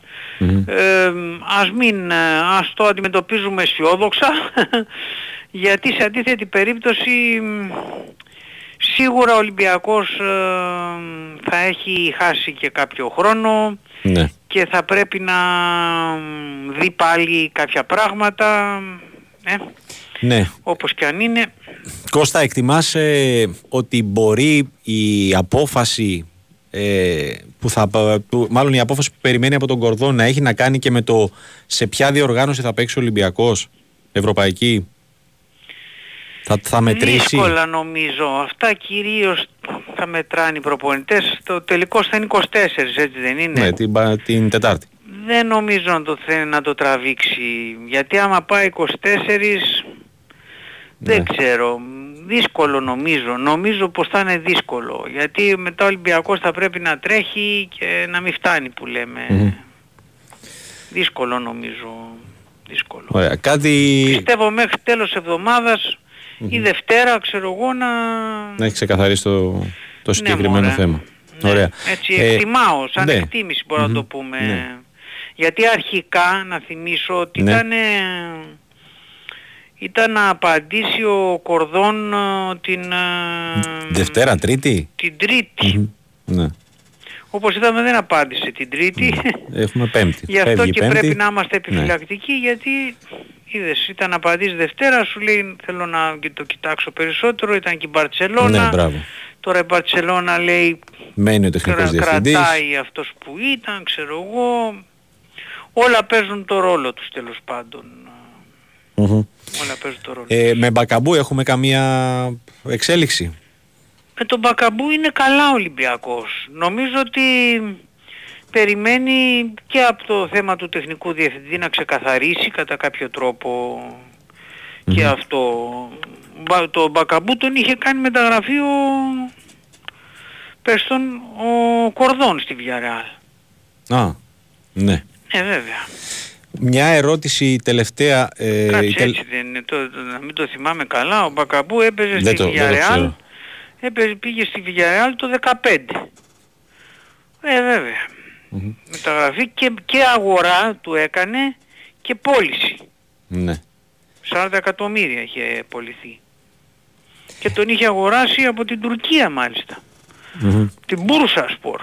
Ε, ας μην, ε, ας το αντιμετωπίζουμε αισιόδοξα γιατί σε αντίθετη περίπτωση μ, σίγουρα ο Ολυμπιακός ε, θα έχει χάσει και κάποιο χρόνο Ναι. και θα πρέπει να μ, δει πάλι κάποια πράγματα ε, ναι. όπως και αν είναι Κώστα, εκτιμάς ε, ότι μπορεί η απόφαση ε, που θα, που, μάλλον η απόφαση που περιμένει από τον Κορδόν να έχει να κάνει και με το σε ποια διοργάνωση θα παίξει ο Ολυμπιακός, Ευρωπαϊκή; Θα, θα μετρήσει. Δύσκολα νομίζω. Αυτά κυρίως θα μετράνε οι προπονητές. Το τελικό θα είναι 24 έτσι δεν είναι; Ναι, την, πα- την Τετάρτη. Δεν νομίζω να το θέλει να το τραβήξει. Γιατί άμα πάει 24 δεν Ναι. ξέρω. Δύσκολο νομίζω. Νομίζω πως θα είναι δύσκολο. Γιατί μετά ο Ολυμπιακός θα πρέπει να τρέχει και να μην φτάνει που λέμε. Μμμ. Δύσκολο νομίζω. Δύσκολο. Ωραία. Κάτι Πιστεύω μέχρι τέλος εβδομάδας ή Δευτέρα ξέρω εγώ να... να έχει ξεκαθαρίσει το, το συγκεκριμένο Ναι, μωρέ. θέμα. Ωραία. Έτσι Ε, εκτιμάω, σαν ναι. εκτίμηση μπορούμε να το πούμε. Ναι. Γιατί αρχικά να θυμίσω ότι Ναι. ήταν, ήταν να απαντήσει ο Κορδόν ε, την, ε, Δευτέρα, Τρίτη; την Τρίτη. Μμμ. Ναι. Όπως είδαμε δεν απάντησε την Τρίτη. Έχουμε Πέμπτη. Γι' αυτό Φεύγει και Πέμπτη. πρέπει να είμαστε Ναι. επιφυλακτικοί γιατί είδες ήταν να απαντήσεις Δευτέρα σου λέει θέλω να το κοιτάξω περισσότερο ήταν και η Μπαρτσελώνα Ναι, μπράβο. τώρα η Μπαρτσελώνα λέει Μένει ο τεχνικός κρα- διευθυντής. κρατάει αυτός που ήταν ξέρω εγώ όλα παίζουν το ρόλο τους τέλος πάντων Μμμ. όλα παίζουν το ρόλο Ε, με Μπακαμπού έχουμε καμία εξέλιξη; Με τον Μπακαμπού είναι καλά ο Ολυμπιακός. Νομίζω ότι περιμένει και από το θέμα του τεχνικού διευθυντή να ξεκαθαρίσει κατά κάποιο τρόπο και αυτό. Μπα- Το Μπακαμπού τον είχε κάνει μεταγραφή ο, πες τον, ο Κορδόν στη Villarreal. Α, ναι. Ε, βέβαια. Μια ερώτηση τελευταία. Ε, Κάτσε η τελ- έτσι δεν είναι. Το, το- να μην το θυμάμαι καλά. Ο Μπακαμπού έπαιζε Δεν στη το- δεν το Villarreal. ξέρω. Έπαιζε, πήγε στη Villarreal το 15. Ε, βέβαια. Μεταγραφή και, και αγορά του έκανε και πώληση. Ναι. 40 εκατομμύρια είχε πωληθεί. Και τον είχε αγοράσει από την Τουρκία μάλιστα. Μμμ. Την Μπούρσα Σπορ.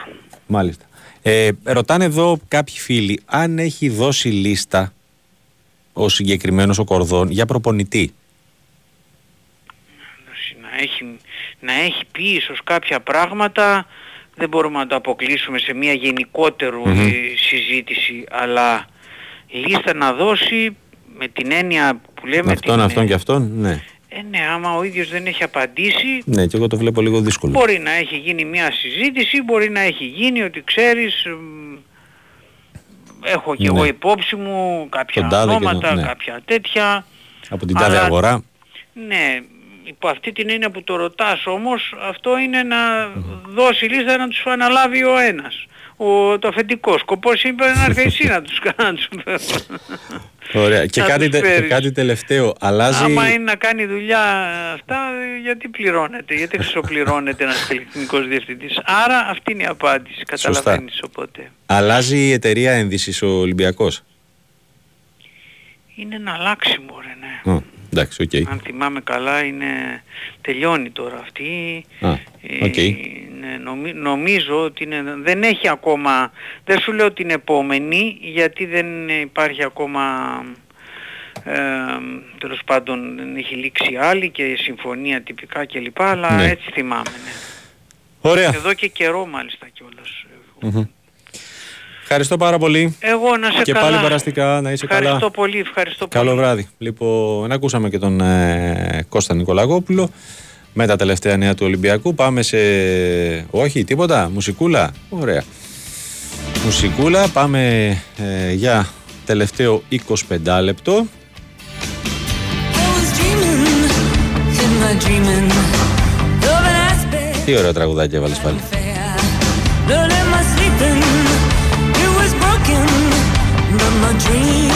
Μάλιστα. Ε, ρωτάνε εδώ κάποιοι φίλοι αν έχει δώσει λίστα ο συγκεκριμένος ο Κορδόν για προπονητή. να έχει, να έχει πει ίσως κάποια πράγματα δεν μπορούμε να το αποκλείσουμε σε μια γενικότερου Μμμ. ε, συζήτηση αλλά λίστα να δώσει με την έννοια που λέμε αυτόν, την, αυτόν και αυτόν, ναι. ε, ναι, άμα ο ίδιος δεν έχει απαντήσει Ναι, και εγώ το βλέπω λίγο δύσκολο. μπορεί να έχει γίνει μια συζήτηση μπορεί να έχει γίνει ότι ξέρεις μ, έχω και Ναι. εγώ υπόψη μου κάποια Τον τάδε και τον- ονόματα, ναι. κάποια τέτοια Από την τάδε Αλλά- αγορά. ναι, υπό αυτή την έννοια που το ρωτάς όμως, αυτό είναι να δώσει λίστα να τους αναλάβει ο ένας. Ο, το αφεντικός. Σκοπός είπε να έρθει εσύ να τους κάνεις. Ωραία. Και Να κάτι, τους τε- και φέρεις. κάτι τελευταίο. Αλλάζει. Άμα είναι να κάνει δουλειά αυτά, γιατί πληρώνεται, γιατί χρυσοπληρώνεται ένας τεχνικός διευθυντής. Άρα αυτή είναι η απάντηση, καταλαβαίνεις οπότε. Αλλάζει η εταιρεία ένδυσης ο Ολυμπιακός; Είναι ένα αλλάξιμο ρε ναι. Α, εντάξει, οκ. Αν θυμάμαι καλά είναι... τελειώνει τώρα αυτή. Α, Ε, οκ. ναι, νομι- νομίζω ότι είναι, δεν έχει ακόμα, δεν σου λέω την επόμενη γιατί δεν υπάρχει ακόμα ε, τέλος πάντων δεν έχει λήξει άλλη και συμφωνία τυπικά κλπ. Αλλά Ναι. έτσι θυμάμαι. Ναι. Ωραία. Εδώ και καιρό μάλιστα κιόλας. Μμμ. Ευχαριστώ πάρα πολύ. Εγώ να σε και καλά. πάλι περαστικά, να είσαι Ευχαριστώ καλά. πολύ, ευχαριστώ Καλό πολύ. βράδυ. Λοιπόν, ακούσαμε και τον ε, Κώστα Νικολαγόπουλο με τα τελευταία νέα του Ολυμπιακού. Πάμε σε... Όχι, τίποτα. Μουσικούλα. Ωραία. Μουσικούλα. Πάμε ε, για τελευταίο 25 λεπτό. In my dreaming of an aspect Τι ωραίο τραγουδάκι έβαλες πάλι. But my dream,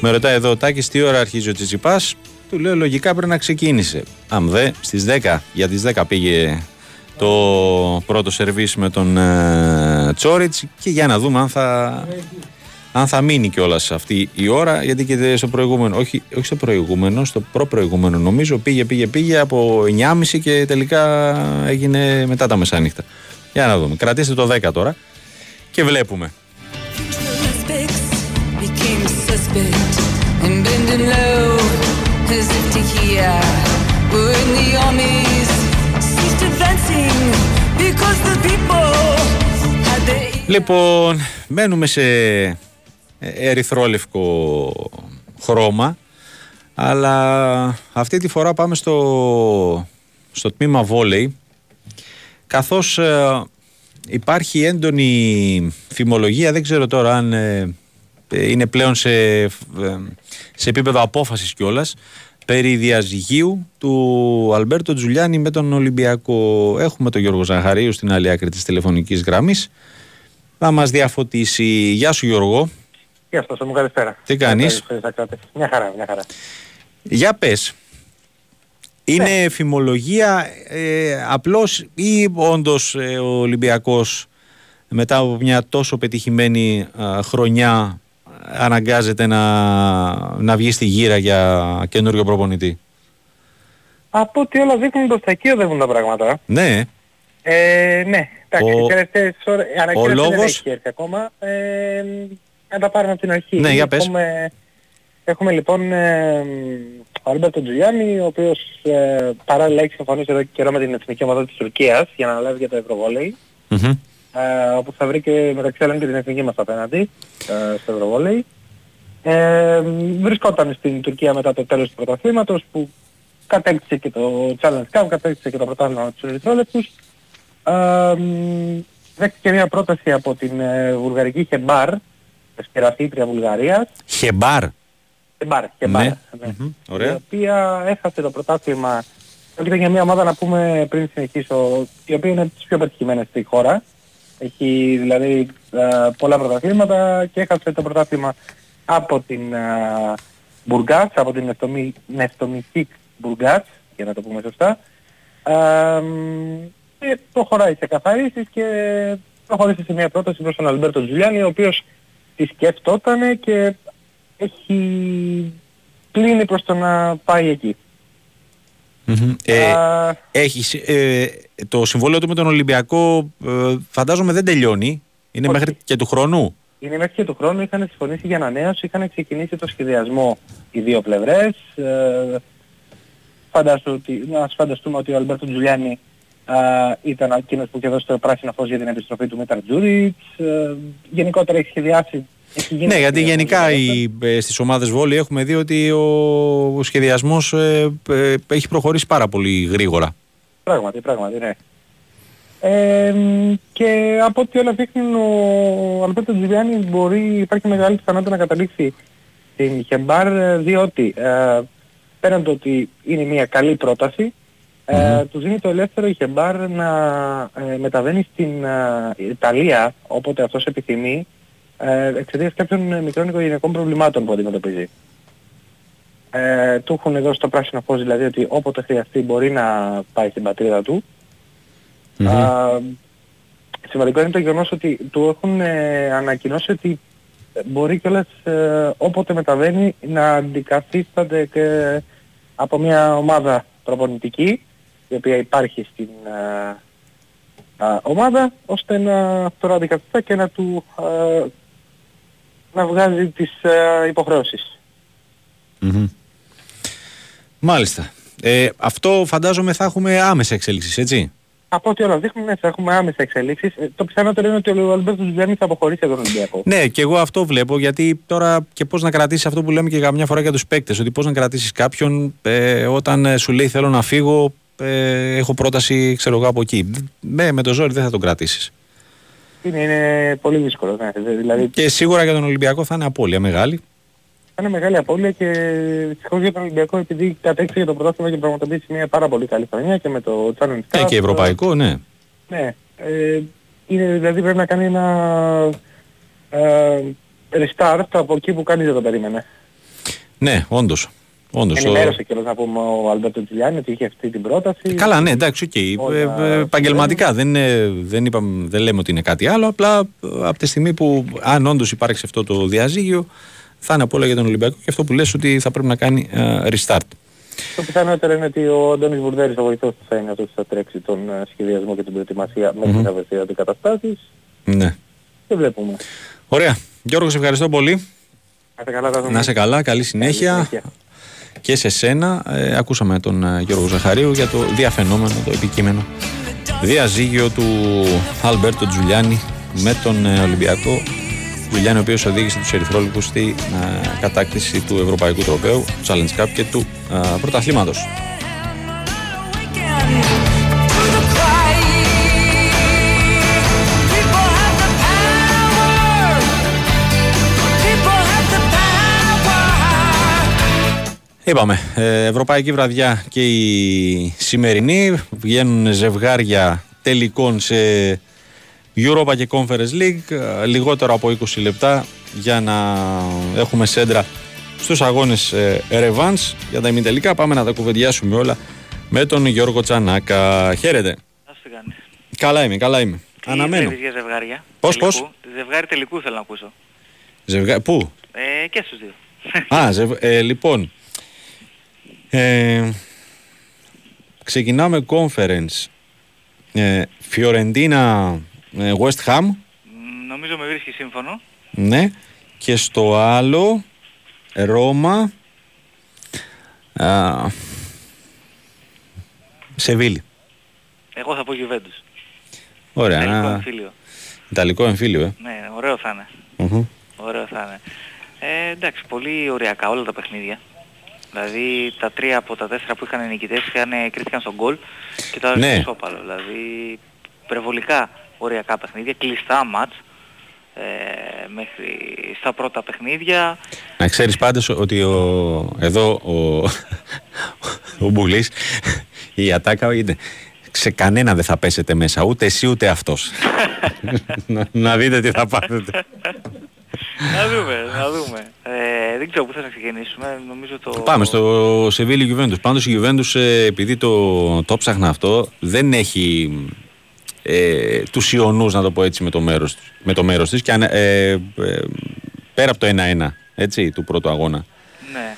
Με ρωτάει εδώ ο Τάκης τι ώρα αρχίζει ο Τσιτσιπάς; Του λέω λογικά πρέπει να ξεκίνησε. Αν δε, στις 10, για τις 10 πήγε το πρώτο σερβίς με τον ε, Τσόριτς και για να δούμε αν θα, αν θα μείνει κιόλας αυτή η ώρα. Γιατί και στο προηγούμενο, όχι, όχι στο προηγούμενο, στο προ-προηγούμενο νομίζω πήγε, πήγε, πήγε από 9.30 και τελικά έγινε μετά τα μεσάνυχτα. Για να δούμε. Κρατήστε το 10 τώρα και βλέπουμε. Suspects became suspect and bending low as if to hear. When the armies ceased advancing because the people had their Λοιπόν, μένουμε σε ε, ερυθρόλευκο χρώμα αλλά αυτή τη φορά πάμε στο, στο τμήμα βόλεϊ καθώς ε, υπάρχει έντονη φημολογία δεν ξέρω τώρα αν ε, ε, είναι πλέον σε, ε, σε επίπεδο απόφασης κιόλας περί διαζυγίου του Αλμπέρτο Τζουλιάνη με τον Ολυμπιακό. Έχουμε τον Γιώργο Ζαχαρίου στην άλλη άκρη της τηλεφωνικής γραμμής θα μας διαφωτίσει. Γεια σου Γιώργο. Γεια σας, μου καλησπέρα. Τι κάνεις; Ευχαριστώ, κράτε. Μια χαρά, μια χαρά. Για πες. Είναι φημολογία ε, απλώς ή όντως ε, ο Ολυμπιακός μετά από μια τόσο πετυχημένη α, χρονιά αναγκάζεται να, να βγει στη γύρα για καινούριο προπονητή. Από ό,τι όλα δείχνουν προς τα εκεί οδεύουν τα πράγματα. Ναι, Ε, ναι, εντάξει, Ο- οι τελευταίες ώρες, η ανακοίνωση δεν λόγος- έχει έρθει ακόμα. Ε, να τα πάρουμε από την αρχή. Ναι, για πες. Έχουμε, έχουμε λοιπόν ε, ο Αλμπέρτο Τζουλιάνι, ο οποίος ε, παράλληλα έχει συμφωνήσει εδώ και καιρό με την εθνική ομάδα της Τουρκίας για να αναλάβει για το Ευρωβόλεϊ. Μμμ. Ε, όπου θα βρει και μεταξύ άλλων και την εθνική μας απέναντι ε, στο Ευρωβόλεϊ. Ε, βρισκόταν στην Τουρκία μετά το τέλος του πρωταθλήματος που κατέκτησε και το Challenge Cup, κατέκτησε και το πρωτάθλημα τους Ερυθρόλεπτους. Ε, μ, δέχτηκε μια πρόταση από την ε, βουλγαρική Χεμπάρ, εσκεραθήτρια Βουλγαρίας. Χεμπάρ. Χεμπάρ, Χεμπάρ. Ναι. ναι. Μμμ. Η Ωραία. οποία έχασε το πρωτάθλημα. Πρόκειται για μια ομάδα να πούμε πριν συνεχίσω, η οποία είναι από τις πιο πετυχημένες στη χώρα. Έχει δηλαδή ε, πολλά πρωταθλήματα και έχασε το πρωτάθλημα από την ε, Μπουργκάτς, από την Νευτομι- Νευτομική Μπουργκάτς, για να το πούμε σωστά. Ε, μ, και προχωράει σε καθαρίσεις και προχωρήσει σε μια πρόταση προς τον Αλμπέρτο Τζουλιάνι, ο οποίος τη σκεφτότανε και έχει κλείνει προς το να πάει εκεί. Μμμ. Ε, Α, έχεις, ε, το συμβόλαιο του με τον Ολυμπιακό ε, φαντάζομαι δεν τελειώνει. Είναι Όχι. μέχρι και του χρόνου. Είναι μέχρι και του χρόνου, είχαν συμφωνήσει για ανανέωση, είχαν ξεκινήσει το σχεδιασμό οι δύο πλευρές. Ε, φαντάσου ότι, να ας φανταστούμε ότι ο Αλμπέρτο Τζουλιάνι α, ήταν εκείνος που είχε δώσει το πράσινο φως για την επιστροφή του Μίταρ Τζούριτς. Ε, γενικότερα έχει σχεδιάσει. Έχει γίνει Ναι, γιατί σχεδιασμός γενικά για οι, ε, στις ομάδες βόλη έχουμε δει ότι ο, ο σχεδιασμός ε, ε, έχει προχωρήσει πάρα πολύ γρήγορα. Πράγματι, πράγματι, ναι. Ε, και από ό,τι όλα δείχνουν ο Αλμπέρτο Τζουλιάνι μπορεί, υπάρχει μεγάλη πιθανότητα να καταλήξει στην Χεμπάρ ε, διότι ε, πέραν το ότι είναι μια καλή πρόταση, ε, του δίνει το ελεύθερο η Χεμπάρ να ε, μεταβαίνει στην ε, Ιταλία όποτε αυτός επιθυμεί ε, εξαιτίας κάποιων ε, μικρών οικογενειακών προβλημάτων που αντιμετωπίζει. Ε, του έχουν δώσει το πράσινο φως δηλαδή ότι όποτε χρειαστεί μπορεί να πάει στην πατρίδα του. Α, σημαντικό είναι το γεγονός ότι του έχουν ε, ανακοινώσει ότι μπορεί κιόλας ε, όποτε μεταβαίνει να αντικαθίσταται και από μια ομάδα προπονητική η οποία υπάρχει στην ε, α, ομάδα ώστε να τον αντικαθιστά και να του ε, να βγάζει τις ε, υποχρεώσεις. Μμμ. Μάλιστα. Ε, αυτό φαντάζομαι θα έχουμε άμεσα εξέλιξεις, έτσι; Από ό,τι όλα δείχνουν ναι, θα έχουμε άμεσα εξελίξεις. Ε, το πιθανότερο είναι ότι ο Αλμπέρτος Ζουλιάννης θα αποχωρήσει από τον Ολυμπιακό. Ναι, και εγώ αυτό βλέπω γιατί τώρα και πώς να κρατήσεις αυτό που λέμε και καμιά φορά για τους παίκτες. Ότι πώς να κρατήσεις κάποιον ε, όταν ε, σου λέει θέλω να φύγω, ε, έχω πρόταση ξέρω εγώ από εκεί. Ναι, με το ζόρι δεν θα τον κρατήσεις. Είναι, είναι πολύ δύσκολο. Ναι. Δε- Δηλαδή Και σίγουρα για τον Ολυμπιακό θα είναι απώλεια μεγάλη. θα είναι μεγάλη απώλεια και δυστυχώς για τον Ολυμπιακό επειδή κατέξε για το πρωτάθλημα και πραγματοποιήσει μια πάρα πολύ καλή χρονιά και με το Challenge Ναι, Cup, και ευρωπαϊκό, ναι. Ναι. Ε, είναι, δηλαδή πρέπει να κάνει ένα ε, restart από εκεί που κανείς δεν το περίμενε. Ναι, όντως. Όντως, Ενημέρωσε κιόλας να πούμε ο Αλμπέρτο Τζιλιάννη ότι είχε αυτή την πρόταση. Καλά, ναι, εντάξει, οκ. Όλα Ε, ε, Επαγγελματικά δεν, είναι, δεν, είπαμε, δεν λέμε ότι είναι κάτι άλλο. Απλά ε, από τη στιγμή που αν όντως υπάρξει αυτό το διαζύγιο, θα είναι απ' όλα για τον Ολυμπιακό και αυτό που λες ότι θα πρέπει να κάνει ε, restart. Το πιθανότερο είναι ότι ο Αντώνης Βουρδέρης, ο βοηθός του, θα είναι αυτός που θα τρέξει τον ε, σχεδιασμό και την προετοιμασία μέχρι Μμμ. να βρεθεί αντικαταστάσεις. Ναι. Και βλέπουμε. Ωραία. Γιώργο, σε ευχαριστώ πολύ. Να είστε καλά, τα Να είσαι καλά, καλή συνέχεια. Και σε σένα. Ε, ακούσαμε τον ε, Γιώργο Ζαχαρίου για το διαφαινόμενο, το επικείμενο διαζύγιο του Αλμπέρτο Τζουλιάνι με τον ε, Ολυμπιακό. Τζουλιάνι, ο οποίος οδήγησε τους Ερυθρόλυπους στη ε, κατάκτηση του Ευρωπαϊκού Τροπέου, Challenge Cup και του ε, Είπαμε, ε, ευρωπαϊκή βραδιά και η σημερινή βγαίνουν ζευγάρια τελικών σε Europa και Conference League ε, λιγότερο από 20 λεπτά για να έχουμε σέντρα στους αγώνες ε, Revanche για τα ημιτελικά πάμε να τα κουβεντιάσουμε όλα με τον Γιώργο Τσανάκα χαίρετε Ας τι κάνεις. καλά είμαι, καλά είμαι Τι αναμένω βλέπεις για ζευγάρια; Πώς, Τελικού. πώς; Ζευγάρι τελικού θέλω να ακούσω. Ζευγά... πού; Ε, και στους δύο. Α, ζευ... ε, λοιπόν. Ε, ξεκινάμε conference. Ε, Φιωρεντίνα ε, West Ham. Μ, Νομίζω με βρίσκεις σύμφωνο. Ναι. Και στο άλλο Ρώμα. Α, Σεβίλη. Εγώ θα πω Juventus. Ωραία. Τελικό να- εμφύλιο. Ιταλικό εμφύλιο, ε. Ναι, ωραίο θα είναι. Μμμ. Ωραίο θα είναι. Ε, εντάξει, πολύ ωριακά όλα τα παιχνίδια. Δηλαδή τα τρία από τα τέσσερα που είχαν οι νικητές είχαν, κρίθηκαν στον γκολ και το άλλο Ναι. στο ισόπαλο. Δηλαδή υπερβολικά ωριακά παιχνίδια, κλειστά μάτς ε, μέχρι στα πρώτα παιχνίδια. Να ξέρεις πάντως ότι ο, εδώ ο, ο Μπουλής η ατάκα είναι σε κανένα δεν θα πέσετε μέσα, ούτε εσύ ούτε αυτός. να, να δείτε τι θα πάθετε. να δούμε, να δούμε. Ε, δεν ξέρω πού θα ξεκινήσουμε. Νομίζω το... Πάμε στο Σεβίλη Juventus. Πάντως η Juventus ε, επειδή το, το ψάχνα αυτό δεν έχει ε, τους οιωνούς να το πω έτσι με το μέρος, της- με το μέρος της και αν, ε, ε, πέρα από το 1-1 έτσι, του πρώτου αγώνα. Ναι.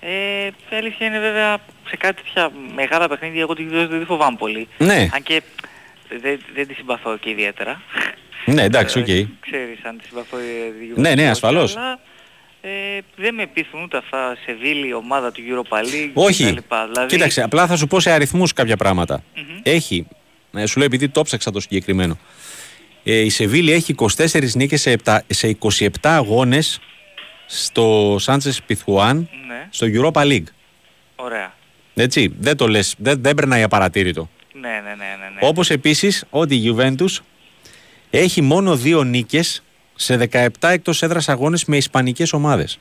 Ε, η αλήθεια είναι βέβαια σε κάτι τέτοια μεγάλα παιχνίδια εγώ τη Juventus δεν τη φοβάμαι πολύ. Ναι. Αν και δεν, δεν τη συμπαθώ και ιδιαίτερα. Ναι, εντάξει, οκ. Ε, Ξέρεις αν τη συμπαθώ η Juventus Ναι, ναι, όχι, ασφαλώς. Αλλά ε, δεν με πείθουν ούτε αυτά σε Βίλη, ομάδα του Europa League Όχι. κτλ. Δηλαδή, Κοίταξε, απλά θα σου πω σε αριθμούς κάποια πράγματα. Έχει, ε, σου λέω επειδή το ψάξα το συγκεκριμένο. Ε, η Σεβίλη έχει 24 νίκες σε, 7, σε 27 αγώνες στο Σάντσες Πιθουάν Ναι, στο Europa League. ωραία. Έτσι, δεν το λες, δεν, δεν περνάει απαρατήρητο. Ναι, ναι, ναι, ναι. ναι. Όπως επίσης ότι η Juventus έχει μόνο δύο νίκες σε 17 εκτός έδρας αγώνες με ισπανικές ομάδες.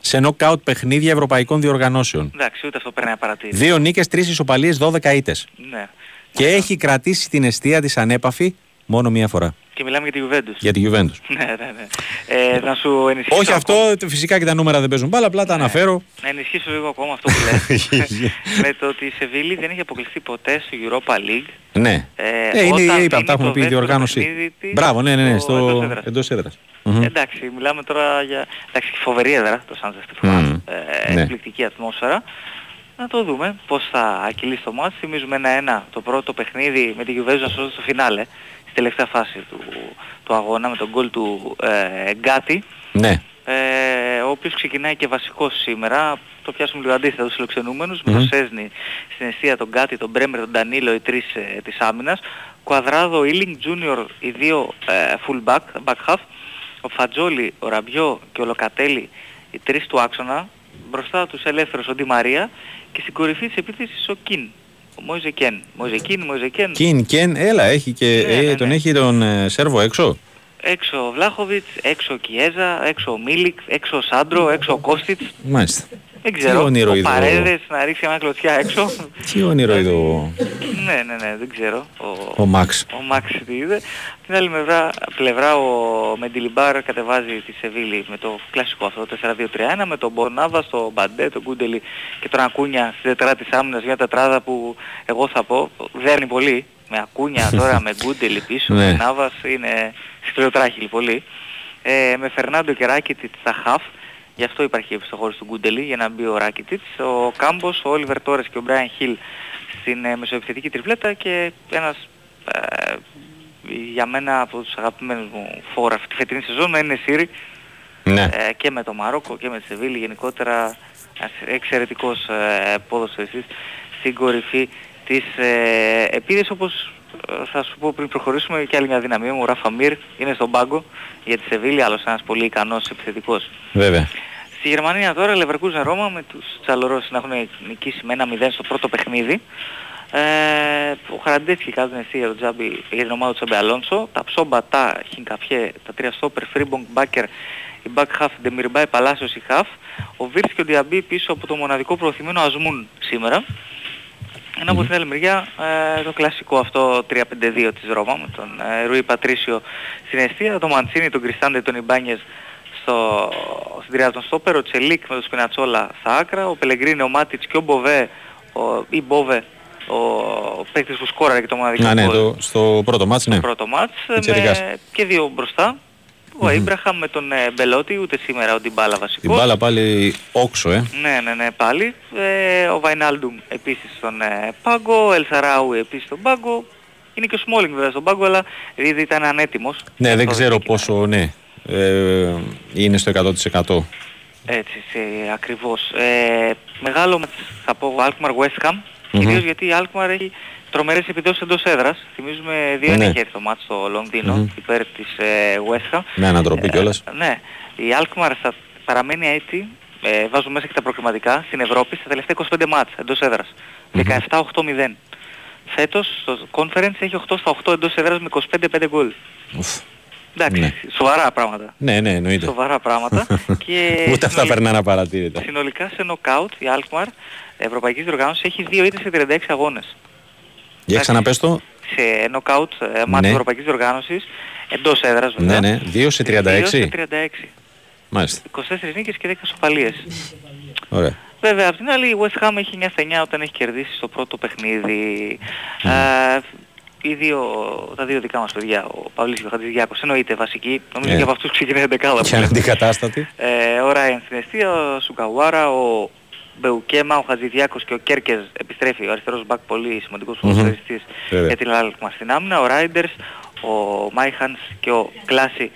σε νοκάουτ παιχνίδια ευρωπαϊκών διοργανώσεων. Εντάξει, ούτε αυτό παίρνει να παρατηρήσει. Δύο νίκες, τρεις ισοπαλίες, 12 ήττες. Ναι. Και έχει κρατήσει την αιστεία της ανέπαφη μόνο μία φορά. Και μιλάμε για τη Juventus. Για τη Juventus. ναι, ναι, ναι. Ε, να σου ενισχύσω Όχι ακόμα- αυτό, φυσικά και τα νούμερα δεν παίζουν μπάλα, απλά τα αναφέρω. Να ενισχύσω λίγο ακόμα αυτό που λες. με το ότι η Σεβίλη δεν έχει αποκλειστεί ποτέ στο Europa League. Ναι. Ε, Ε, είναι, όταν είπα, δίνει τα έχουμε το πει, δεύτερο διοργάνωση. παιχνίδι της Μπράβο, ναι, ναι, ναι, στο εντός στο έδρας. εντός έδρας. Μμμ. Εντάξει, μιλάμε τώρα για εντάξει, φοβερή έδρα το Σάντζες στη France. Μμμ. Ε, Ναι. Εκπληκτική ατμόσφαιρα. Να το δούμε πώς θα ακυλήσει το μάτς. Θυμίζουμε ένα-ένα το πρώτο παιχνίδι με τη Juventus να σώζει στο φινάλε. Στη τελευταία φάση του, του αγώνα με τον γκολ του ε, Γκάτι. Ναι. Ε, ο οποίος ξεκινάει και βασικός σήμερα. Το πιάσουμε λίγο αντίθετα τους φιλοξενούμενους. Με Μμμ. τον Σέσνη στην αιστεία, τον Γκάτι, τον Μπρέμερ, τον Ντανίλο, οι τρεις ε, της άμυνας. Κουαδράδο, Ήλινγκ, Τζούνιορ, οι δύο ε, full back, back half. Ο Φατζόλη, ο Ραμπιό και ο Λοκατέλη, οι τρεις του άξονα. Μπροστά τους ελεύθερος ο Ντι Μαρία και στην κορυφή της επίθεσης ο Κιν. Ο Μόιζε Κεν. Μόιζε Κιν, Μόιζε Κεν. Κιν, Κεν, έλα, έχει και, Ναι, ε, ναι, τον ναι. έχει τον ε, Σέρβο έξω. Έξω ο Βλάχοβιτς, έξω ο Κιέζα, έξω ο Μίλικ, έξω ο Σάντρο, έξω ο Κώστιτς. Μάλιστα. Δεν Τι ξέρω. όνειρο ο είδω. Παρέδες να ρίξει μια κλωτσιά έξω. Τι όνειρο είδε ο, ναι, ναι, ναι, δεν ξέρω. Ο, ο Μαξ. ο Μάξ τι είδε. Την άλλη πλευρά, πλευρά ο Μεντιλιμπάρ κατεβάζει τη Σεβίλη με το κλασικό αυτό 4-2-3-1 με τον Μπορνάβα, τον Μπαντέ, τον Κούντελη και τον Ακούνια στη τετρά της άμυνας μια τετράδα που εγώ θα πω δέρνει πολύ. Με Ακούνια τώρα με Κούντελη πίσω, Ναι. με Νάβας είναι σκληροτράχυλη πολύ. Ε, με Φερνάντο και Ράκιτιτ στα χαφ. Γι' αυτό υπάρχει επιστοχώρηση του Γκούντελη για να μπει ο Ράκιτιτς. Ο Κάμπος, ο Όλιβερ Τόρες και ο Μπράιν Χιλ στην ε, μεσοεπιθετική τριπλέτα και ένας ε, για μένα από τους αγαπημένους μου φόρα αυτή τη φετινή σεζόν να είναι Σύρι Ναι. ε, και με το Μαρόκο και με τη Σεβίλη γενικότερα ένας εξαιρετικός ε, ποδοσφαιριστής στην κορυφή της ε, επίδεσης όπως ε, θα σου πω πριν προχωρήσουμε και άλλη μια δυναμία μου, ο Ράφα Μίρ είναι στον πάγκο για τη Σεβίλη, άλλος ένας πολύ ικανός επιθετικός. Βέβαια. Στη Γερμανία τώρα Leverkusen Ρώμα με τους Τζαλορόσι να έχουν νικήσει με ένα 0 στο πρώτο παιχνίδι. Ε, ο Χαραντέτσκι κάνει την εστία για, τον Τζάμπι, για την ομάδα του Τζάμπι Αλόνσο. Ταψόμπα, Τα, Χινκαπιέ, τα τρία στόπερ, Φρίμπονγκ, Μπάκερ, οι μπακ χαφ, Ντεμιρμπάι, Παλάσιος, οι χαφ. Ο Βίρτς και ο Διαμπή πίσω από το μοναδικό προωθημένο Αζμούν σήμερα. Ενώ από την άλλη μεριά ε, το κλασικό αυτό 3-5-2 της Ρώμα με τον ε, Ρουί Πατρίσιο στην αιστεία, τον Μαντσίνη, τον Κριστάντε, τον Ιμπάνιες στο, στην τριάδα των στόπερ, ο Τσελίκ με τον Σπινατσόλα στα άκρα, ο Πελεγκρίνη, ο Μάτιτς και ο Μποβέ, ο, ή Μπόβε, ο παίκτης που σκόραρε και το μοναδικό Να, ναι, γκολ το, στο πρώτο μάτς, ναι. στο πρώτο μάτς, ε, Πιτσιρικάς. με, και δύο μπροστά. Ο Ήμπραχαμ με τον ε, Μπελότη, ούτε σήμερα ο Ντιμπάλα βασικός. Την μπάλα πάλι όξο, ε. Ναι, ναι, ναι, πάλι. Ε, ο Βαϊνάλντουμ επίσης στον ε, πάγκο, ο Ελσαράου επίσης στον πάγκο. Είναι και ο Σμόλινγκ βέβαια στον πάγκο, αλλά ήδη ήταν ανέτοιμος. Ναι, δεν ξέρω πόσο, ναι, ε, είναι στο 100%. Έτσι, σε, ακριβώς. Ε, μεγάλο μάτς, θα πω Alkmaar West Ham, Μμμ. κυρίως γιατί η Alkmaar έχει τρομερές επιδόσεις εντός έδρας. Θυμίζουμε 2-1 Ναι. έχει έρθει το μάτς στο Λονδίνο Μμμ. υπέρ της ε, West Ham. Με ανατροπή κιόλας. Ναι, η Alkmaar θα παραμένει έτσι, ε, βάζω μέσα και τα προκριματικά, στην Ευρώπη στα τελευταία 25 μάτς εντός έδρας. 17-8-0. Φέτος στο Conference έχει 8 στα 8 εντός έδρας με 25-5 γκολ. Ουφ. Εντάξει, Ναι. σοβαρά πράγματα. Ναι, ναι, εννοείται. Σοβαρά πράγματα. και Ούτε αυτά συνολικά- περνάνε απαρατήρητα. Συνολικά σε νοκάουτ η Alkmaar Ευρωπαϊκής Διοργάνωσης έχει 2 ήττες σε 36 αγώνες. Για ξαναπες το. Σε νοκάουτ ε, μάτς Ναι. Ευρωπαϊκής Διοργάνωσης εντός έδρας βέβαια. Ναι, ναι. 2 σε 36. 2 σε 36. Μάλιστα. 24 νίκες και 10 ισοπαλίες. Ωραία. Βέβαια, απ' την άλλη η West Ham έχει 9 στα 9 όταν έχει κερδίσει στο πρώτο παιχνίδι. Ε, οι δύο, τα δύο δικά μας παιδιά, ο Παυλής και ο Χατζηδιάκος, εννοείται βασικοί. Νομίζω Ε. και από αυτούς ξεκινάει η δεκάδα. που Και λέμε. αντικατάστατη. Ε, ο Ράιαν στην εστία, ο Σουγκαουάρα, ο Μπεουκέμα, ο Χατζηδιάκος και ο Κέρκεζ επιστρέφει. Ο αριστερός μπακ πολύ σημαντικός Μμμ. ποδοσφαιριστής Βέβαια. για την Alkmaar στην άμυνα. Ο Ράιντερς, ο Μάινανς και ο Κλάσι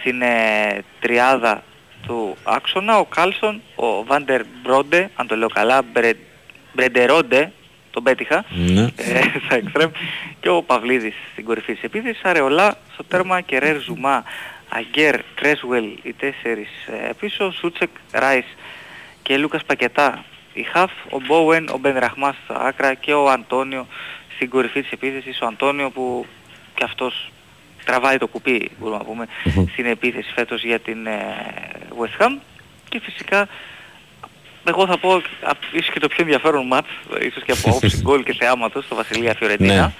στην ε, τριάδα του άξονα. Ο Κάρλσον, ο Βάντερ Μπρόντε, αν το λέω καλά, Μπρε, Μπρεντερόντε, τον πέτυχα, Ναι. ε, στα εξτρέμ, και ο Παυλίδης στην κορυφή της επίθεσης, Αρεολά στο τέρμα, Κερέρ, Ζουμά, Αγκέρντ, Κρέσουελ, οι τέσσερις ε, πίσω, Σούτσεκ, Ράις και Λούκας Πακετά. Οι χαφ, ο Μπόουεν, ο Μπεν Ραχμάς στα άκρα και ο Αντώνιο στην κορυφή της επίθεσης. Ο Αντώνιο που και αυτός τραβάει το κουπί, μπορούμε να πούμε, στην επίθεση φέτος για την ε, West Ham. Και φυσικά εγώ θα πω α, ίσως και το πιο ενδιαφέρον μάτς, ίσως και από όψη γκολ και θεάματος, στο Βασιλεία Φιωρεντίνα. Ναι.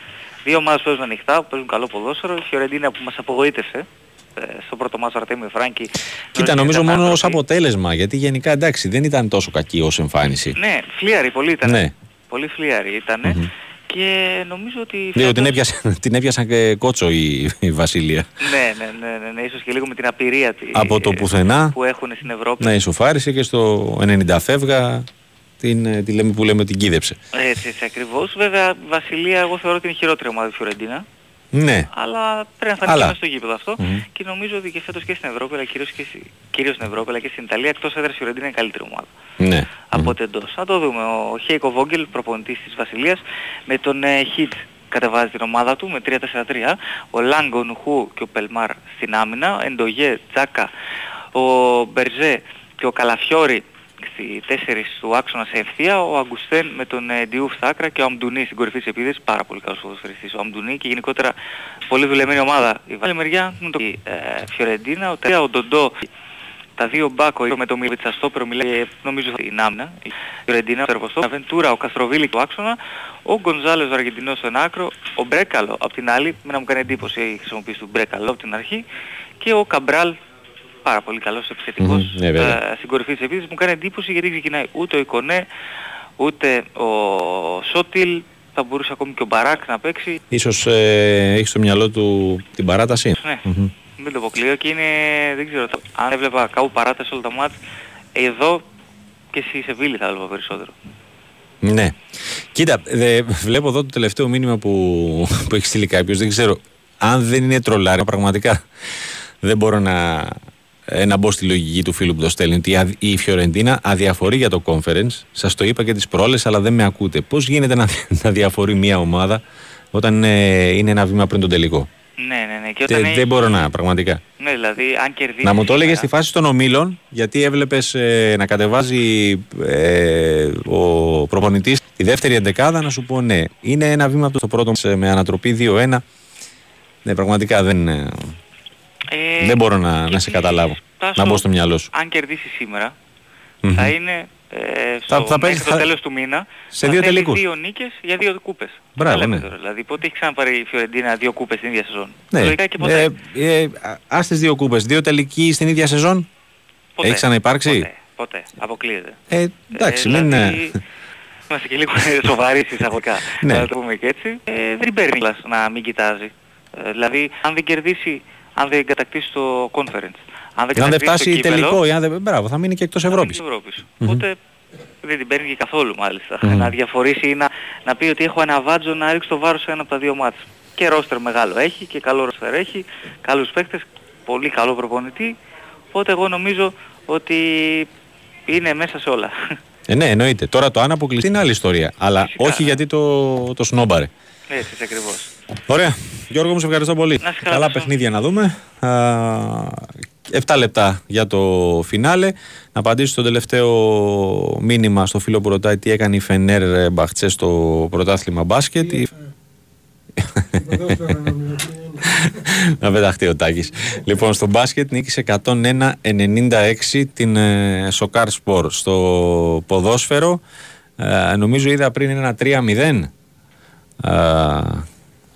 Δύο ομάδες παίζουν ανοιχτά, παίζουν καλό ποδόσφαιρο. Η Φιωρεντίνα που μας απογοήτευσε ε, στο πρώτο μάτς Αρτέμι Φράγκη. Κοίτα, νομίζω μόνο ως αποτέλεσμα, γιατί γενικά εντάξει δεν ήταν τόσο κακή ως εμφάνιση. Ναι, φλίαρη πολύ ήταν. Ναι. Πολύ φλίαρη ήτανε. Και νομίζω ότι... Λίγο φέτος- την έπιασαν, την έπιασαν και κότσο η, η Βασίλεια. Ναι, ναι, ναι, ναι, ναι, ίσως και λίγο με την απειρία τη, Από το πουθενά που έχουν στην Ευρώπη. να ισοφάρισε και στο 90 φεύγα την, ε, τη λέμε που λέμε την κίδεψε. Έτσι, έτσι ακριβώς. Βέβαια, η Βασιλεία εγώ θεωρώ ότι είναι η χειρότερη ομάδα της Φιωρεντίνα. Ναι. Αλλά πρέπει να φανεί και Αλλά. μέσα στο γήπεδο αυτό. Μμμ. Και νομίζω ότι και φέτος και στην Ευρώπη, αλλά κυρίως, και, στη- κυρίως στην Ευρώπη, αλλά και στην Ιταλία, εκτός έδρας η Φιωρεντίνα είναι η καλύτερη ομάδα. Ναι. Από ό,τι εντός. Να το δούμε. Ο Χέικο Φόγκελ, προπονητής της Βασιλείας, με τον ε, Χιτ κατεβάζει την ομάδα του με 3-4-3. Ο Λάγκο, ο Νουχού και ο Πελμάρ στην άμυνα. Εντογέ, Τζάκα, ο Μπερζέ και ο Καλαφιόρη στη 4 του άξονας σε ευθεία, ο Αγκουστέν με τον ε, Ντιούφ στα άκρα και ο Αμντουνί στην κορυφή της επίθεσης, πάρα πολύ καλός ποδοσφαιριστής. Ο Αμντουνί και γενικότερα πολύ δουλεμένη ομάδα. Η άλλη μεριά με το ε, Φιωρεντίνα, ο Τερέας, ο Ντοντό, τα δύο μπάκο με το Μιλίτσα Στόπερο μιλάει και νομίζω στην άμυνα. Η Φιωρεντίνα, ο Τερβοστό, ο Αβεντούρα, ο Καστροβίλη του άξονα, ο Γκονζάλες ο Αργεντινός στον άκρο, ο Μπρέκαλο από την άλλη, με να μου κάνει εντύπωση η χρησιμοποίηση του Μπρέκαλο από την αρχή και ο Καμπράλ πάρα πολύ καλός επιθετικός Μμμ, ναι, βέβαια. ε, στην κορυφή της επίθεσης μου κάνει εντύπωση γιατί δεν ξεκινάει ούτε ο Ικονέ ούτε ο Σότιλ θα μπορούσε ακόμη και ο Μπαράκ να παίξει Ίσως ε, έχεις στο μυαλό του την παράταση; ναι, Μμμ. δεν το αποκλείω και είναι, δεν ξέρω, θα- αν έβλεπα κάπου παράταση όλα τα μάτς, εδώ και στη Σεβίλη θα έβλεπα περισσότερο. Ναι. Κοίτα, δε, βλέπω εδώ το τελευταίο μήνυμα που, που έχει στείλει κάποιος. Δεν ξέρω αν δεν είναι τρολάρι. Πραγματικά δεν μπορώ να, ε, να μπω στη λογική του φίλου που το στέλνει. Ότι η αδ- η Φιωρεντίνα αδιαφορεί για το conference. Σας το είπα και τις προάλλε, αλλά δεν με ακούτε. Πώς γίνεται να, να διαφορεί μια ομάδα όταν ε, είναι ένα βήμα πριν τον τελικό; Ναι, ναι, ναι. Και Τε- όταν έχει- δεν μπορώ να, πραγματικά. Ναι, δηλαδή αν κερδίσει... Να μου το έλεγε σήμερα- στη φάση των ομίλων, γιατί έβλεπες να κατεβάζει ε, ο προπονητής τη δεύτερη εντεκάδα, να σου πω ναι. Είναι ένα βήμα από το πρώτο ε, με ανατροπή 2-1. Ναι, πραγματικά δεν, ε, Ε, δεν μπορώ να, να σε καταλάβω. Τάσο, Να μπω στο μυαλό σου. Αν κερδίσει σήμερα, Μμμ. θα είναι ε, στο, Θα- θα μέχρι παίζει- το θα- τέλος του μήνα σε θα δύο θέλει τελικούς. δύο νίκες για δύο κούπες. Μπράβο, Τα λέμε ναι. τώρα, δηλαδή πότε έχει ξαναπάρει η Φιωρεντίνα δύο κούπες την ίδια σεζόν; Ναι. Λογικά και ποτέ. Ε, ε, α τις δύο κούπες, δύο τελικοί στην ίδια σεζόν; ποτέ. Έχει ξαναυπάρξει; Ποτέ, ποτέ. Αποκλείεται. Ε, εντάξει, Ε, μην... δηλαδή, Είμαστε και λίγο σοβαροί εισαγωγικά. Ναι. Να το πούμε και έτσι. Ε, δεν την παίρνει κλας να μην κοιτάζει. Ε, δηλαδή, αν δεν κερδίσει, αν δεν κατακτήσει το conference, αν δεν, Αν δεν κατακτήσει φτάσει το κύπελο, τελικό, ή αν δεν, μπράβο, θα μείνει και εκτός Ευρώπης. της Ευρώπης. Μμμ. Οπότε δεν την παίρνει και καθόλου μάλιστα. Μμμ. Να διαφορήσει ή να, να πει ότι έχω ένα βάτζο να ρίξει το βάρος σε ένα από τα δύο μάτς. Και ρόστερ μεγάλο έχει και καλό ρόστερ έχει, καλούς παίκτες, πολύ καλό προπονητή. Οπότε εγώ νομίζω ότι είναι μέσα σε όλα. Ε, ναι, εννοείται. Τώρα το αν αποκλειστεί είναι άλλη ιστορία. Αλλά όχι γιατί το, το σνόμπαρε. Έτσι, έτσι ακριβώς. Ωραία. Γιώργο μου, σε ευχαριστώ πολύ. Να είσαι καλά, Καλά Χριστό. παιχνίδια να δούμε. Α, 7 λεπτά για το φινάλε. Να απαντήσω στο τελευταίο μήνυμα στο φίλο που ρωτάει τι έκανε η Φενέρ ε, Μπαχτσέ στο πρωτάθλημα μπάσκετ. Η- να πεταχτεί ο Τάκης. λοιπόν, στο μπάσκετ νίκησε 101-96 την ε, Σοκάρ Σπορ. Στο ποδόσφαιρο, ε, νομίζω είδα πριν ένα 3-0. Α,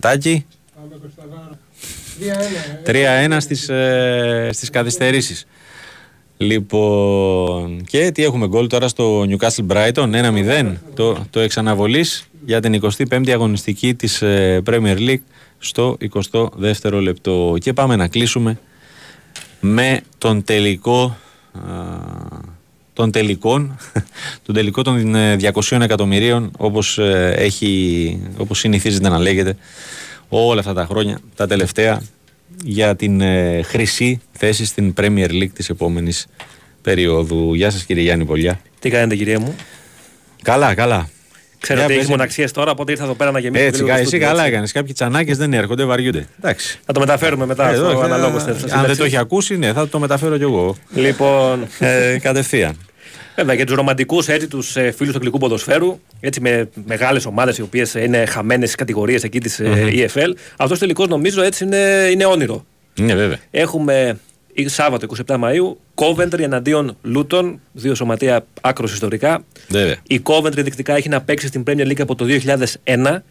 Τάκη. 3-1 στις, ε, στις καθυστερήσεις. Λοιπόν, και τι έχουμε γκολ τώρα στο Newcastle Brighton, 1-0, το, το εξαναβολής για την 25η αγωνιστική της ε, Premier League στο 22ο λεπτό. Και πάμε να κλείσουμε με τον τελικό α, των τελικών, τον τελικό των ε, 200 εκατομμυρίων όπως, ε, έχει, όπως συνηθίζεται να λέγεται όλα αυτά τα χρόνια, τα τελευταία για την ε, χρυσή θέση στην Premier League της επόμενης περίοδου. Γεια σας κύριε Γιάννη Πολιά. Τι κάνετε, κυρία μου; Καλά, καλά. Ξέρω Για ότι έχεις πες. μοναξίες τώρα, οπότε ήρθα εδώ πέρα να γεμίσω. Έτσι, λίγο κα- το εσύ στούντιο, καλά έτσι. έκανε. Κάποιοι τσανάκες δεν έρχονται, βαριούνται. Εντάξει. Θα το μεταφέρουμε μετά Ε, στο εδώ, αναλόγως ε, Αν δεν το έχει ακούσει, ναι, θα το μεταφέρω κι εγώ. Λοιπόν. Ε, κατευθείαν. Βέβαια, για τους ρομαντικούς τους ε, φίλους του αγγλικού ποδοσφαίρου, έτσι με μεγάλες ομάδες οι οποίες είναι χαμένες στι κατηγορίες εκεί της Μμμ. EFL, αυτός τελικώ νομίζω έτσι είναι, είναι όνειρο. Ναι, βέβαια. Έχουμε η- Σάββατο 27 Μαΐου, Coventry εναντίον Λούτων, δύο σωματεία άκρος ιστορικά. Βέβαια. Η Coventry δεικτικά έχει να παίξει στην Premier League από το 2001,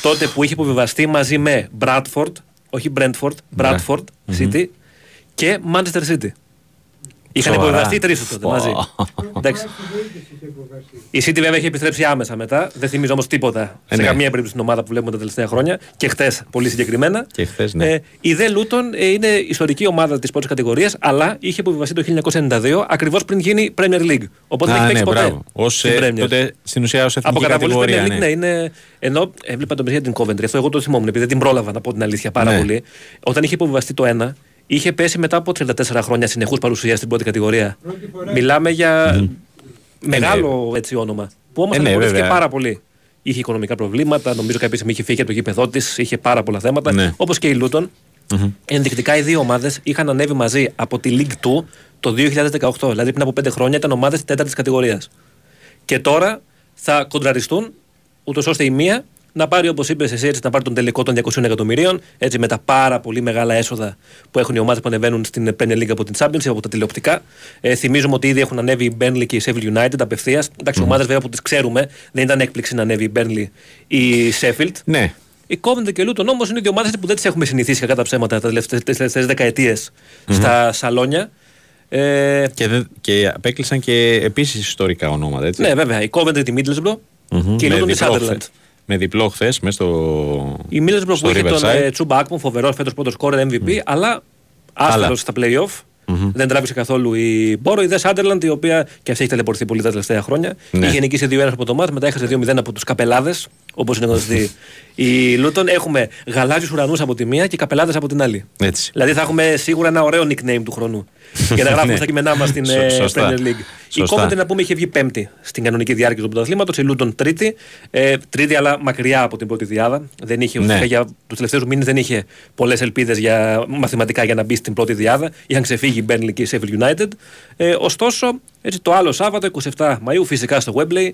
τότε που είχε υποβιβαστεί μαζί με Bradford, όχι Brentford, Bradford City και Manchester City. Είχαν Σοβαρά. υποβιβαστεί τρεις τότε Πω. μαζί. Εντάξει. Η City βέβαια έχει επιστρέψει άμεσα μετά. Δεν θυμίζω όμως τίποτα Ε, σε ναι. καμία περίπτωση την ομάδα που βλέπουμε τα τελευταία χρόνια. Και χτε πολύ συγκεκριμένα. Και χθες, ναι. Ε, η Δε Λούτον ε, είναι ιστορική ομάδα της πρώτης κατηγορίας, αλλά είχε υποβιβαστεί το 1992 ακριβώς πριν γίνει Premier League. Οπότε δεν Α, έχει παίξει ναι, ποτέ. μπράβο. Ως, στην ε, Premier. τότε στην ουσία ως Από εθνική καταβολής στην κατηγορία. Premier League, ναι. είναι. Ενώ έβλεπα το για την Coventry, αυτό εγώ το θυμόμουν, επειδή δεν την πρόλαβα να πω την αλήθεια πάρα Ναι. πολύ. Όταν είχε υποβιβαστεί το 1, είχε πέσει μετά από 34 χρόνια συνεχούς παρουσία στην πρώτη κατηγορία. Μιλάμε για μεγάλο έτσι όνομα. Που όμως Ε, ναι, αναγνωρίστηκε βέβαια. πάρα πολύ. Είχε οικονομικά προβλήματα, νομίζω κάποια στιγμή είχε φύγει από το γήπεδό της, είχε πάρα πολλά θέματα. Ναι. Όπως και η Λούτον. Ενδεικτικά οι δύο ομάδες είχαν ανέβει μαζί από τη League 2 το 2018. Δηλαδή πριν από 5 χρόνια ήταν ομάδες τέταρτης κατηγορίας. Και τώρα θα κοντραριστούν, ούτως ώστε η μία να πάρει, όπως είπες εσύ, έτσι, να πάρει τον τελικό των 200 εκατομμυρίων, έτσι με τα πάρα πολύ μεγάλα έσοδα που έχουν οι ομάδες που ανεβαίνουν στην Premier League από την Championship, από τα τηλεοπτικά. Ε, θυμίζουμε ότι ήδη έχουν ανέβει η Burnley και η Sheffield United απευθείας. Εντάξει, ομάδες βέβαια που τις ξέρουμε, δεν ήταν έκπληξη να ανέβει η Burnley ή η Sheffield. Ναι. Η Coventry και η Luton όμως είναι δύο ομάδες που δεν τις έχουμε συνηθίσει κατά τα ψέματα τα τελευταίες δεκαετίες στα σαλόνια. Ε, Και, δεν- και απέκλεισαν και επίσης ιστορικά ονόματα. Έτσι. ναι, βέβαια. Η Coventry τη Middlesbrough Μμμ. και η Με Luton τη διπλό Sunderland. Χθε- Με διπλό χθες μέσα στο. Η Middlesbrough στο που είχε τον Riverside. ε, Τσούμπα Άκμον, φοβερό φέτος πρώτος σκόρερ MVP, αλλά άσχετος Αλλά. στα playoff. Δεν τράβηξε καθόλου η Μπόρο. Η Δε Σάντερλαντ, η οποία και αυτή έχει ταλαιπωρηθεί πολύ τα τελευταία χρόνια. Ναι. Είχε νικήσει 2-1 από το μάτς, μετά έχασε 2-0 από τους Καπελάδες, όπως είναι γνωστοί. η Λούτον έχουμε γαλάζιους ουρανούς από τη μία και καπελάδες από την άλλη. Έτσι. Δηλαδή θα έχουμε σίγουρα ένα ωραίο nickname του χρόνου. για να γράφουμε Ναι. στα κείμενά μας στην Σω- ε, σωστά. Premier League. Σωστά. Η Coventry να πούμε είχε βγει πέμπτη στην κανονική διάρκεια του πρωταθλήματος. Η Λούτον τρίτη. Ε, τρίτη αλλά μακριά από την πρώτη διάδα. Δεν είχε, Ναι. ουσιαστικά για τους τελευταίους μήνες δεν είχε πολλές ελπίδες για, μαθηματικά για να μπει στην πρώτη διάδα. Είχαν ξεφύγει η Burnley και η Sheffield United. Ε, ωστόσο, έτσι, το άλλο Σάββατο, 27 Μαου, φυσικά στο Wembley,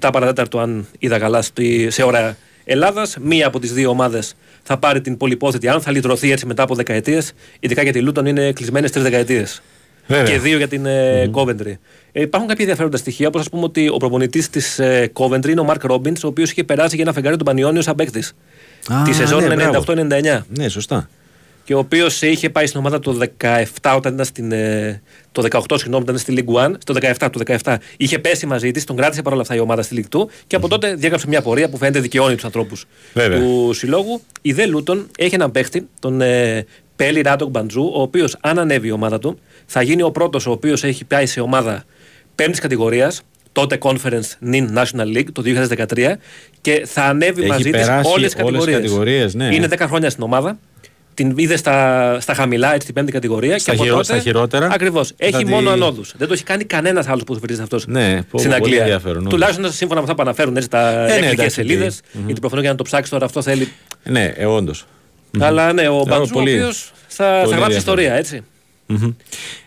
7 παρατέταρτο, αν είδα καλά, στη, σε ώρα Ελλάδας. Μία από τις δύο ομάδες θα πάρει την πολυπόθετη, αν θα λυτρωθεί έτσι μετά από δεκαετίες. Ειδικά γιατί η Λούτον είναι κλεισμένες τρεις δεκαετίες. Βέβαια. Και δύο για την ε, Coventry. Ε, υπάρχουν κάποια ενδιαφέροντα στοιχεία, όπως ας πούμε ότι ο προπονητής της ε, Coventry είναι ο Mark Robbins, ο οποίος είχε περάσει για ένα φεγγάρι του Πανιόνιο σαν παίκτης. Α, Τη σεζόν ναι, μπράβο. 98-99. Ναι, σωστά. Και ο οποίος είχε πάει στην ομάδα το 17 όταν ήταν στην. ε, το 18, συγγνώμη, όταν ήταν στη League One. Στο 17, το 17 είχε πέσει μαζί της, τον κράτησε παρόλα αυτά η ομάδα στη League 2 και από τότε διέγραψε μια πορεία που φαίνεται δικαιώνει τους ανθρώπους Βέβαια. του συλλόγου. Η Δε Λούτον έχει έναν παίχτη, τον ε, Πέλι Ράτοκ Μπαντζού, ο οποίος αν ανέβει η ομάδα του, θα γίνει ο πρώτος ο οποίος έχει πάει σε ομάδα πέμπτης κατηγορίας, τότε Conference NIN National League το 2013 και θα ανέβει Έχει μαζί της περάσει όλες τις όλες τις κατηγορίες. κατηγορίες, ναι. Είναι 10 χρόνια στην ομάδα. Την είδε στα, στα χαμηλά, έτσι, την πέμπτη κατηγορία. Στα και από χειρό- τότε, στα χειρότερα. Ακριβώς. Έχει Θα τη- μόνο ανόδου. Δεν το έχει κάνει κανένας άλλος ποδοσφαιριστή αυτός Ναι, πω, στην πολύ Αγγλία. ενδιαφέρον, όντως. Τουλάχιστον σύμφωνα με αυτά που αναφέρουν έτσι, τα ναι, εκκλητικέ εντάξει, σελίδες. τι- μμμ. Γιατί προφανώς για να το ψάξεις τώρα αυτό θέλει. Ναι, ε, όντως. Αλλά ναι, ο Μπαντζού, ο πολύ- οποίος θα, θα πολύ γράψει ενδιαφέρον. ιστορία, έτσι. Μμμ.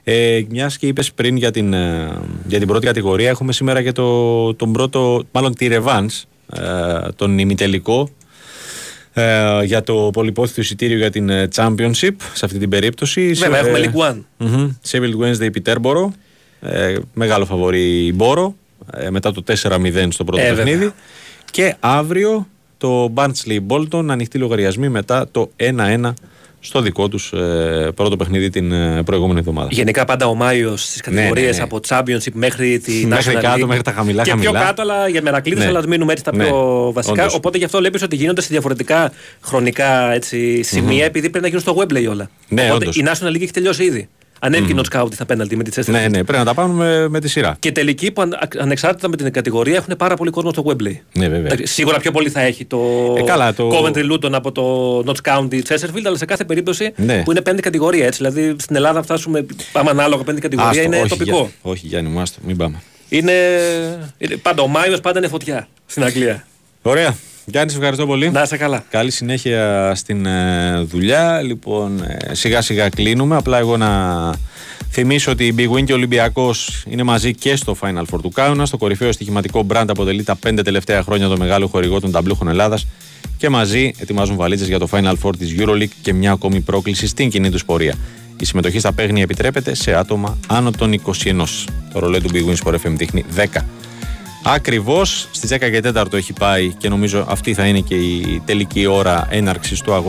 Ε, Μιας και είπες πριν για την, ε, για την πρώτη κατηγορία, έχουμε σήμερα και το, τον πρώτο, μάλλον τη Revans, ε, τον ημιτελικό ε, για το πολυπόθητο εισιτήριο για την ε, Championship σε αυτή την περίπτωση. Βέβαια, Σε- έχουμε ε, League One. μμμ. Sheffield Wednesday Peterborough. Ε, μεγάλο φαβορή η Μπόρο ε, μετά το 4-0 στο πρώτο Ε, βέβαια. παιχνίδι. Και αύριο το Barnsley Bolton ανοιχτή λογαριασμή μετά το 1-1 στο δικό τους ε, πρώτο παιχνίδι την ε, προηγούμενη εβδομάδα. Γενικά πάντα ο Μάιος στις κατηγορίες ναι, ναι. από Championship μέχρι τη Μέχρι National κάτω, League. μέχρι τα χαμηλά, Και χαμηλά. πιο κάτω, αλλά για μερακλείδε, Ναι. αλλά ας μείνουμε έτσι τα Ναι, πιο βασικά. όντως. Οπότε γι' αυτό βλέπει ότι γίνονται σε διαφορετικά χρονικά έτσι, σημεία, επειδή πρέπει να γίνουν στο Webley όλα. Ναι, Οπότε όντως. η National League έχει τελειώσει ήδη. Ανέβηκε η Not Scout στα πέναλτι με τη Chester. Ναι, ναι, πρέπει να τα πάμε με, με τη σειρά. Και τελική που αν- ανεξάρτητα με την κατηγορία έχουν πάρα πολύ κόσμο στο Webley. Ναι, βέβαια. Εντάξει, Σίγουρα πιο πολύ θα έχει το, Ε, καλά, το- Coventry Luton από το Notts County Chesterfield, αλλά σε κάθε περίπτωση Ναι. που είναι πέμπτη κατηγορία. Έτσι. Δηλαδή στην Ελλάδα φτάσουμε, άμα ανάλογα πέμπτη κατηγορία, Άστο, είναι όχι, τοπικό. Γιάννη, όχι Γιάννη μου, άστο, μην πάμε. Είναι, είναι πάντα ο Μάιος πάντα είναι φωτιά στην Αγγλία. Ωραία. Γιάννης, σε ευχαριστώ πολύ. Να είσαι καλά. Καλή συνέχεια στην ε, δουλειά. Λοιπόν, ε, σιγά σιγά κλείνουμε. Απλά εγώ να θυμίσω ότι η Big Win και ο Ολυμπιακός είναι μαζί και στο Final Four του Κάουνα. Στο κορυφαίο στοιχηματικό brand αποτελεί τα πέντε τελευταία χρόνια το μεγάλο χορηγό των ταμπλούχων Ελλάδας. Και μαζί ετοιμάζουν βαλίτσες για το Final Four της Euroleague και μια ακόμη πρόκληση στην κοινή τους πορεία. Η συμμετοχή στα παίγνια επιτρέπεται σε άτομα άνω των 21. Το ρολέ του Big Wins Sport FM δείχνει 10. Ακριβώς στις 10 και 4 έχει πάει και νομίζω αυτή θα είναι και η τελική ώρα έναρξης του αγώνα.